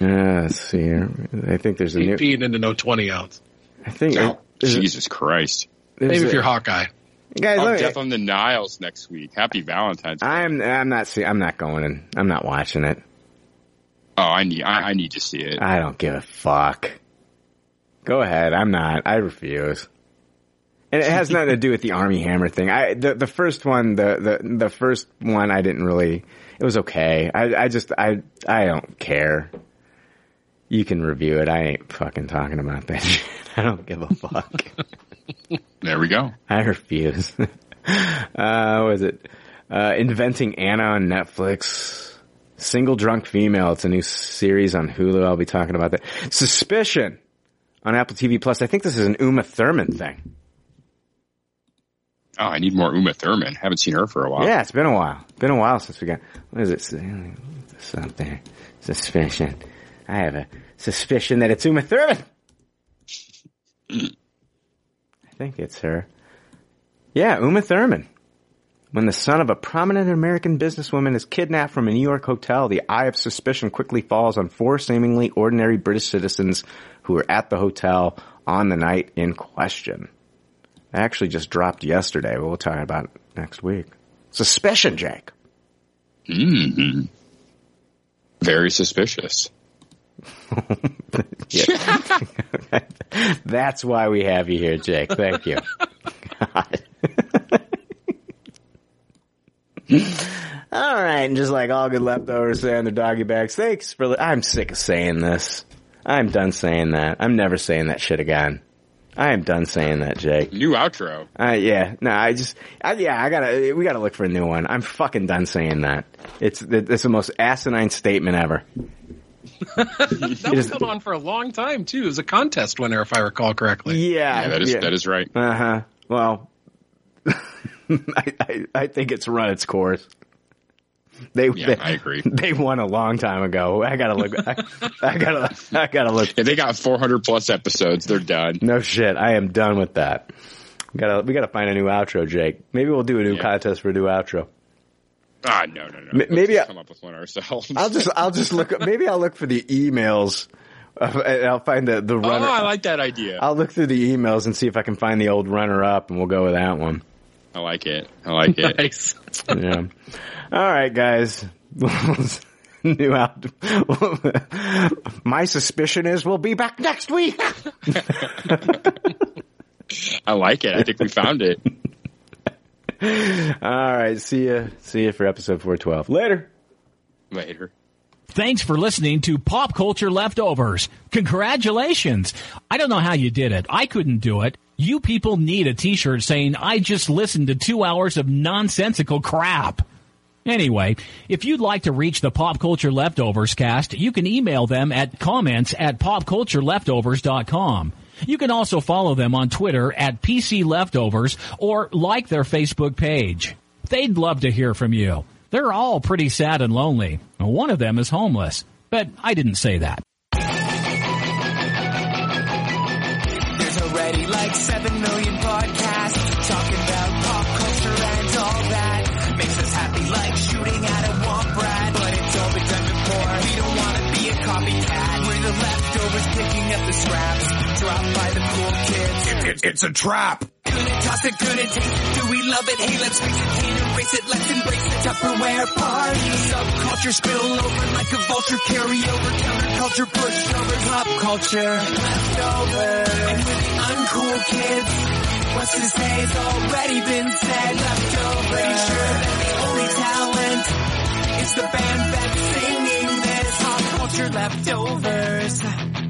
Uh, let's see. I think there's a He new. peed into no 20 ounce. I think. There's a- Jesus Christ. Maybe if you're Hawkeye. guys, Oh, look, Death on the Niles next week. Happy Valentine's. Day. I'm I'm not see I'm not going in. I'm not watching it. Oh, I need I, I need to see it. I don't give a fuck. Go ahead. I'm not. I refuse. And it has (laughs) nothing to do with the Armie Hammer thing. I the the first one the the the first one I didn't really. It was okay. I I just I I don't care. You can review it. I ain't fucking talking about that (laughs) shit. I don't give a fuck. (laughs) There we go. I refuse. (laughs) uh, what was it? Uh, Inventing Anna on Netflix. Single Drunk Female. It's a new series on Hulu. I'll be talking about that. Suspicion on Apple TV Plus. I think this is an Uma Thurman thing. Oh, I need more Uma Thurman. Haven't seen her for a while. Yeah, it's been a while. Been a while since we got. What is it? Something. Suspicion. I have a suspicion that it's Uma Thurman. I think it's her. Yeah, Uma Thurman. When the son of a prominent American businesswoman is kidnapped from a New York hotel, the eye of suspicion quickly falls on four seemingly ordinary British citizens who were at the hotel on the night in question. It actually just dropped yesterday, we'll talk about it next week. Suspicion, Jake. hmm Very suspicious. (laughs) Yeah. (laughs) That's why we have you here, Jake. Thank you. (laughs) All right, and just like all good leftovers say on their doggy bags, thanks for. Li- I'm sick of saying this. I'm done saying that. I'm never saying that shit again. I am done saying that, Jake. New outro. Uh, yeah, no, I just, I, yeah, I gotta, we gotta look for a new one. I'm fucking done saying that. It's, it's the most asinine statement ever. That was going on for a long time too. It was a contest winner, if I recall correctly. Yeah, Yeah, that is that is right. Uh huh. Well, (laughs) I, I I think it's run its course. They, Yeah, they I agree. (laughs) They won a long time ago. I gotta look. I, I gotta. I gotta look. If they got 400 plus episodes, they're done. No shit. I am done with that. We gotta. We gotta find a new outro, Jake. Maybe we'll do a new Yeah. contest for a new outro. Ah, no, no, no. M- Let's maybe just I- come up with one ourselves. I'll just. I'll just look. (laughs) Maybe I'll look for the emails. Of, and I'll find the the runner. oh. I like that idea. I'll look through the emails and see if I can find the old runner up, and we'll go with that one. I like it. I like it. Nice. (laughs) yeah. All right, guys. (laughs) New out. My suspicion is we'll be back next week. I like it. I think we found it. All right. See you. See ya for episode 412. Later. Later. Thanks for listening to Pop Culture Leftovers. Congratulations. I don't know how you did it. I couldn't do it. You people need a t-shirt saying, I just listened to two hours of nonsensical crap. Anyway, if you'd like to reach the Pop Culture Leftovers cast, you can email them at comments at popcultureleftovers.com. You can also follow them on Twitter at PC Leftovers or like their Facebook page. They'd love to hear from you. They're all pretty sad and lonely. One of them is homeless, but I didn't say that. There's already like 7 million podcasts talking about pop culture and all that. Makes us happy like shooting at a womp rat. But it's all been done before. We don't want to be a copycat. We're the leftovers picking up the scraps. Dropped by the cool kids. it's a trap. Good at toss it, taste it. Do we love it? Hey, let's face it, can't erase it. Let's embrace the Tupperware party. Subculture spill over like a vulture. Carry over counterculture, pushovers, pop culture. Leftovers. And we're the uncool kids. What's to say has already been said. Leftovers. Pretty sure that the only talent is the band that's singing this. Pop culture leftovers.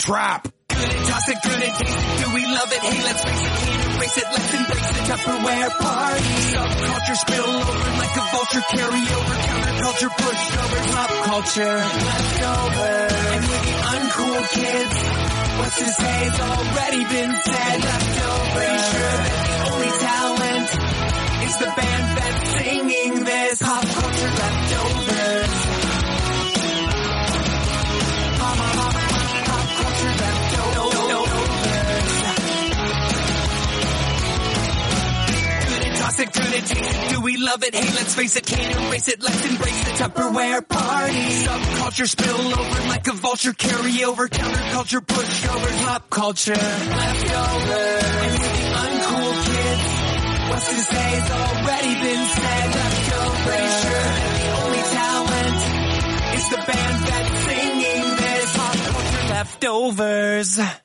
Trap. Good and toss it, good and taste it. Do we love it? Hey, let's face it, can't erase it. Let's embrace the Tupperware party. Subculture spill over like a vulture. Carry over counterculture, pushovers, pop culture, leftovers. And with the uncool kids, what's to say has already been said. Leftovers. Pretty sure that the only talent is the band that's singing this. Pop culture leftovers. It. Do we love it? Hey, let's face it, can't erase it. Let's embrace the Tupperware party. Subculture spill over like a vulture. Carry over counterculture, pushovers, pop culture leftovers. And the uncool kids, what's to say has already been said. Leftovers. The only talent is the band that's singing this. Pop culture leftovers.